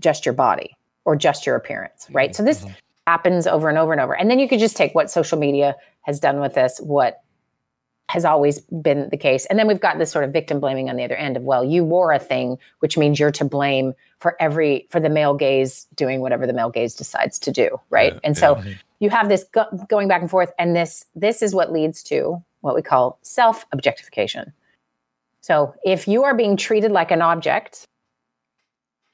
just your body or just your appearance, right? So this uh-huh. happens over and over and over. And then you could just take what social media has done with this, what has always been the case. And then we've got this sort of victim blaming on the other end of, well, you wore a thing, which means you're to blame for every, for the male gaze doing whatever the male gaze decides to do. Right. and so you have this go- going back and forth. And this, this is what leads to what we call self objectification. So if you are being treated like an object,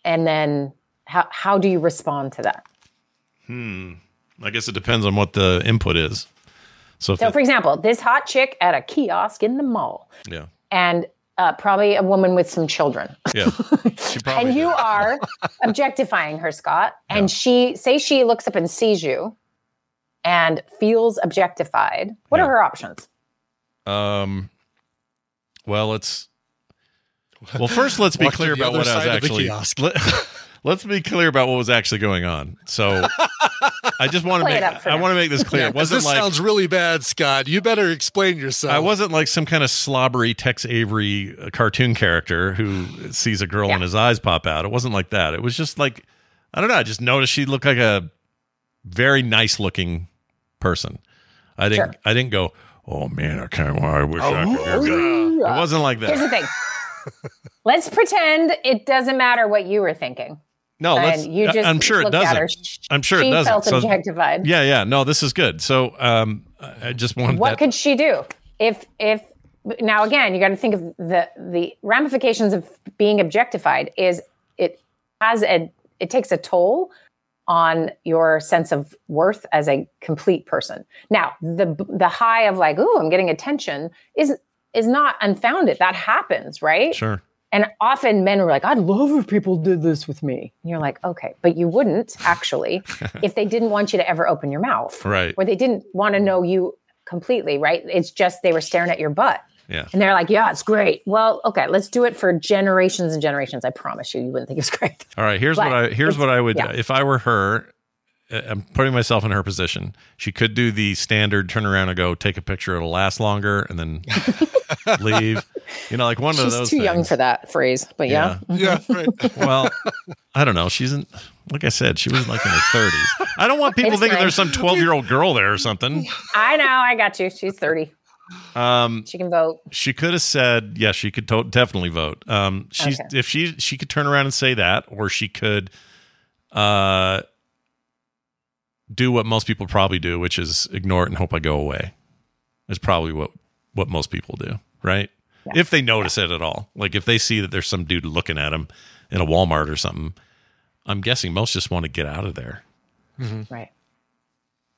and then how, how do you respond to that? Hmm. I guess it depends on what the input is. So, So, it- for example, this hot chick at a kiosk in the mall, yeah, and uh, probably a woman with some children. yeah, and you are objectifying her, Scott. And she say she looks up and sees you and feels objectified. What are her options? Um, well, let's. Well, first, let's be clear about what I was side of the actually. Let, let's be clear about what was actually going on. So, I just want to make. I want to make this clear. Yeah, it 'cause wasn't this like sounds really bad, Scott. You better explain yourself. I wasn't like some kind of slobbery Tex Avery uh, cartoon character who sees a girl and his eyes pop out. It wasn't like that. It was just like I don't know. I just noticed she looked like a very nice looking person. I didn't. Sure. I didn't go. Oh man, I kind of. I wish I could. do that." It wasn't like that. Here's the thing. Let's pretend it doesn't matter what you were thinking. No, you just I'm sure it looked at her. doesn't. I'm sure she it doesn't. felt So- objectified. yeah, yeah. No, this is good. So, um, I I just wanted what that. could she do if if now again you got to think of the the ramifications of being objectified is it has a it takes a toll on your sense of worth as a complete person now the the high of like oh i'm getting attention is is not unfounded that happens right Sure. and often men are like, I'd love if people did this with me. And you're like, okay, but you wouldn't actually if they didn't want you to ever open your mouth. Right. Or they didn't want to know you completely, right? It's just they were staring at your butt. Yeah. And they're like, yeah, it's great. Well, okay, let's do it for generations and generations. I promise you, you wouldn't think it's great. All right. Here's But what I here's what I would yeah. if I were her. Uh, I'm putting myself in her position. She could do the standard turn around and go take a picture. It'll last longer, and then leave. You know, like one of She's those. too young for that phrase, but yeah. Yeah, right. well, I don't know. She's in, like I said, she was like in her 30s. I don't want people It's thinking fine. there's some 12 year old girl there or something. I know, I got you. She's 30. Um, She can vote. she could have said, yes, she could to- definitely vote. Um, she's Okay. if she she could turn around and say that, or she could, uh, do what most people probably do, which is ignore it and hope I go away. Is probably what what most people do, right? If they notice it at all, like if they see that there's some dude looking at them in a Walmart or something, I'm guessing most just want to get out of there. Mm-hmm. Right.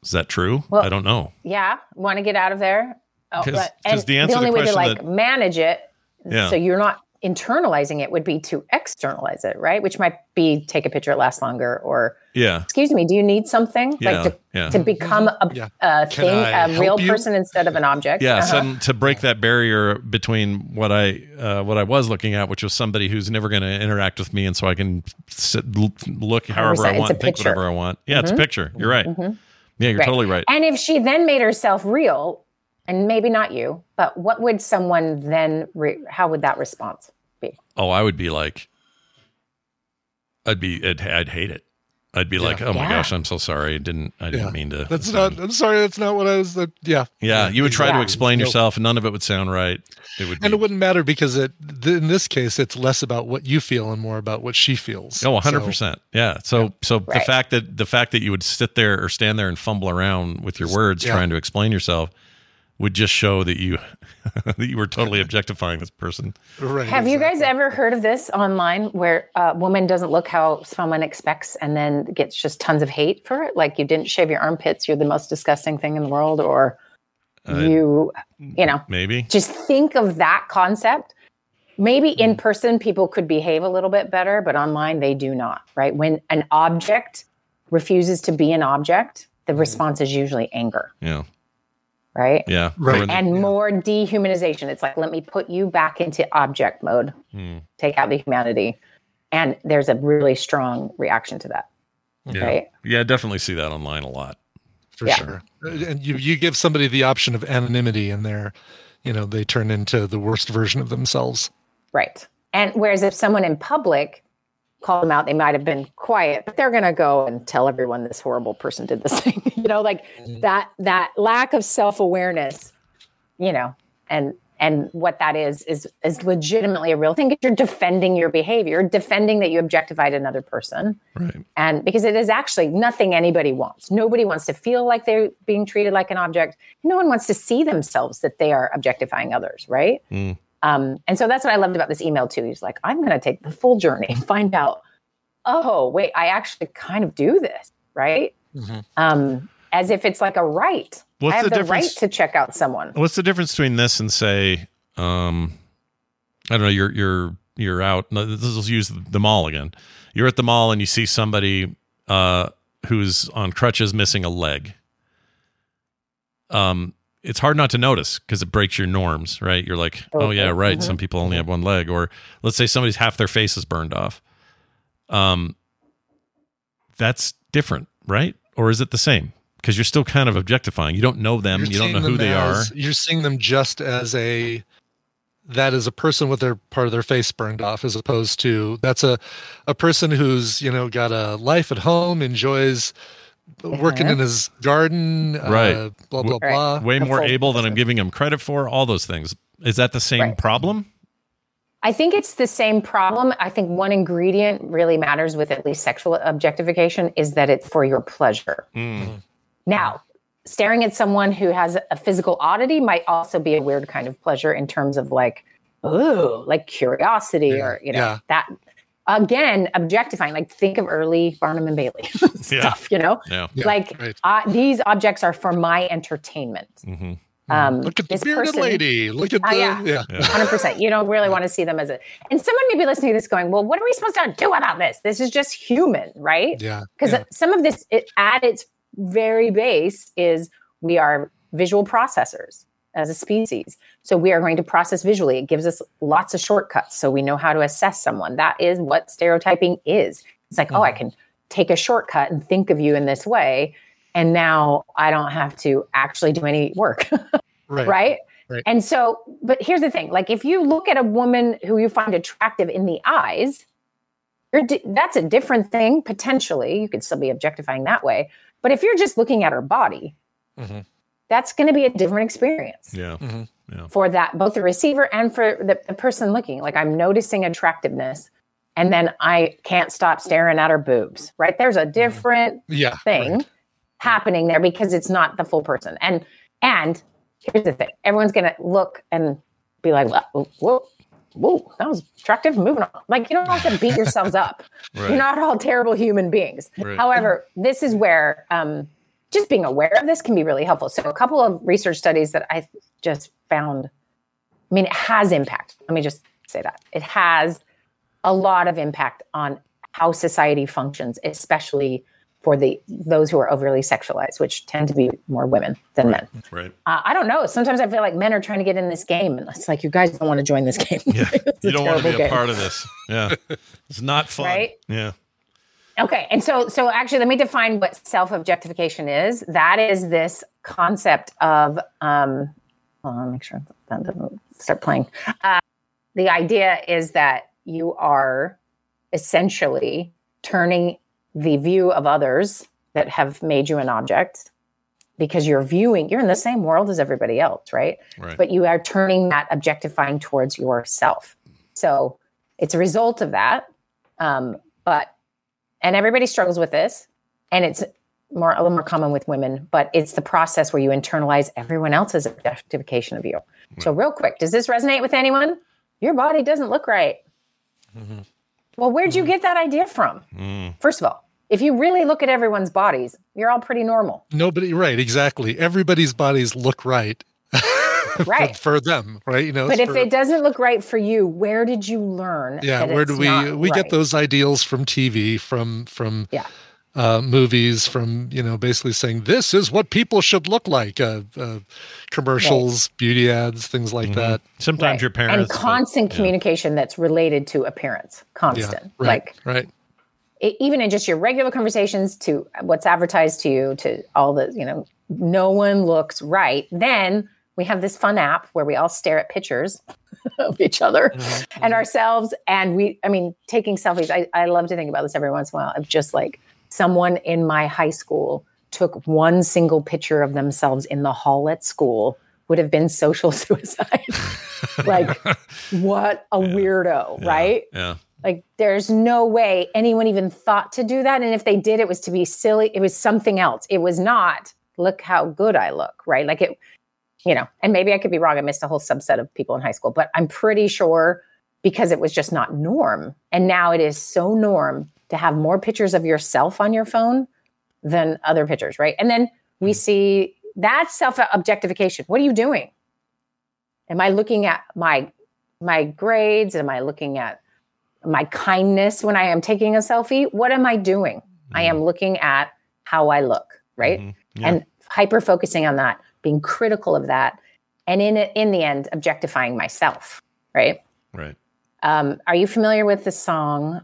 Is that true? Well- I don't know. Yeah. Want to get out of there? Oh, 'Cause- but 'cause and the answer to only the way to question like that- manage it Yeah. so you're not internalizing it would be to externalize it, right? Which might be take a picture, it lasts longer, or Yeah. excuse me, do you need something Yeah, like to, yeah. to become a, a thing, I a real you? person instead of an object? Yes, Uh-huh. and to break that barrier between what I uh, what I was looking at, which was somebody who's never going to interact with me, and so I can sit, look however I want, think picture. whatever I want. Yeah, it's a Mhm. picture. You're right. Mhm. Yeah, you're Right. totally right. And if she then made herself real, and maybe not you, but what would someone then? Re- how would that response be? Oh, I would be like, I'd be, I'd, I'd hate it. I'd be like, "Oh my Yeah. gosh, I'm so sorry. I didn't I didn't Yeah. mean to." That's not. I'm sorry. That's not what I was. Uh, yeah. yeah, you would try to explain Nope. yourself, and none of it would sound right. It would. Be, And it wouldn't matter because it in this case it's less about what you feel and more about what she feels. Oh, So- 100%. yeah. So so the fact that the fact that you would sit there or stand there and fumble around with your words yeah. trying to explain yourself would just show that you that you were totally objectifying this person. Right. Have you guys ever heard of this online where a woman doesn't look how someone expects and then gets just tons of hate for it? Like you didn't shave your armpits, you're the most disgusting thing in the world, or Uh, you, you know, Maybe. just think of that concept. Maybe in person people could behave a little bit better, but online they do not, right? When an object refuses to be an object, the response is usually anger, Yeah. Right? Yeah. Right. Or- And more dehumanization. It's like, let me put you back into object mode, Hmm. take out the humanity. And there's a really strong reaction to that. yeah. Right. Yeah, I definitely see that online a lot. for Yeah. sure. And you you give somebody the option of anonymity, and they're, you know, they turn into the worst version of themselves. Right. And whereas if someone in public called them out, they might have been quiet, but they're going to go and tell everyone this horrible person did this thing. you know, like that that lack of self-awareness, you know, and and what that is is is legitimately a real thing. You're defending your behavior, defending that you objectified another person. Right. And because it is actually nothing anybody wants. Nobody wants to feel like they're being treated like an object. No one wants to see themselves that they are objectifying others, right? Mm. Um, and so that's what I loved about this email too. He's like, I'm going to take the full journey and find out, oh, wait, I actually kind of do this, right? Um, as if it's like a right. What's I have the the, right to check out someone. What's the difference between this and say, um, I don't know, you're you're you're out. no, This will use the mall again. You're at the mall and you see somebody uh, who's on crutches, missing a leg. Um, it's hard not to notice because it breaks your norms, right? You're like, oh yeah, right. Some people only have one leg, or let's say somebody's half their face is burned off. Um, that's different, right? Or is it the same? Because you're still kind of objectifying. You don't know them. You're you don't know who they are. You're seeing them just as a that is a person with their part of their face burned off, as opposed to that's a a person who's you know got a life at home, enjoys working Uh-huh. in his garden, Right. Uh, blah blah Right. blah. way The more full able than I'm giving him credit for. All those things. Is that the same Right. problem? I think it's the same problem. I think one ingredient really matters with at least sexual objectification is that it's for your pleasure. Now, staring at someone who has a physical oddity might also be a weird kind of pleasure in terms of like, oh, like curiosity or, you know, yeah. that again, objectifying. Like, think of early Barnum and Bailey stuff, you know? Yeah. Yeah, like, right. uh, these objects are for my entertainment. hmm Um, Look at the this bearded person- lady. Look at Oh, the yeah. yeah. Hundred percent. You don't really want to see them as a. And someone may be listening to this, going, "Well, what are we supposed to do about this? This is just human, right?" Yeah, Because yeah. some of this, it, at its very base, is we are visual processors as a species. So we are going to process visually. It gives us lots of shortcuts, so we know how to assess someone. That is what stereotyping is. It's like, oh, I can take a shortcut and think of you in this way, and now I don't have to actually do any work. Right. right? Right. And so, but here's the thing: like, if you look at a woman who you find attractive in the eyes, di- that's a different thing. Potentially, you could still be objectifying that way. But if you're just looking at her body, Mhm. That's going to be a different experience Yeah. Mhm. Yeah. for that, both the receiver and for the, the person looking. Like, I'm noticing attractiveness, and then I can't stop staring at her boobs. Right? There's a different Yeah. thing right. happening there because it's not the full person. And and here's the thing: everyone's gonna look and be like, "Whoa, whoa, whoa that was attractive." Moving on. Like you don't have to beat yourselves up. Right. You're not all terrible human beings. Right. However, this is where um, just being aware of this can be really helpful. So, a couple of research studies that I just found. I mean, it has impact. Let me just say that it has a lot of impact on how society functions, especially for the those who are overly sexualized, which tend to be more women than men. Right. Uh, I don't know. Sometimes I feel like men are trying to get in this game, and it's like you guys don't want to join this game. Yeah. You don't want to be a game. part of this. Yeah. It's not fun. Right? Yeah. Okay, and so so actually, let me define what self objectification is. That is this concept of um, hold on, make sure that doesn't start playing. Uh, the idea is that you are essentially turning the view of others that have made you an object because you're viewing you're in the same world as everybody else right, Right. but you are turning that objectifying towards yourself so it's a result of that um, but and everybody struggles with this and it's more a little more common with women but it's the process where you internalize everyone else's objectification of you so real quick does this resonate with anyone your body doesn't look right well where'd you get that idea from Mm. first of all if you really look at everyone's bodies you're all pretty normal Nobody, right? Exactly. Everybody's bodies look right. for- Right. for, them, right? You know, but if for- it doesn't look right for you where did you learn yeah, that where it's do we we right? get those ideals from TV, from from Yeah. uh, movies, from you know, basically saying this is what people should look like. Uh, uh, commercials, beauty ads, things like that. Sometimes Right. your parents and constant communication that's related to appearance constant Yeah, right, like right. it, even in just your regular conversations to what's advertised to you to all the you know no one looks right then we have this fun app where we all stare at pictures of each other Mm-hmm. and ourselves and we i mean taking selfies I, I love to think about this every once in a while of just like someone in my high school took one single picture of themselves in the hall at school would have been social suicide like what a weirdo right Yeah. like there's no way anyone even thought to do that. And if they did, it was to be silly. It was something else. It was not, look how good I look, right? Like it, you know, and maybe I could be wrong. I missed a whole subset of people in high school, but I'm pretty sure because it was just not norm. And now it is so norm to have more pictures of yourself on your phone than other pictures, right? And then we hmm. see that self objectification. What are you doing? Am I looking at my my grades? Am I looking at my kindness when I am taking a selfie? What am I doing? I am hmm. looking at how I look, right? Mm-hmm. Yeah. And hyper focusing on that, being critical of that, and in in the end, objectifying myself, right? Right. Um, are you familiar with the song?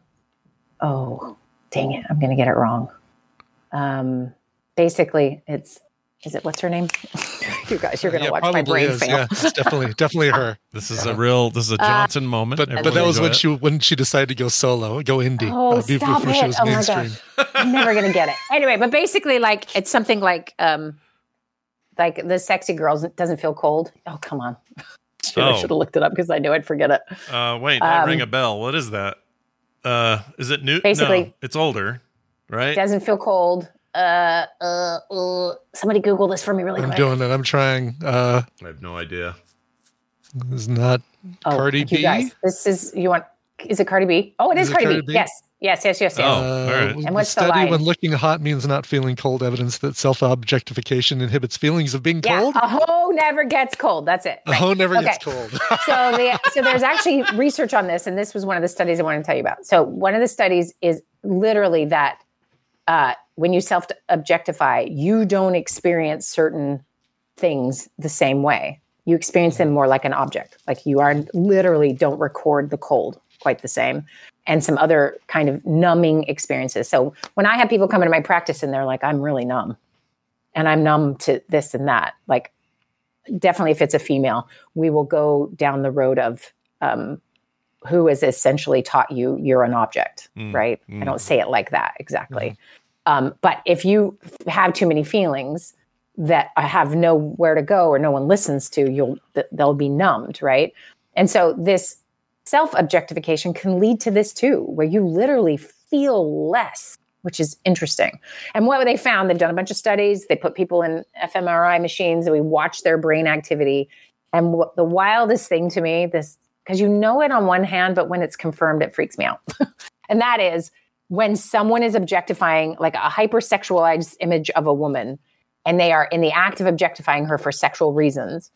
Oh, dang it! I'm going to get it wrong. Um, basically, it's is it what's her name? you guys, you're going to Yeah, watch my brain is. fail. Yeah, it's definitely definitely her. This is a real. This is a Johnson moment. But but that was when it. she when she decided to go solo, go indie. Oh, uh, stop before she it. was Oh my gosh. I'm never gonna get it. Anyway, but basically like it's something like um like the sexy girls doesn't feel cold. Oh come on. Shit, I Oh. should have looked it up because I knew I'd forget it. Uh, wait, that Um, ring a bell. What is that? Uh, is it new? Basically- no, it's older, right? Doesn't feel cold. Uh, uh, uh, somebody Google this for me really I'm quick. doing it. I'm trying. Uh, I have no idea. this is not Oh, Cardi B. guys. This is you want is it Cardi B? Oh, it is, Is it Cardi, Cardi B. B? Yes. Yes, yes, yes, yes. Uh, And what's the study line? when looking hot means not feeling cold evidence that self-objectification inhibits feelings of being Yeah, cold a hoe never gets cold. That's it. a hoe never Okay. gets cold so the, so there's actually research on this, and this was one of the studies I want to tell you about. So one of the studies is literally that uh, when you self objectify, you don't experience certain things the same way. You experience them more like an object, like you are literally don't record the cold quite the same, and some other kind of numbing experiences. So when I have people come into my practice and they're like, "I'm really numb," and I'm numb to this and that, like definitely if it's a female, we will go down the road of um, who has essentially taught you you're an object, Mm, right? I mm. don't say it like that exactly. Um, but if you have too many feelings that I have nowhere to go or no one listens to, you'll they'll be numbed, right? And so this self objectification can lead to this too, where you literally feel less, which is interesting. And what they found, they've done a bunch of studies. They put people in fMRI machines and we watch their brain activity. And what the wildest thing to me, this because you know it on one hand, but when it's confirmed, it freaks me out. and that is when someone is objectifying like a hypersexualized image of a woman and they are in the act of objectifying her for sexual reasons,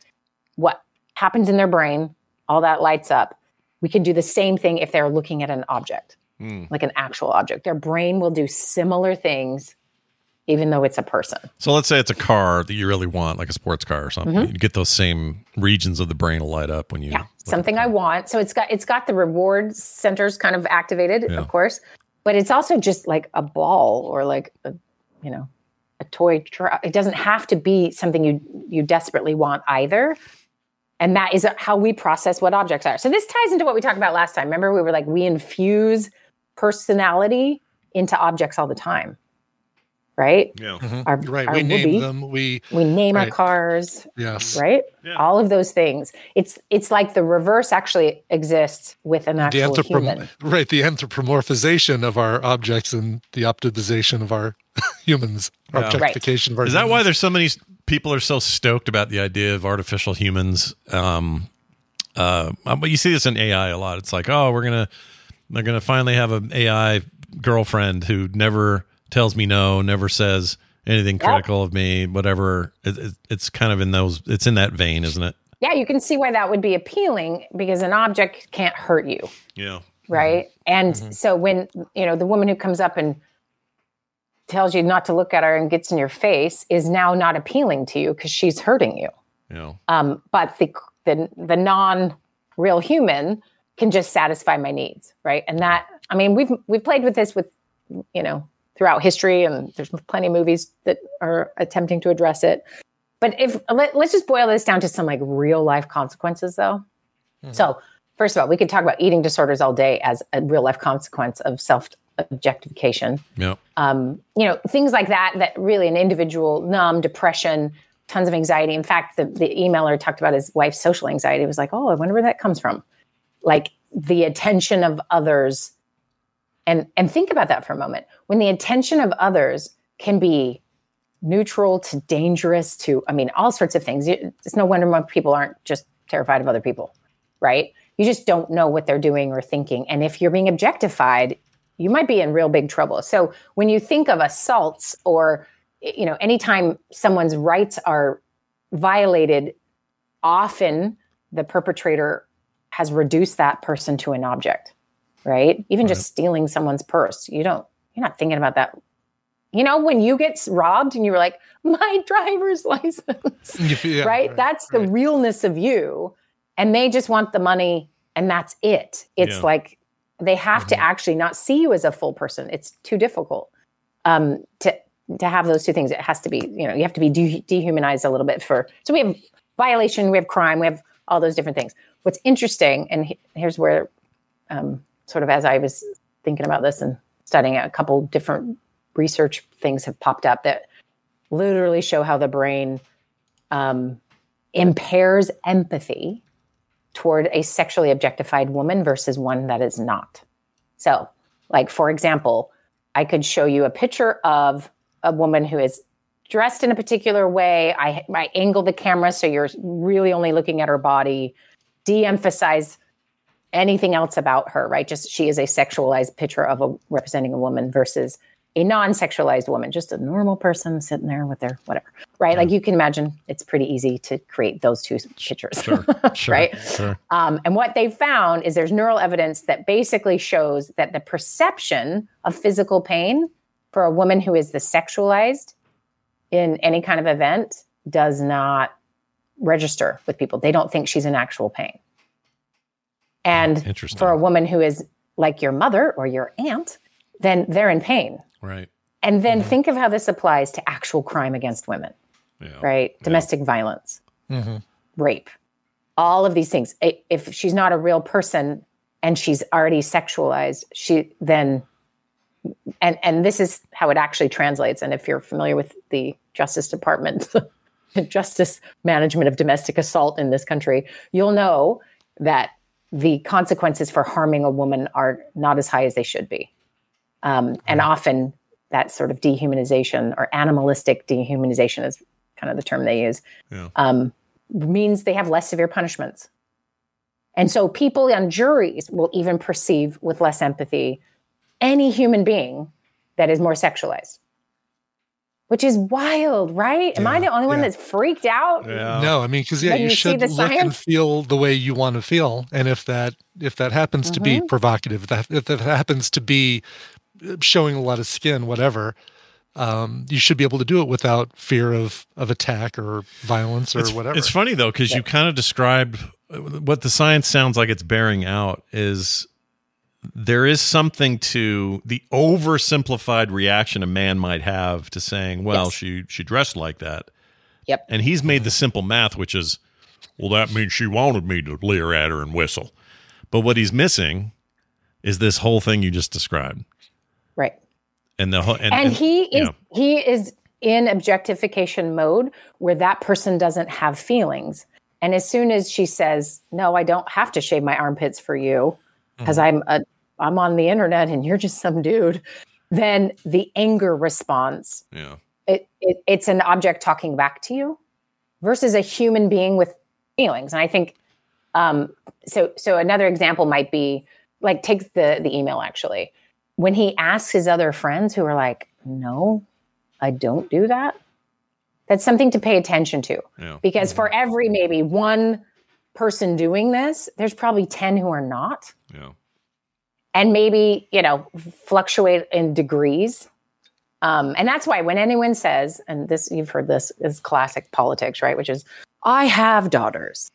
what happens in their brain, all that lights up. We can do the same thing if they're looking at an object, Hmm. like an actual object. Their brain will do similar things, even though it's a person. So let's say it's a car that you really want, like a sports car or something. Mhm. You get those same regions of the brain light up when you. yeah something I want. So it's got it's got the reward centers kind of activated, Yeah. of course, but it's also just like a ball or like a, you know a toy truck. It doesn't have to be something you you desperately want either. And that is how we process what objects are. So this ties into what we talked about last time. Remember, we were like we infuse personality into objects all the time, right? Yeah. Mhm. Our- right. our we name Whoopi. them. We We name our cars, Yes. right? All of those things. It's it's like the reverse actually exists with an The actual anthropom- human. right, the anthropomorphization of our objects and the optimization of our humans, Yeah. objectification of our Is that why there's so many people are so stoked about the idea of artificial humans? Um, uh, but you see this in AI a lot. It's like, oh, we're gonna they're gonna finally have an AI girlfriend who never tells me no, never says anything critical of me, whatever. It, it, it's kind of in those. It's in that vein, isn't it? Yeah, you can see why that would be appealing because an object can't hurt you. Yeah. right and so when you know the woman who comes up and tells you not to look at her and gets in your face is now not appealing to you because she's hurting you Yeah. um, but the the, the non real human can just satisfy my needs right and that i mean we've we've played with this with you know throughout history and there's plenty of movies that are attempting to address it but if let, let's just boil this down to some like real life consequences though so, first of all, we could talk about eating disorders all day as a real life consequence of self objectification. Yeah. Um, you know, things like that, that really an individual, numb, depression, tons of anxiety. In fact, the, the emailer talked about his wife's social anxiety. It was like, oh, I wonder where that comes from. Like the attention of others. And, and think about that for a moment. When the attention of others can be neutral to dangerous to, I mean, all sorts of things. It's no wonder people aren't just terrified of other people right? You just don't know what they're doing or thinking. And if you're being objectified, you might be in real big trouble. So when you think of assaults or you know, anytime someone's rights are violated, often the perpetrator has reduced that person to an object, right? Even just stealing someone's purse. You don't you're not thinking about that. You know, when you get robbed and you were like, my driver's license Yeah, right? That's the realness of you. And they just want the money and that's it. It's Yeah. like they have to actually not see you as a full person. It's too difficult um, to to have those two things. It has to be, you know, you have to be de- dehumanized a little bit for. So we have violation, we have crime, we have all those different things. What's interesting, and he- here's where, um, sort of as I was thinking about this and studying it, a couple different research things have popped up that literally show how the brain um, impairs empathy toward a sexually objectified woman versus one that is not. So, like for example, I could show you a picture of a woman who is dressed in a particular way. I, I angle the camera so you're really only looking at her body, de emphasize anything else about her, right? Just she is a sexualized picture of a representing a woman versus a non-sexualized woman, just a normal person sitting there with their whatever, right? Like you can imagine, it's pretty easy to create those two pictures, Sure. Sure. right? Sure. Um, and what they found is there's neural evidence that basically shows that the perception of physical pain for a woman who is the sexualized in any kind of event does not register with people. They don't think she's in actual pain. And for a woman who is like your mother or your aunt, then they're in pain. Right. And then think of how this applies to actual crime against women, Yeah. right? Domestic violence, Mm-hmm. rape, all of these things. If she's not a real person and she's already sexualized, she then, and and this is how it actually translates. And if you're familiar with the Justice Department, Justice Management of Domestic Assault in this country, you'll know that the consequences for harming a woman are not as high as they should be. Um, and often that sort of dehumanization or animalistic dehumanization is kind of the term they use Yeah. um, means they have less severe punishments. And so people on juries will even perceive with less empathy any human being that is more sexualized, which is wild, right? Am I the only one that's freaked out? No, I mean, because yeah, you, you should the look and feel the way you want to feel, and if that if that happens to be Mhm. provocative, that if that happens to be uh, showing a lot of skin, whatever, um, you should be able to do it without fear of of attack or violence or it's, whatever. It's funny though because you kind of described uh, what the science sounds like it's bearing out is there is something to the oversimplified reaction a man might have to saying, "Well, Yes. she she dressed like that." Yep. And he's made the simple math, which is, well, that means she wanted me to leer at her and whistle. But what he's missing is this whole thing you just described. Right. and the whole and, and, he is know, he is in objectification mode where that person doesn't have feelings and as soon as she says no i don't have to shave my armpits for you because mm-hmm. i'm a i'm on the internet and you're just some dude then the anger response yeah. it, it it's an object talking back to you versus a human being with feelings. And i think um so so another example might be like take the the email actually. When he asks his other friends who are like no i don't do that that's something to pay attention to. Yeah. because for every maybe one person doing this there's probably 10 who are not. Yeah. And maybe you know fluctuate in degrees. Um, and that's why when anyone says and this you've heard this is classic politics right which is i have daughters.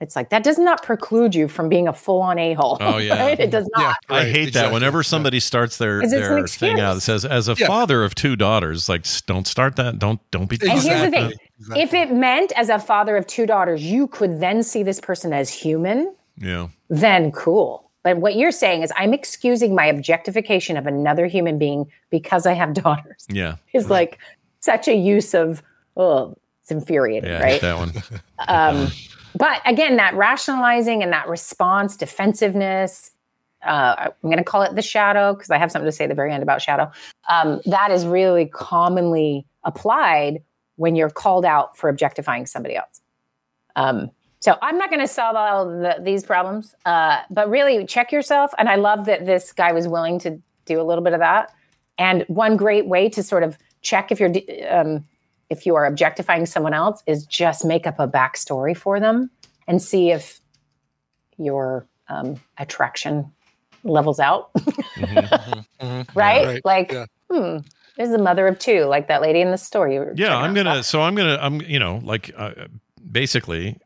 It's like that does not preclude you from being a full-on a-hole Oh, yeah. right? it does not. I hate that. whenever somebody starts their 'Cause it's an their thing out that says as a Yeah. father of two daughters like don't start that. Don't don't be and here's the thing. If it meant as a father of two daughters you could then see this person as human yeah. then cool but what you're saying is i'm excusing my objectification of another human being because i have daughters. Yeah. Is like such a use of oh it's infuriating yeah right? that one. Um, but again that rationalizing and that response defensiveness uh, i'm going to call it the shadow because i have something to say at the very end about shadow. Um, that is really commonly applied when you're called out for objectifying somebody else. Um, so i'm not going to solve all the, these problems uh, but really check yourself. And i love that this guy was willing to do a little bit of that. And one great way to sort of check if you're um, if you are objectifying someone else is just make up a backstory for them and see if your um, attraction levels out. Right? right, like yeah. hmm there's a mother of two like that lady in the story yeah i'm gonna so i'm gonna i'm you know like uh, basically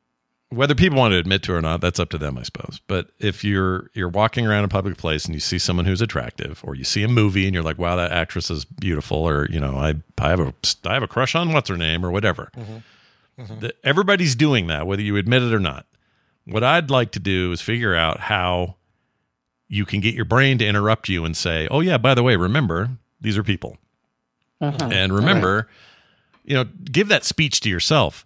whether people want to admit to it or not that's up to them i suppose. But if you're you're walking around a public place and you see someone who's attractive or you see a movie and you're like wow that actress is beautiful or you know i i have a i have a crush on what's her name or whatever mm-hmm. Mm-hmm. The- everybody's doing that whether you admit it or not. What i'd like to do is figure out how you can get your brain to interrupt you and say oh yeah by the way remember these are people. Uh-huh. And remember, you know, give that speech to yourself.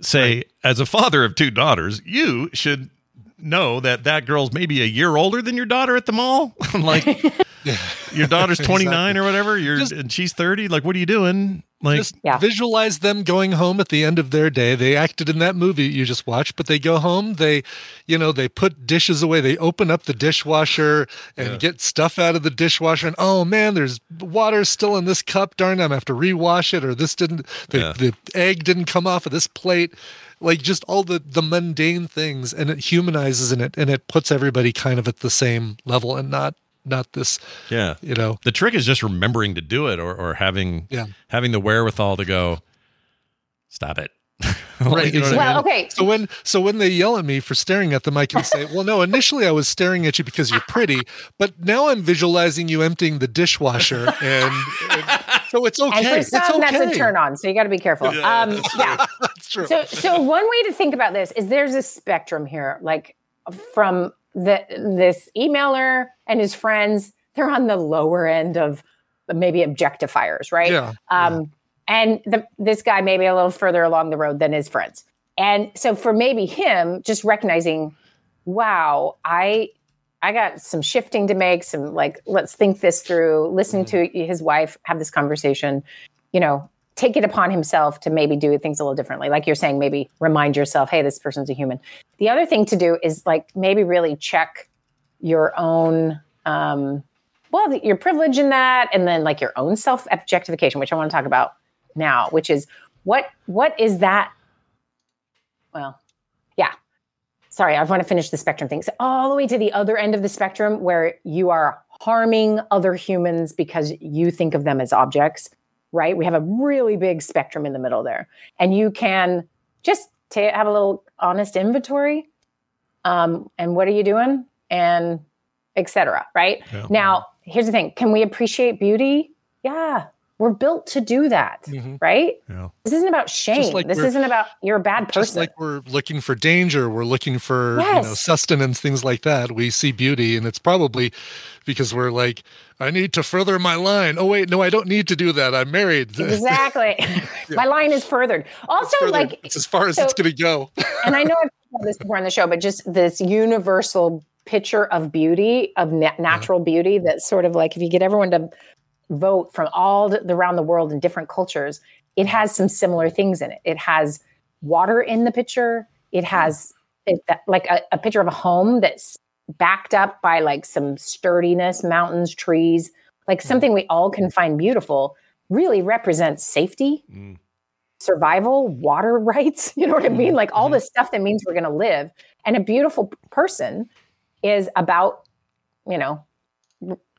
Say, as a father of two daughters, you should know that that girl's maybe a year older than your daughter at the mall. like, your daughter's 29 or whatever, you're and she's 30. Like, what are you doing? Like, just visualize them going home at the end of their day. They acted in that movie you just watched, but they go home. They, you know, they put dishes away. They open up the dishwasher and get stuff out of the dishwasher. And oh man, there's water still in this cup. Darn, I'm gonna have to rewash it. Or this didn't. The, Yeah. the egg didn't come off of this plate. Like just all the the mundane things, and it humanizes in it, and it puts everybody kind of at the same level, and not not this. yeah. You know, The trick is just remembering to do it or, or having, Yeah. having the wherewithal to go, stop it. right You know what I well mean? okay So when so when they yell at me for staring at them, I can say, "Well, no. Initially, I was staring at you because you're pretty, but now I'm visualizing you emptying the dishwasher, and, and so it's okay. and for it's some okay. that's a turn on so you got to be careful um yeah That's true. so so one way to think about this is there's a spectrum here like from the this emailer and his friends they're on the lower end of maybe objectifiers right Yeah, um and the, this guy may be a little further along the road than his friends. And so for maybe him just recognizing wow i i got some shifting to make some like let's think this through listening to his wife have this conversation you know take it upon himself to maybe do things a little differently. Like you're saying maybe remind yourself hey this person's a human. The other thing to do is like maybe really check your own um well your privilege in that and then like your own self objectification which i want to talk about now which is what what is that? Well yeah. Sorry i want to finish the spectrum thing. So all the way to the other end of the spectrum where you are harming other humans because you think of them as objects right? We have a really big spectrum in the middle there. And you can just ta- have a little honest inventory um, and what are you doing? And etc right? Yeah. now here's the thing. Can we appreciate beauty? Yeah We're built to do that, mm-hmm. right? Yeah. This isn't about shame. like this isn't about you're a bad person. Just like we're looking for danger, we're looking for you know sustenance, things like that. We see beauty, and it's probably because we're like, I need to further my line. Oh wait, no, I don't need to do that. I'm married. exactly. My line is furthered. Also, Further- like it's as far as so- it's going to go. and I know I've talked about this before on the show, but just this universal picture of beauty, of na- natural beauty, that's sort of like if you get everyone to vote from all the, around the world in different cultures, it has some similar things in it. It has water in the picture. It hmm. has it, like a, a picture of a home that's backed up by like some sturdiness, mountains, trees, like hmm. something we all can find beautiful. Really represents safety, mm. survival, water rights. You know what I mm-hmm. mean? Like all mm-hmm. the stuff that means we're going to live. And a beautiful person is about, you know,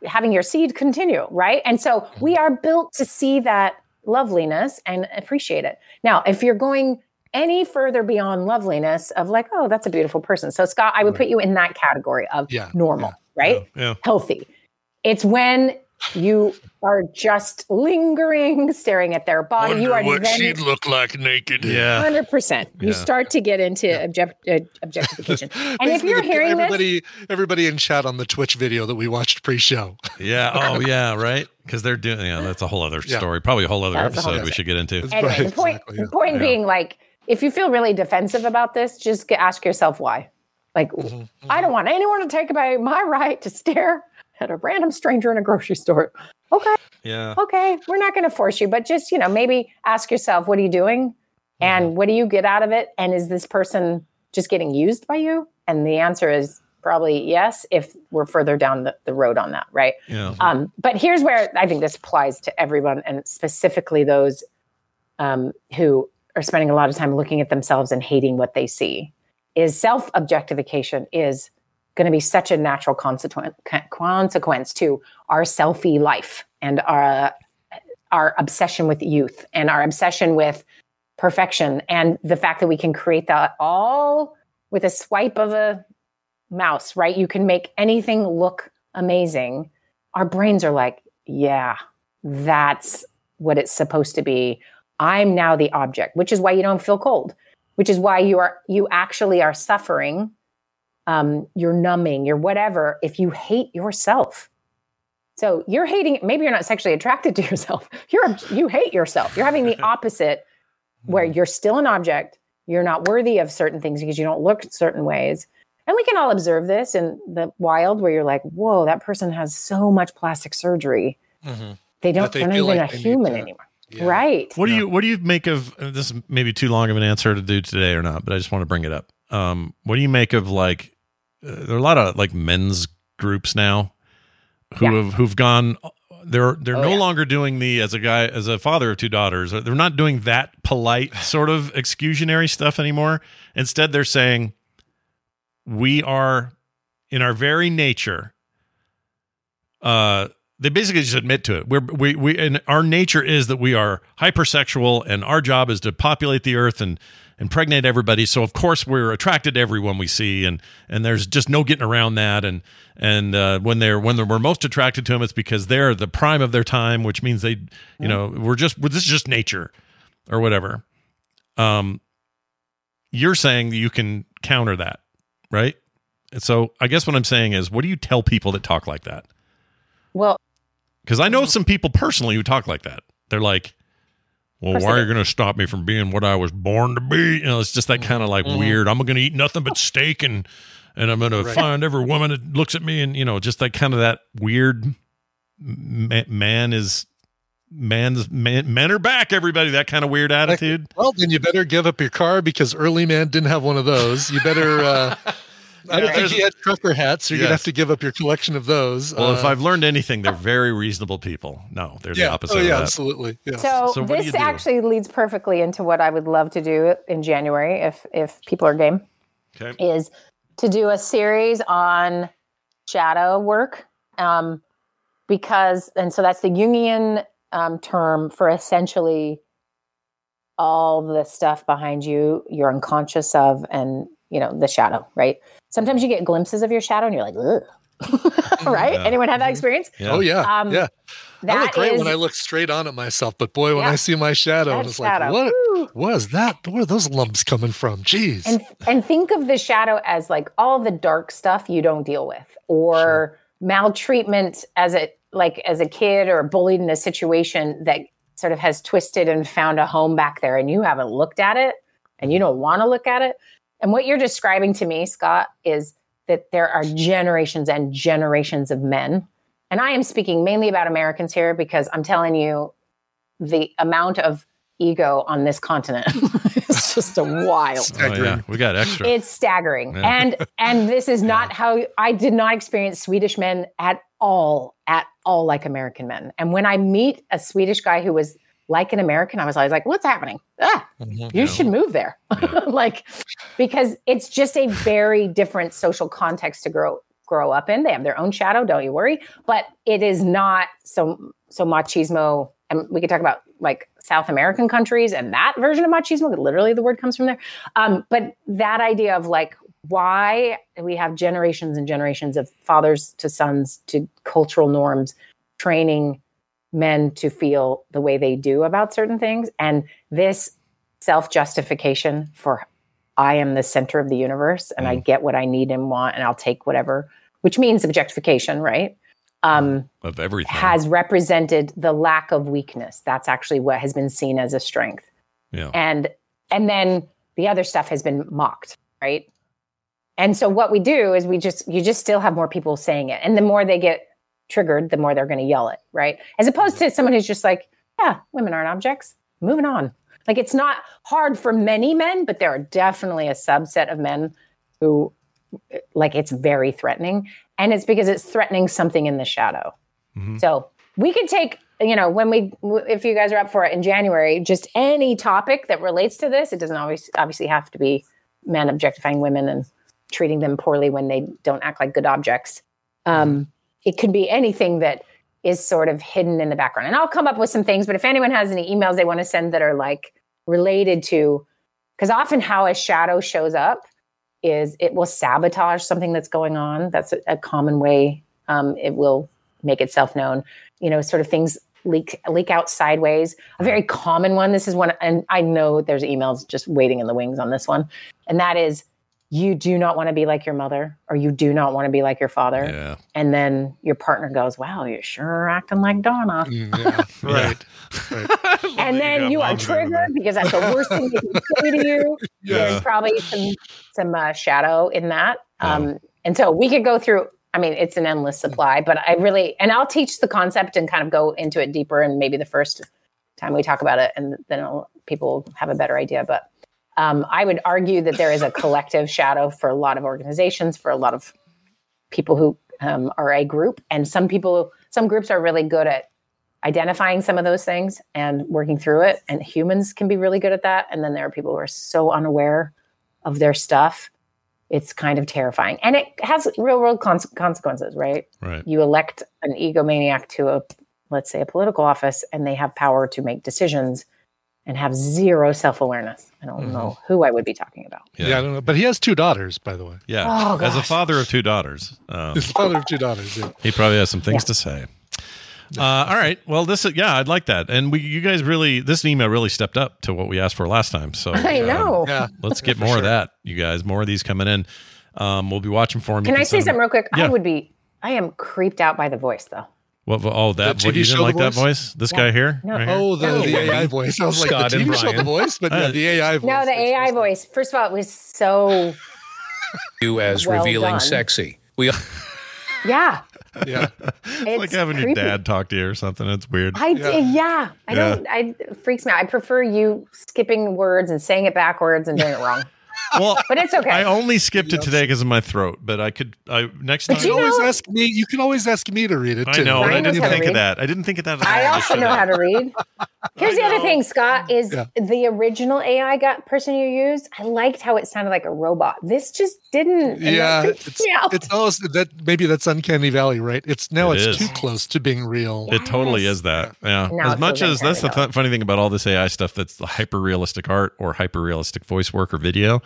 having your seed continue, right? And so mm-hmm. we are built to see that loveliness and appreciate it. Now, if you're going any further beyond loveliness of like, oh, that's a beautiful person. So Scott, I would put you in that category of Yeah, normal, right? Yeah. Healthy. It's when you are just lingering, staring at their body. you are what then she'd look like naked. Yeah. Hundred percent. You Yeah. start to get into object, uh, objectification, and if you're the- hearing this, everybody, everybody in chat on the Twitch video that we watched pre-show. Yeah. Oh, yeah. Right. Because they're doing. Yeah. That's a whole other Yeah. story. Probably a whole other That's a whole episode other- we should get into. anyway, the point, exactly, the point Yeah. being, like, if you feel really defensive about this, just ask yourself why. Like, Mm-hmm, I don't want anyone to take away my right to stare at a random stranger in a grocery store. Okay, Yeah. okay, we're not going to force you, but just you know, maybe ask yourself, what are you doing, Mm-hmm. and what do you get out of it, and is this person just getting used by you? And the answer is probably yes, if we're further down the, the road on that, right? Yeah. Um, but here's where I think this applies to everyone, and specifically those um, who are spending a lot of time looking at themselves and hating what they see. Is self objectification is going to be such a natural consequence to our selfie life and our our obsession with youth and our obsession with perfection and the fact that we can create that all with a swipe of a mouse, right? You can make anything look amazing. Our brains are like, yeah, that's what it's supposed to be. I'm now the object, which is why you don't feel cold, which is why you are you actually are suffering. Um, you're numbing, you're whatever if you hate yourself. So you're hating. Maybe you're not sexually attracted to yourself. You're you hate yourself. You're having the opposite, where you're still an object. You're not worthy of certain things because you don't look certain ways. And we can all observe this in the wild, where you're like, "Whoa, that person has so much plastic surgery. They don't. That they they are not even like a human to- anymore." Right. What do you What do you make of this? Maybe too long of an answer to do today or not, but I just want to bring it up. Um, what do you make of like? Uh, there are a lot of like men's groups now who Yeah. have who've gone. They're they're Oh, no yeah. longer doing the as a guy as a father of two daughters. They're not doing that polite sort of exclusionary stuff anymore. Instead, they're saying we are in our very nature uh they basically just admit to it we're we we and our nature is that we are hypersexual and our job is to populate the earth and impregnate everybody. So of course we're attracted to everyone we see and and there's just no getting around that. And and uh, when they're when they're, we're most attracted to them it's because they're the prime of their time which means they you know we're just this is just nature or whatever. Um you're saying that you can counter that right? And so i guess what i'm saying is what do you tell people that talk like that? Well, because I know some people personally who talk like that. They're like, "Well, why are you going to stop me from being what I was born to be?" You know, it's just that kind of like weird. I'm going to eat nothing but steak and and I'm going to find every woman that looks at me and you know, just that kind of that weird ma- man is man's man, men are back. Everybody, that kind of weird attitude. Well, then you better give up your car because early man didn't have one of those. You better. Uh, I don't think he had trucker hats, so you're gonna have to give up your collection of those. Well, if Uh, I've learned anything, they're very reasonable people. No, they're the opposite. oh of yeah, that. absolutely. Yeah. So, So what do this do? actually leads perfectly into what I would love to do in January if if people are game. Okay. Is to do a series on shadow work, um, because and so that's the Jungian um, term for essentially all the stuff behind you you're unconscious of and you know the shadow right sometimes you get glimpses of your shadow and you're like Ugh. right? Yeah. Anyone have that experience? Oh yeah, Um, yeah. I that look great is- when I look straight on at myself, but boy, when Yeah. I see my shadow, That and it's shadow. like, Woo. what was that? Where are those lumps coming from? Jeez. and and think of the shadow as like all the dark stuff you don't deal with or maltreatment as a like as a kid or bullied in a situation that sort of has twisted and found a home back there and you haven't looked at it and you don't want to look at it and what you're describing to me scott is that there are generations and generations of men and i am speaking mainly about americans here because i'm telling you the amount of ego on this continent is just a wild Oh, yeah. We got extra. it's staggering. Yeah. And and this is not how I did not experience Swedish men at all, at all like American men. And when I meet a Swedish guy who was like an American, I was always like, what's happening? Ah, you should move there. like because it's just a very different social context to grow grow up in. They have their own shadow, don't you worry. But it is not so so machismo. And we could talk about like South American countries and that version of machismo. Literally, the word comes from there. Um, but that idea of like why we have generations and generations of fathers to sons to cultural norms training men to feel the way they do about certain things, and this self justification for I am the center of the universe and I get what I need and want, and I'll take whatever, which means objectification, right? Um, of everything. has represented the lack of weakness. That's actually what has been seen as a strength. Yeah. And and then the other stuff has been mocked, right? And so what we do is we just you just still have more people saying it. And the more they get triggered, the more they're going to yell it, right? As opposed to someone who's just like, yeah, women aren't objects. Moving on. Like it's not hard for many men, but there are definitely a subset of men who like it's very threatening and it's because it's threatening something in the shadow. So we could take, you know, when we, if you guys are up for it in January, just any topic that relates to this. It doesn't always obviously have to be men objectifying women and treating them poorly when they don't act like good objects. Um, it could be anything that is sort of hidden in the background. And I'll come up with some things, but if anyone has any emails they want to send that are like related to, because often how a shadow shows up is it will sabotage something that's going on. That's a, a common way um, it will make itself known. You know, sort of things leak leak out sideways. A very common one. This is one, and I know there's emails just waiting in the wings on this one, and that is you do not want to be like your mother or you do not want to be like your father. Yeah. And then your partner goes, "Wow, you're sure acting like Donna." yeah, right. and then you are triggered because that's the worst thing they can say to you. Yeah. There's probably some some uh, shadow in that, um, and so we could go through. I mean, it's an endless supply, but I really and I'll teach the concept and kind of go into it deeper, and maybe the first time we talk about it, and then it'll, people have a better idea. But um, I would argue that there is a collective shadow for a lot of organizations, for a lot of people who um, are a group, and some people, some groups are really good at identifying some of those things and working through it. And humans can be really good at that. And then there are people who are so unaware of their stuff. It's kind of terrifying. And it has real world cons- consequences, right? Right. You elect an egomaniac to a, let's say, a political office, and they have power to make decisions and have zero self awareness. I don't know who I would be talking about. Yeah. I don't know. But he has two daughters, by the way. Yeah. Oh, As a father of two daughters, um, He's the father of two daughters. Yeah. he probably has some things Yeah. to say. Uh, all right. Well, this yeah, I'd like that. And we, you guys really, this email really stepped up to what we asked for last time. So I um, know. Yeah. let's get more of that, you guys. More of these coming in. Um, we'll be watching for them. You Can I say something real quick? Yeah. I would be, I am creeped out by the voice though. What? Oh, that. The What, you show didn't The like that Voice? voice? This Yeah. guy here? No. Right here? Oh, the, No. the AI voice. I was Scott like, the and TV show, The Voice, but yeah, Uh, the AI voice. No, the AI voice. First of all, it was so You as Well revealing done. sexy. We yeah. Yeah. It's like having creepy. your dad talk to you or something. It's weird. I yeah. yeah. I Yeah. don't. I it freaks me out. I prefer you skipping words and saying it backwards and doing it wrong. Well, But it's okay. I only skipped it today because of my throat, but I could. I next But time. You you can always know- ask me. You can always ask me to read it I know, and I didn't how to think of that. I didn't think of that. at I all also know how to read. Here's the other thing, Scott, is Yeah. the original AI got person you used. I liked how it sounded like a robot. This just didn't. and Yeah, it's, me it's almost that maybe that's uncanny valley, right? It's now It it's is. too close to being real. It totally is that. Yeah. Now as much as that's the th- funny thing about all this AI stuff that's the hyper realistic art or hyper realistic voice work or video,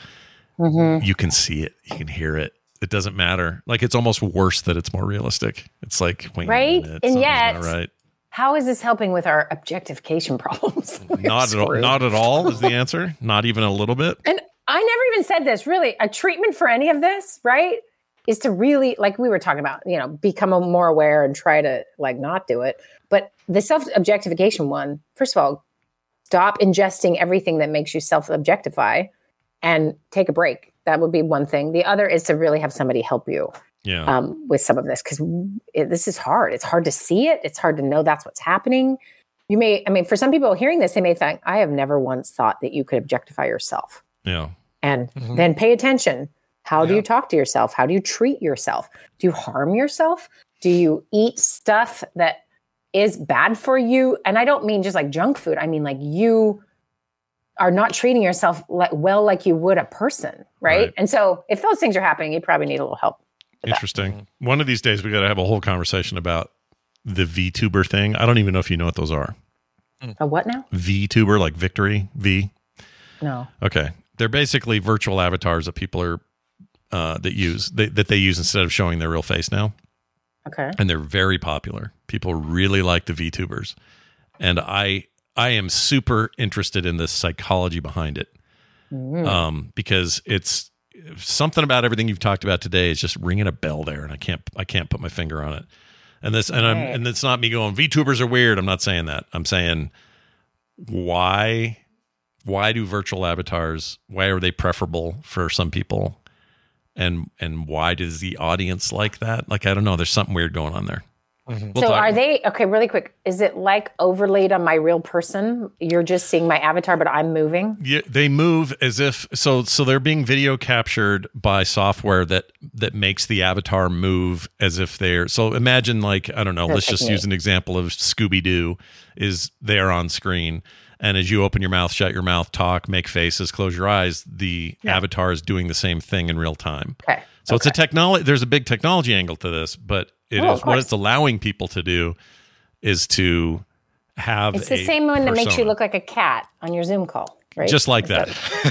Mhm. you can see it, you can hear it. it doesn't matter. Like it's almost worse that it's more realistic. It's like wait, Right? minute, And yet- right. How is this helping with our objectification problems? Not at all. Not at all is the answer. Not even a little bit. And I never even said this. Really, a treatment for any of this, right, is to really, like we were talking about, you know, become more aware and try to like not do it. But the self objectification one, first of all, stop ingesting everything that makes you self objectify and take a break. That would be one thing. The other is to really have somebody help you Yeah. um, with some of this because this is hard. It's hard to see it. It's hard to know that's what's happening. You may, I mean, for some people hearing this, they may think, I have never once thought that you could objectify yourself. yeah. And Mm-hmm. then pay attention. How do you talk to yourself? How do you treat yourself? Do you harm yourself? Do you eat stuff that is bad for you? And I don't mean just like junk food. I mean like you are not treating yourself like well like you would a person, right? Right. And so if those things are happening, you probably need a little help. Interesting. One of these days, we got to have a whole conversation about the VTuber thing. I don't even know if you know what those are. A what now? VTuber, like victory, V. No. Okay. They're basically virtual avatars that people are, uh, that use, they, that they use instead of showing their real face now. Okay. And they're very popular. People really like the VTubers. And I, I am super interested in the psychology behind it. Mm. um, because it's something about everything you've talked about today is just ringing a bell there, and I can't I can't put my finger on it. And this and I'm Right. and it's not me going VTubers are weird. I'm not saying that. I'm saying why why do virtual avatars why are they preferable for some people and and why does the audience like that like i don't know there's something weird going on there Mm-hmm. We'll so talk- are they okay? Really quick, is it like overlaid on my real person? You're just seeing my avatar, but I'm moving. Yeah, they move as if so. So they're being video captured by software that that makes the avatar move as if they're. So imagine like I don't know. let's That's just use an example of Scooby Doo is there on screen, and as you open your mouth, shut your mouth, talk, make faces, close your eyes, the avatar is doing the same thing in real time. Okay. So it's a technology. There's a big technology angle to this, but it is Oh, of what it's allowing people to do is to have. It's the a same one that makes you look like a cat on your Zoom call, right? Just like Is that.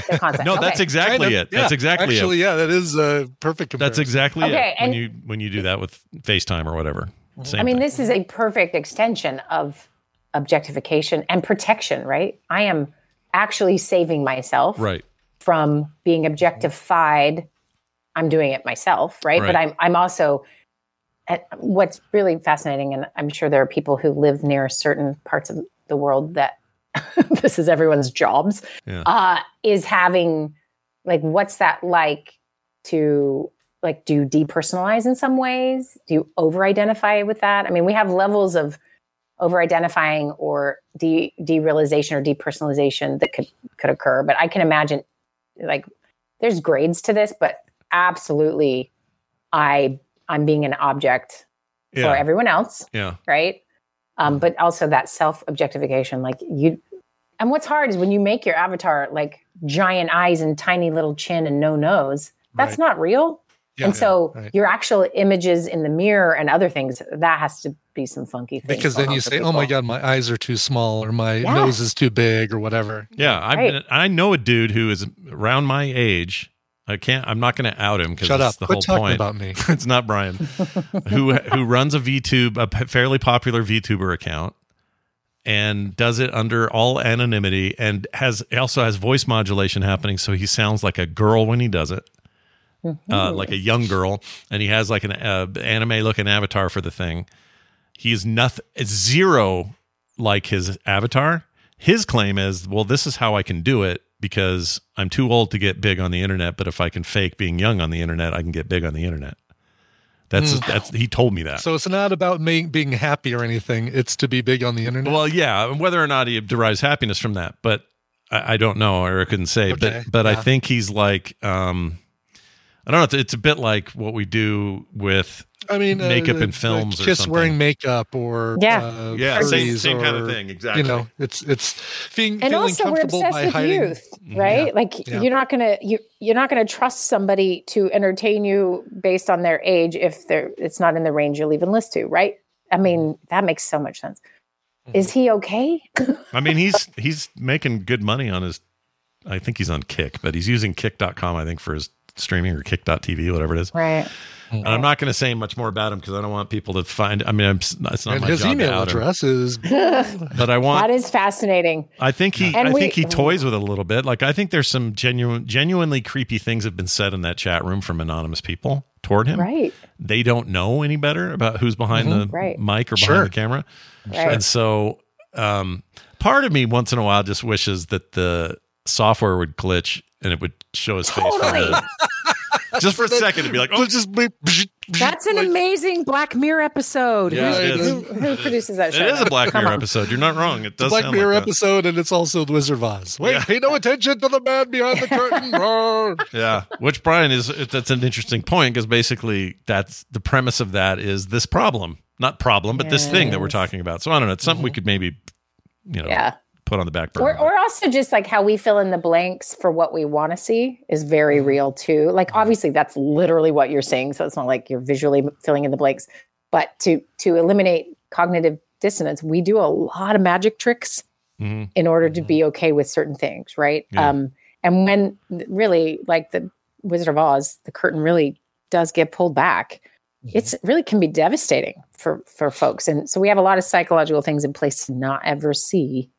the concept? No, that's exactly Kind of, it. That's exactly Actually, it. yeah, that is a perfect comparison. That's exactly Okay, it. When you when you do that with FaceTime or whatever. Mm-hmm. Same I mean, thing. this is a perfect extension of objectification and protection, right? I am actually saving myself right. from being objectified. I'm doing it myself, right? But I'm I'm also at, what's really fascinating, and I'm sure there are people who live near certain parts of the world that this is everyone's jobs. Yeah. Uh, is having like what's that like to like do you depersonalize in some ways? Do you over identify with that? I mean, we have levels of over identifying or de derealization or depersonalization that could could occur, but I can imagine like there's grades to this, but absolutely I I'm being an object Yeah. for everyone else, Yeah. right? Um, but also that self objectification, like you. And what's hard is when you make your avatar like giant eyes and tiny little chin and no nose. That's Right. not real. Yeah, and so yeah, right. your actual images in the mirror and other things that has to be some funky things. because then you for say, "Oh my god, my eyes are too small, or my Yeah. nose is too big, or whatever." Yeah, I've Right. been, I know a dude who is around my age. I can't. I'm not going to out him because Shut that's up. the Quit whole talking point. about me. it's not Brian, who who runs a VTube, a fairly popular VTuber account, and does it under all anonymity, and has also has voice modulation happening, so he sounds like a girl when he does it. uh, like a young girl, and he has like an uh, anime looking avatar for the thing. He is nothing zero like his avatar. His claim is, well, this is how I can do it because I'm too old to get big on the internet, but if I can fake being young on the internet, I can get big on the internet. That's Hmm. that's he told me that. So it's not about me being happy or anything. It's to be big on the internet. Well, yeah, whether or not he derives happiness from that, but I, I don't know, or I couldn't say. Okay, But but I think he's like, um, I don't know. It's, it's a bit like what we do with I mean, uh, makeup uh, in films or kiss something. wearing makeup or Yeah. uh, Yeah, same- furries same kind of thing, exactly. You know, it's it's being and feeling also we're comfortable obsessed by with hiding. youth right Yeah. like Yeah. you're not gonna you you're not gonna trust somebody to entertain you based on their age if they're it's not in the range you'll even list to right i mean that makes so much sense Mm-hmm. is he okay I mean, he's he's making good money on his. I think he's on Kick, but he's using Kick.com. I think for his streaming or kick.tv, whatever it is. Right. And I'm not going to say much more about him because I don't want people to find. I mean, I'm, it's not And my his job to email out him. address is But I want. that is fascinating. I think he. And I we- think he toys with it a little bit. Like I think there's some genuine, genuinely creepy things have been said in that chat room from anonymous people toward him. Right. They don't know any better about who's behind Mhm. the Right. mic or behind Sure. the camera. Right. And so, um, part of me once in a while just wishes that the software would glitch and it would show his face. Totally. the- just for a second to be like, oh, just be, That's an amazing Black Mirror episode. Yeah, Who's- Who, who produces that it show? is a Black Mirror episode. You're not wrong. It the does Black sound Mirror like episode, and it's also the Wizard of Oz. Wait, Yeah. pay no attention to the man behind the curtain. Yeah, which Brian is that's an interesting point because basically that's the premise of that is this problem, not problem, but this thing that we're talking about. So I don't know. It's something we mm-hmm. could maybe, you know, Yeah. Put on the back burner. Or, or also just like how we fill in the blanks for what we want to see is very real too. Like obviously that's literally what you're saying, so it's not like you're visually filling in the blanks. But to to eliminate cognitive dissonance, we do a lot of magic tricks Mhm. in order to be okay with certain things, right? Yeah. Um, and when really like the Wizard of Oz, the curtain really does get pulled back. It's it really can be devastating for for folks, and so we have a lot of psychological things in place to not ever see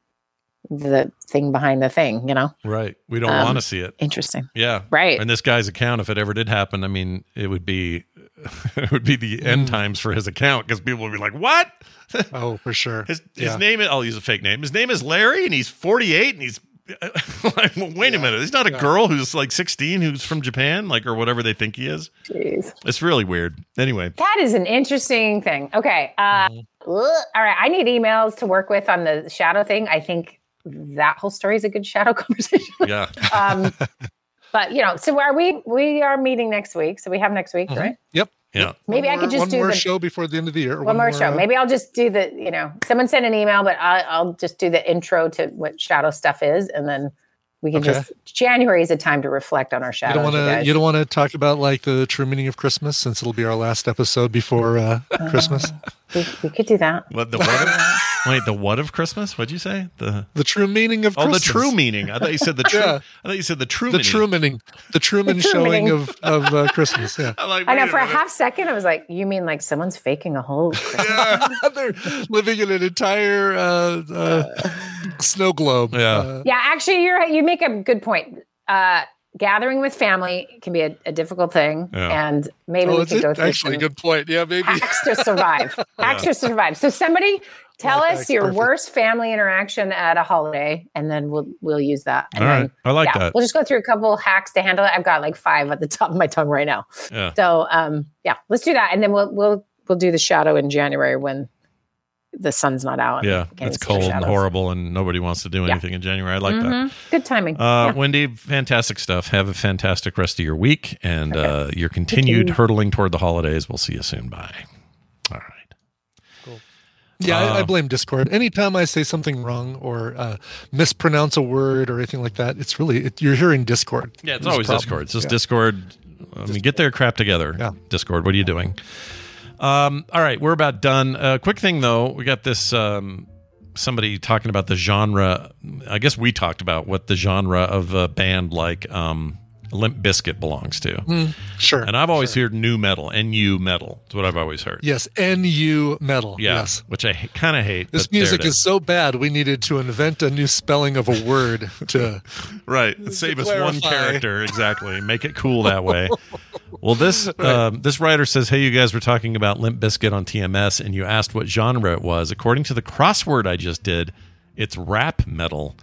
the thing behind the thing. You know, Right. We don't Um, want to see it. interesting. Yeah. Right. And this guy's account, if it ever did happen, I mean, it would be it would be the end times for his account because people would be like, "What? Oh, for sure. His, his name is I'll use a fake name. His name is Larry and he's 48 and he's like, well, wait a minute. He's not a girl who's like 16 who's from Japan, like or whatever they think he is. Jeez. It's really weird. Anyway, That is an interesting thing. Okay. Uh, Mm-hmm. all right. I need emails to work with on the shadow thing. I think that whole story is a good shadow conversation. yeah. um, but you know, so are we? We are meeting next week. So we have next week, right? Yep. Yeah. Maybe I One could more- just one do more the show before the end of the year. or one more show. uh, Maybe I'll just do the. You know, someone sent an email, but I, I'll just do the intro to what shadow stuff is, and then we can Okay. just. January is a time to reflect on our shadow. You don't want to. You don't want to talk about like the true meaning of Christmas, since it'll be our last episode before uh, Christmas. we, we could do that. What the what of, wait, the what of Christmas? What'd you say? The The true meaning of Oh, Christmas. the true meaning. I thought you said the true Yeah. I thought you said the true the meaning. true meaning, the Truman The true showing meaning. of of uh, Christmas. Yeah, I'm like, I know for a minute. half second I was like, you mean like someone's faking a whole Christmas? they're living in an entire uh, uh, snow globe. Yeah. Uh, Yeah, actually, you're you make a good point. Uh, gathering with family can be a, a difficult thing, Yeah. and maybe oh, we could go through actually a good point. Yeah, maybe. hacks to survive. Hacks to survive. So somebody tell us your perfect. worst family interaction at a holiday, and then we'll we'll use that. And All then, right. I like yeah, that. We'll just go through a couple hacks to handle it. I've got like five at the top of my tongue right now. Yeah. So um, yeah, let's do that, and then we'll we'll we'll do the shadow in January when the sun's not out. Yeah, it's cold and horrible, and nobody wants to do Yeah. anything in January. I like Mhm. Good timing. Uh, Yeah. Wendi, fantastic stuff. Have a fantastic rest of your week and uh, your continued hurtling toward the holidays. We'll see you soon. Bye. Yeah, I, I Uh, blame Discord. Anytime I say something wrong or uh, mispronounce a word or anything like that, it's really it, you're hearing Discord. Yeah, it's always. Discord. It's just Yeah. Discord. I mean, get their crap together. Yeah. Discord, what are you doing? Um, all right, we're about done. Uh, quick thing though, we got this um, somebody talking about the genre. I guess we talked about what the genre of a band like um, Limp Bizkit belongs to. Mm, sure. And I've always heard new metal, NU metal. That's what I've always heard. Yes, NU metal. Yeah, Yes. which I kind of hate. This music it is so bad we needed to invent a new spelling of a word to right. Save us one character exactly. Make it cool that way. Well, this um, this writer says, "Hey, you guys were talking about Limp Bizkit on TMS, and you asked what genre it was. According to the crossword I just did, it's rap metal.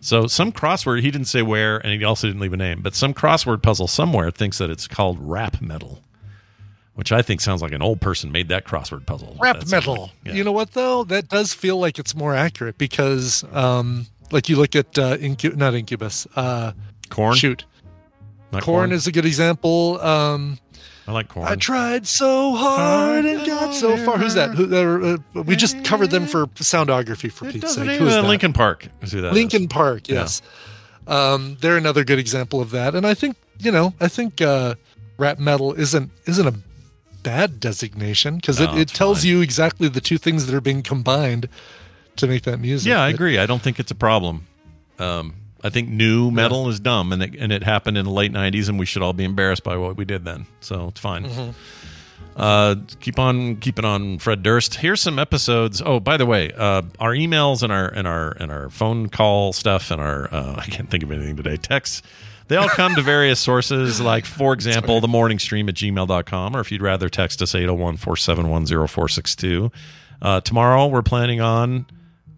So some crossword he didn't say where, and he also didn't leave a name, but some crossword puzzle somewhere thinks that it's called rap metal." Which I think sounds like an old person made that crossword puzzle. rap metal. yeah. You know what though? That does feel like it's more accurate because um like you look at uh Incu- not incubus, uh Korn? Shoot. Korn, Korn? is a good example. Um I like Korn. I tried so hard and got so far. Who's that? Who, uh, uh, we just covered them for soundography for Pete's sake. even- Who's that? Linkin Park is who that is. Linkin Park, Yeah. yes. Um, they're another good example of that, and I think you know, I think uh, rap metal isn't isn't a bad designation because No, it, it it's tells you exactly the two things that are being combined to make that music. Yeah, I agree. I don't think it's a problem. Um, I think new metal is dumb, and it, and it happened in the late '90s, and we should all be embarrassed by what we did then. So it's fine. Mhm. Uh, keep on keeping on, Fred Durst. Here's some episodes. Oh, by the way, uh, our emails and our and our and our phone call stuff and our uh, I can't think of anything today. Texts. They all come to various sources, like, for example, the morning stream at gmail.com, or if you'd rather text us 801 471 0462. Uh, tomorrow, we're planning on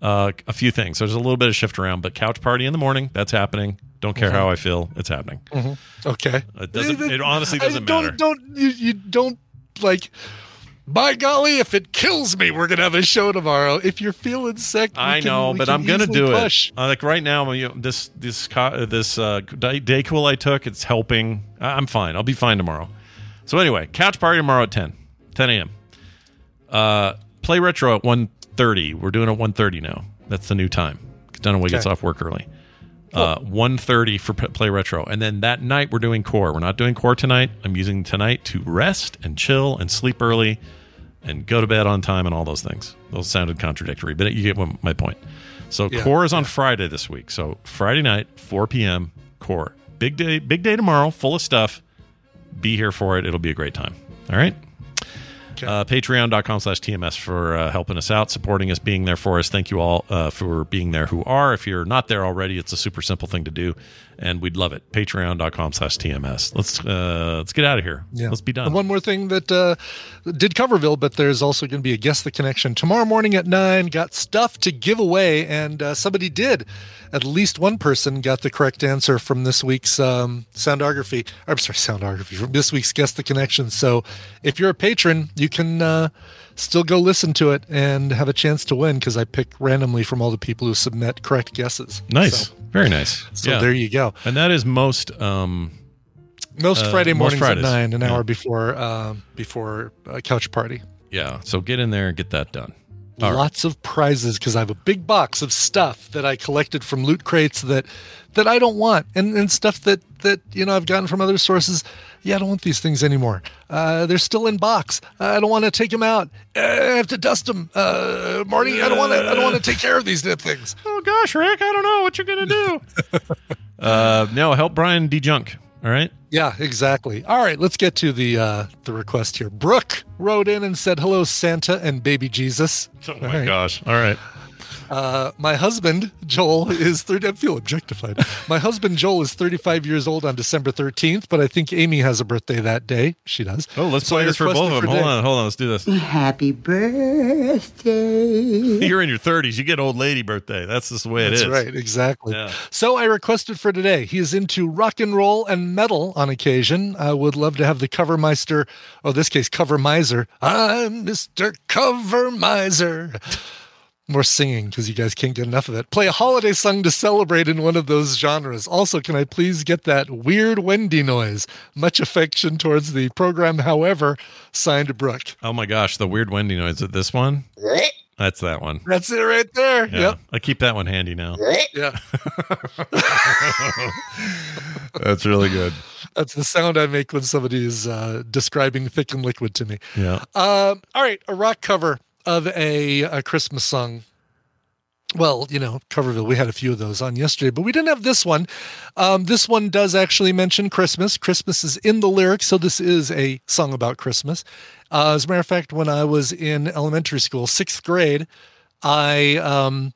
uh, a few things. There's a little bit of shift around, but couch party in the morning, that's happening. Don't care Mhm. how I feel, it's happening. Mhm. Okay. It doesn't. It honestly doesn't don't, matter. Don't you, you don't like? By golly, if it kills me, we're gonna have a show tomorrow. If you're feeling sick, I can- know, but I'm gonna do push. it. Uh, like right now, you know, this this co- uh, this uh, day Dayquil I took, it's helping. I- I'm fine. I'll be fine tomorrow. So anyway, couch party tomorrow at 10, 10 a.m. Uh, play retro at 1.30. We're doing it 1.30 now. That's the new time. Because Dunaway gets off work early. Uh, 1.30 for play retro, and then that night we're doing core. We're not doing core tonight. I'm using tonight to rest and chill and sleep early and go to bed on time and all those things. Those sounded contradictory, but you get my point. So Yeah, core is on Friday this week. So Friday night, 4 p.m. core. Big day, big day tomorrow, full of stuff. Be here for it. It'll be a great time. All right. Uh, Patreon.com slash TMS for uh, helping us out, supporting us, being there for us. Thank you all uh, for being there who are. If you're not there already, it's a super simple thing to do, and we'd love it. Patreon.com slash TMS. Let's uh, let's get out of here. Yeah. Let's be done. And one more thing that uh, did Coverville, but there's also going to be a guest the connection tomorrow morning at nine. Got stuff to give away, and uh, somebody did. At least one person got the correct answer from this week's um, soundography. I'm sorry, soundography from this week's guest the connection. So if you're a patron, you can uh, still go listen to it and have a chance to win because I pick randomly from all the people who submit correct guesses. Nice. So, Very nice. so there you go. And that is most um, Most uh, Friday most mornings at nine, an Yeah. hour before um, before uh, couch party. Yeah. So get in there and get that done. All right. Lots of prizes because I have a big box of stuff that I collected from loot crates that that I don't want, and, and stuff that that you know I've gotten from other sources. Yeah, I don't want these things anymore. Uh, they're still in box. I don't want to take them out. Uh, I have to dust them. Uh, Marty, I don't want to. I don't want to take care of these things. Oh gosh, Rick, I don't know what you're gonna do. uh, no, help Brian dejunk. All right. Yeah, exactly. All right, let's get to the uh, the request here. Brooke wrote in and said, "Hello, Santa and baby Jesus." Oh my gosh. All right. Uh, my husband Joel is thirty. I feel objectified. My husband Joel is thirty-five years old on December thirteenth, but I think Amy has a birthday that day. She does. Oh, let's So I play this for both of them. Hold today- on, hold on. Let's do this. Happy birthday. You're in your 30s. You get old lady birthday. That's just the way it That's is. right, exactly. Yeah. So I requested for today. He is into rock and roll and metal on occasion. I would love to have the cover meister, or this case, cover miser. I'm Mr. Cover Miser. More singing because you guys can't get enough of it. Play a holiday song to celebrate in one of those genres. Also, can I please get that weird Wendi noise? Much affection towards the program, however, signed Brooke. Oh my gosh, the weird Wendi noise. Is this one? That's that one. That's it right there. Yeah. Yep. I keep that one handy now. Yeah. That's really good. That's the sound I make when somebody is uh, describing thick and liquid to me. Yeah. Um, all right, a rock cover of a, a Christmas song. Well, you know, Coverville, we had a few of those on yesterday, but we didn't have this one. Um, this one does actually mention Christmas. Christmas is in the lyrics, so this is a song about Christmas. Uh, as a matter of fact, when I was in elementary school, sixth grade, I um,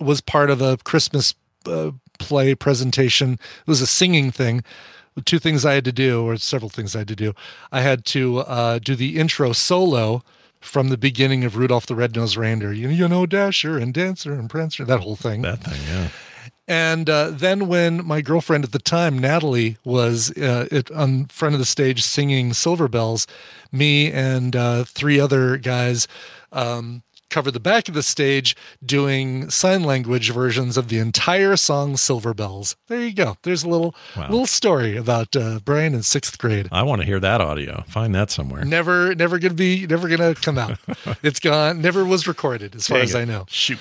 was part of a Christmas uh, play presentation. It was a singing thing. Two things I had to do, or several things I had to do. I had to uh, do the intro solo from the beginning of Rudolph the Red-Nosed Reindeer. You, you know, Dasher and Dancer and Prancer, that whole thing. That thing, yeah. And uh, then when my girlfriend at the time, Natalie, was uh, it, on front of the stage singing Silver Bells, me and uh, three other guys um, covered the back of the stage doing sign language versions of the entire song Silver Bells. There you go. There's a little Wow. little story about uh, Brian in sixth grade. I want to hear that audio. Find that somewhere. Never, never gonna be, never gonna come out. it's gone. Never was recorded, as far Dang as it. I know. Shoot.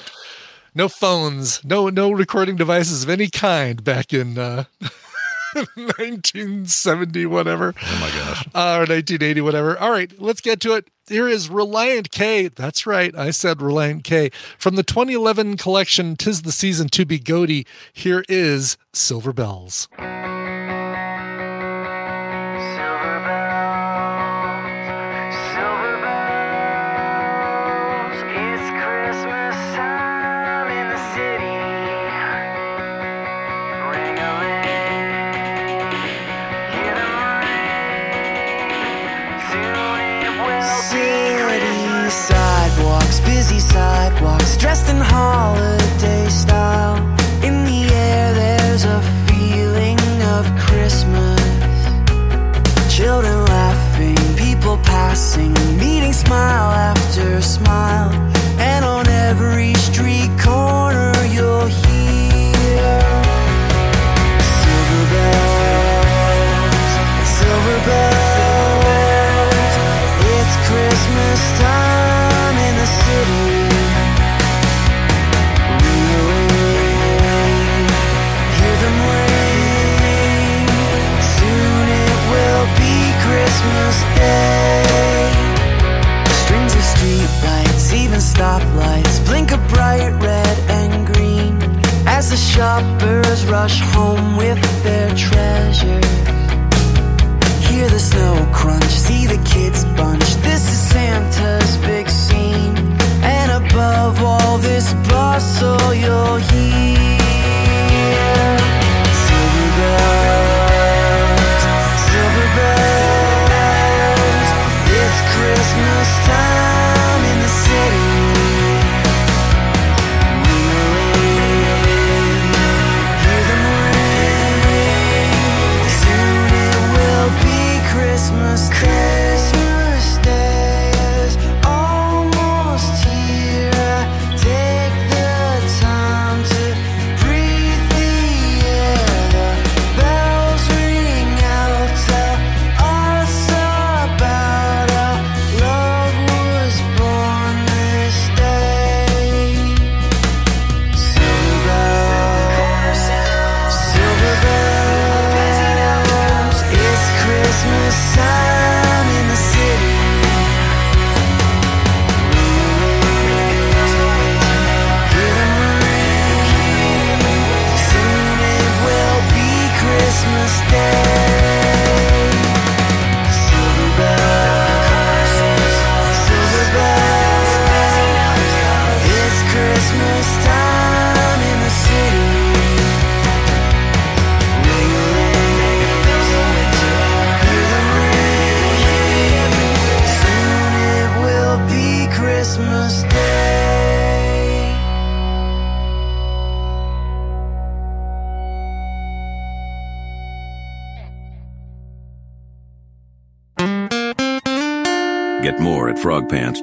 No phones, no no recording devices of any kind back in uh, 1970, whatever. Oh my gosh. Uh, or 1980, whatever. All right, let's get to it. Here is Relient K. That's right. I said Relient K. From the 2011 collection, Tis the Season to Be Goaty. Here is Silver Bells. Busy sidewalks, dressed in holiday style. In the air, there's a feeling of Christmas. Children laughing, people passing, meeting smile after smile. Strings of streetlights, even stoplights, blink a bright red and green as the shoppers rush home with their treasures. Hear the snow crunch, see the kids bunch. This is Santa's big scene, and above all this bustle, you'll hear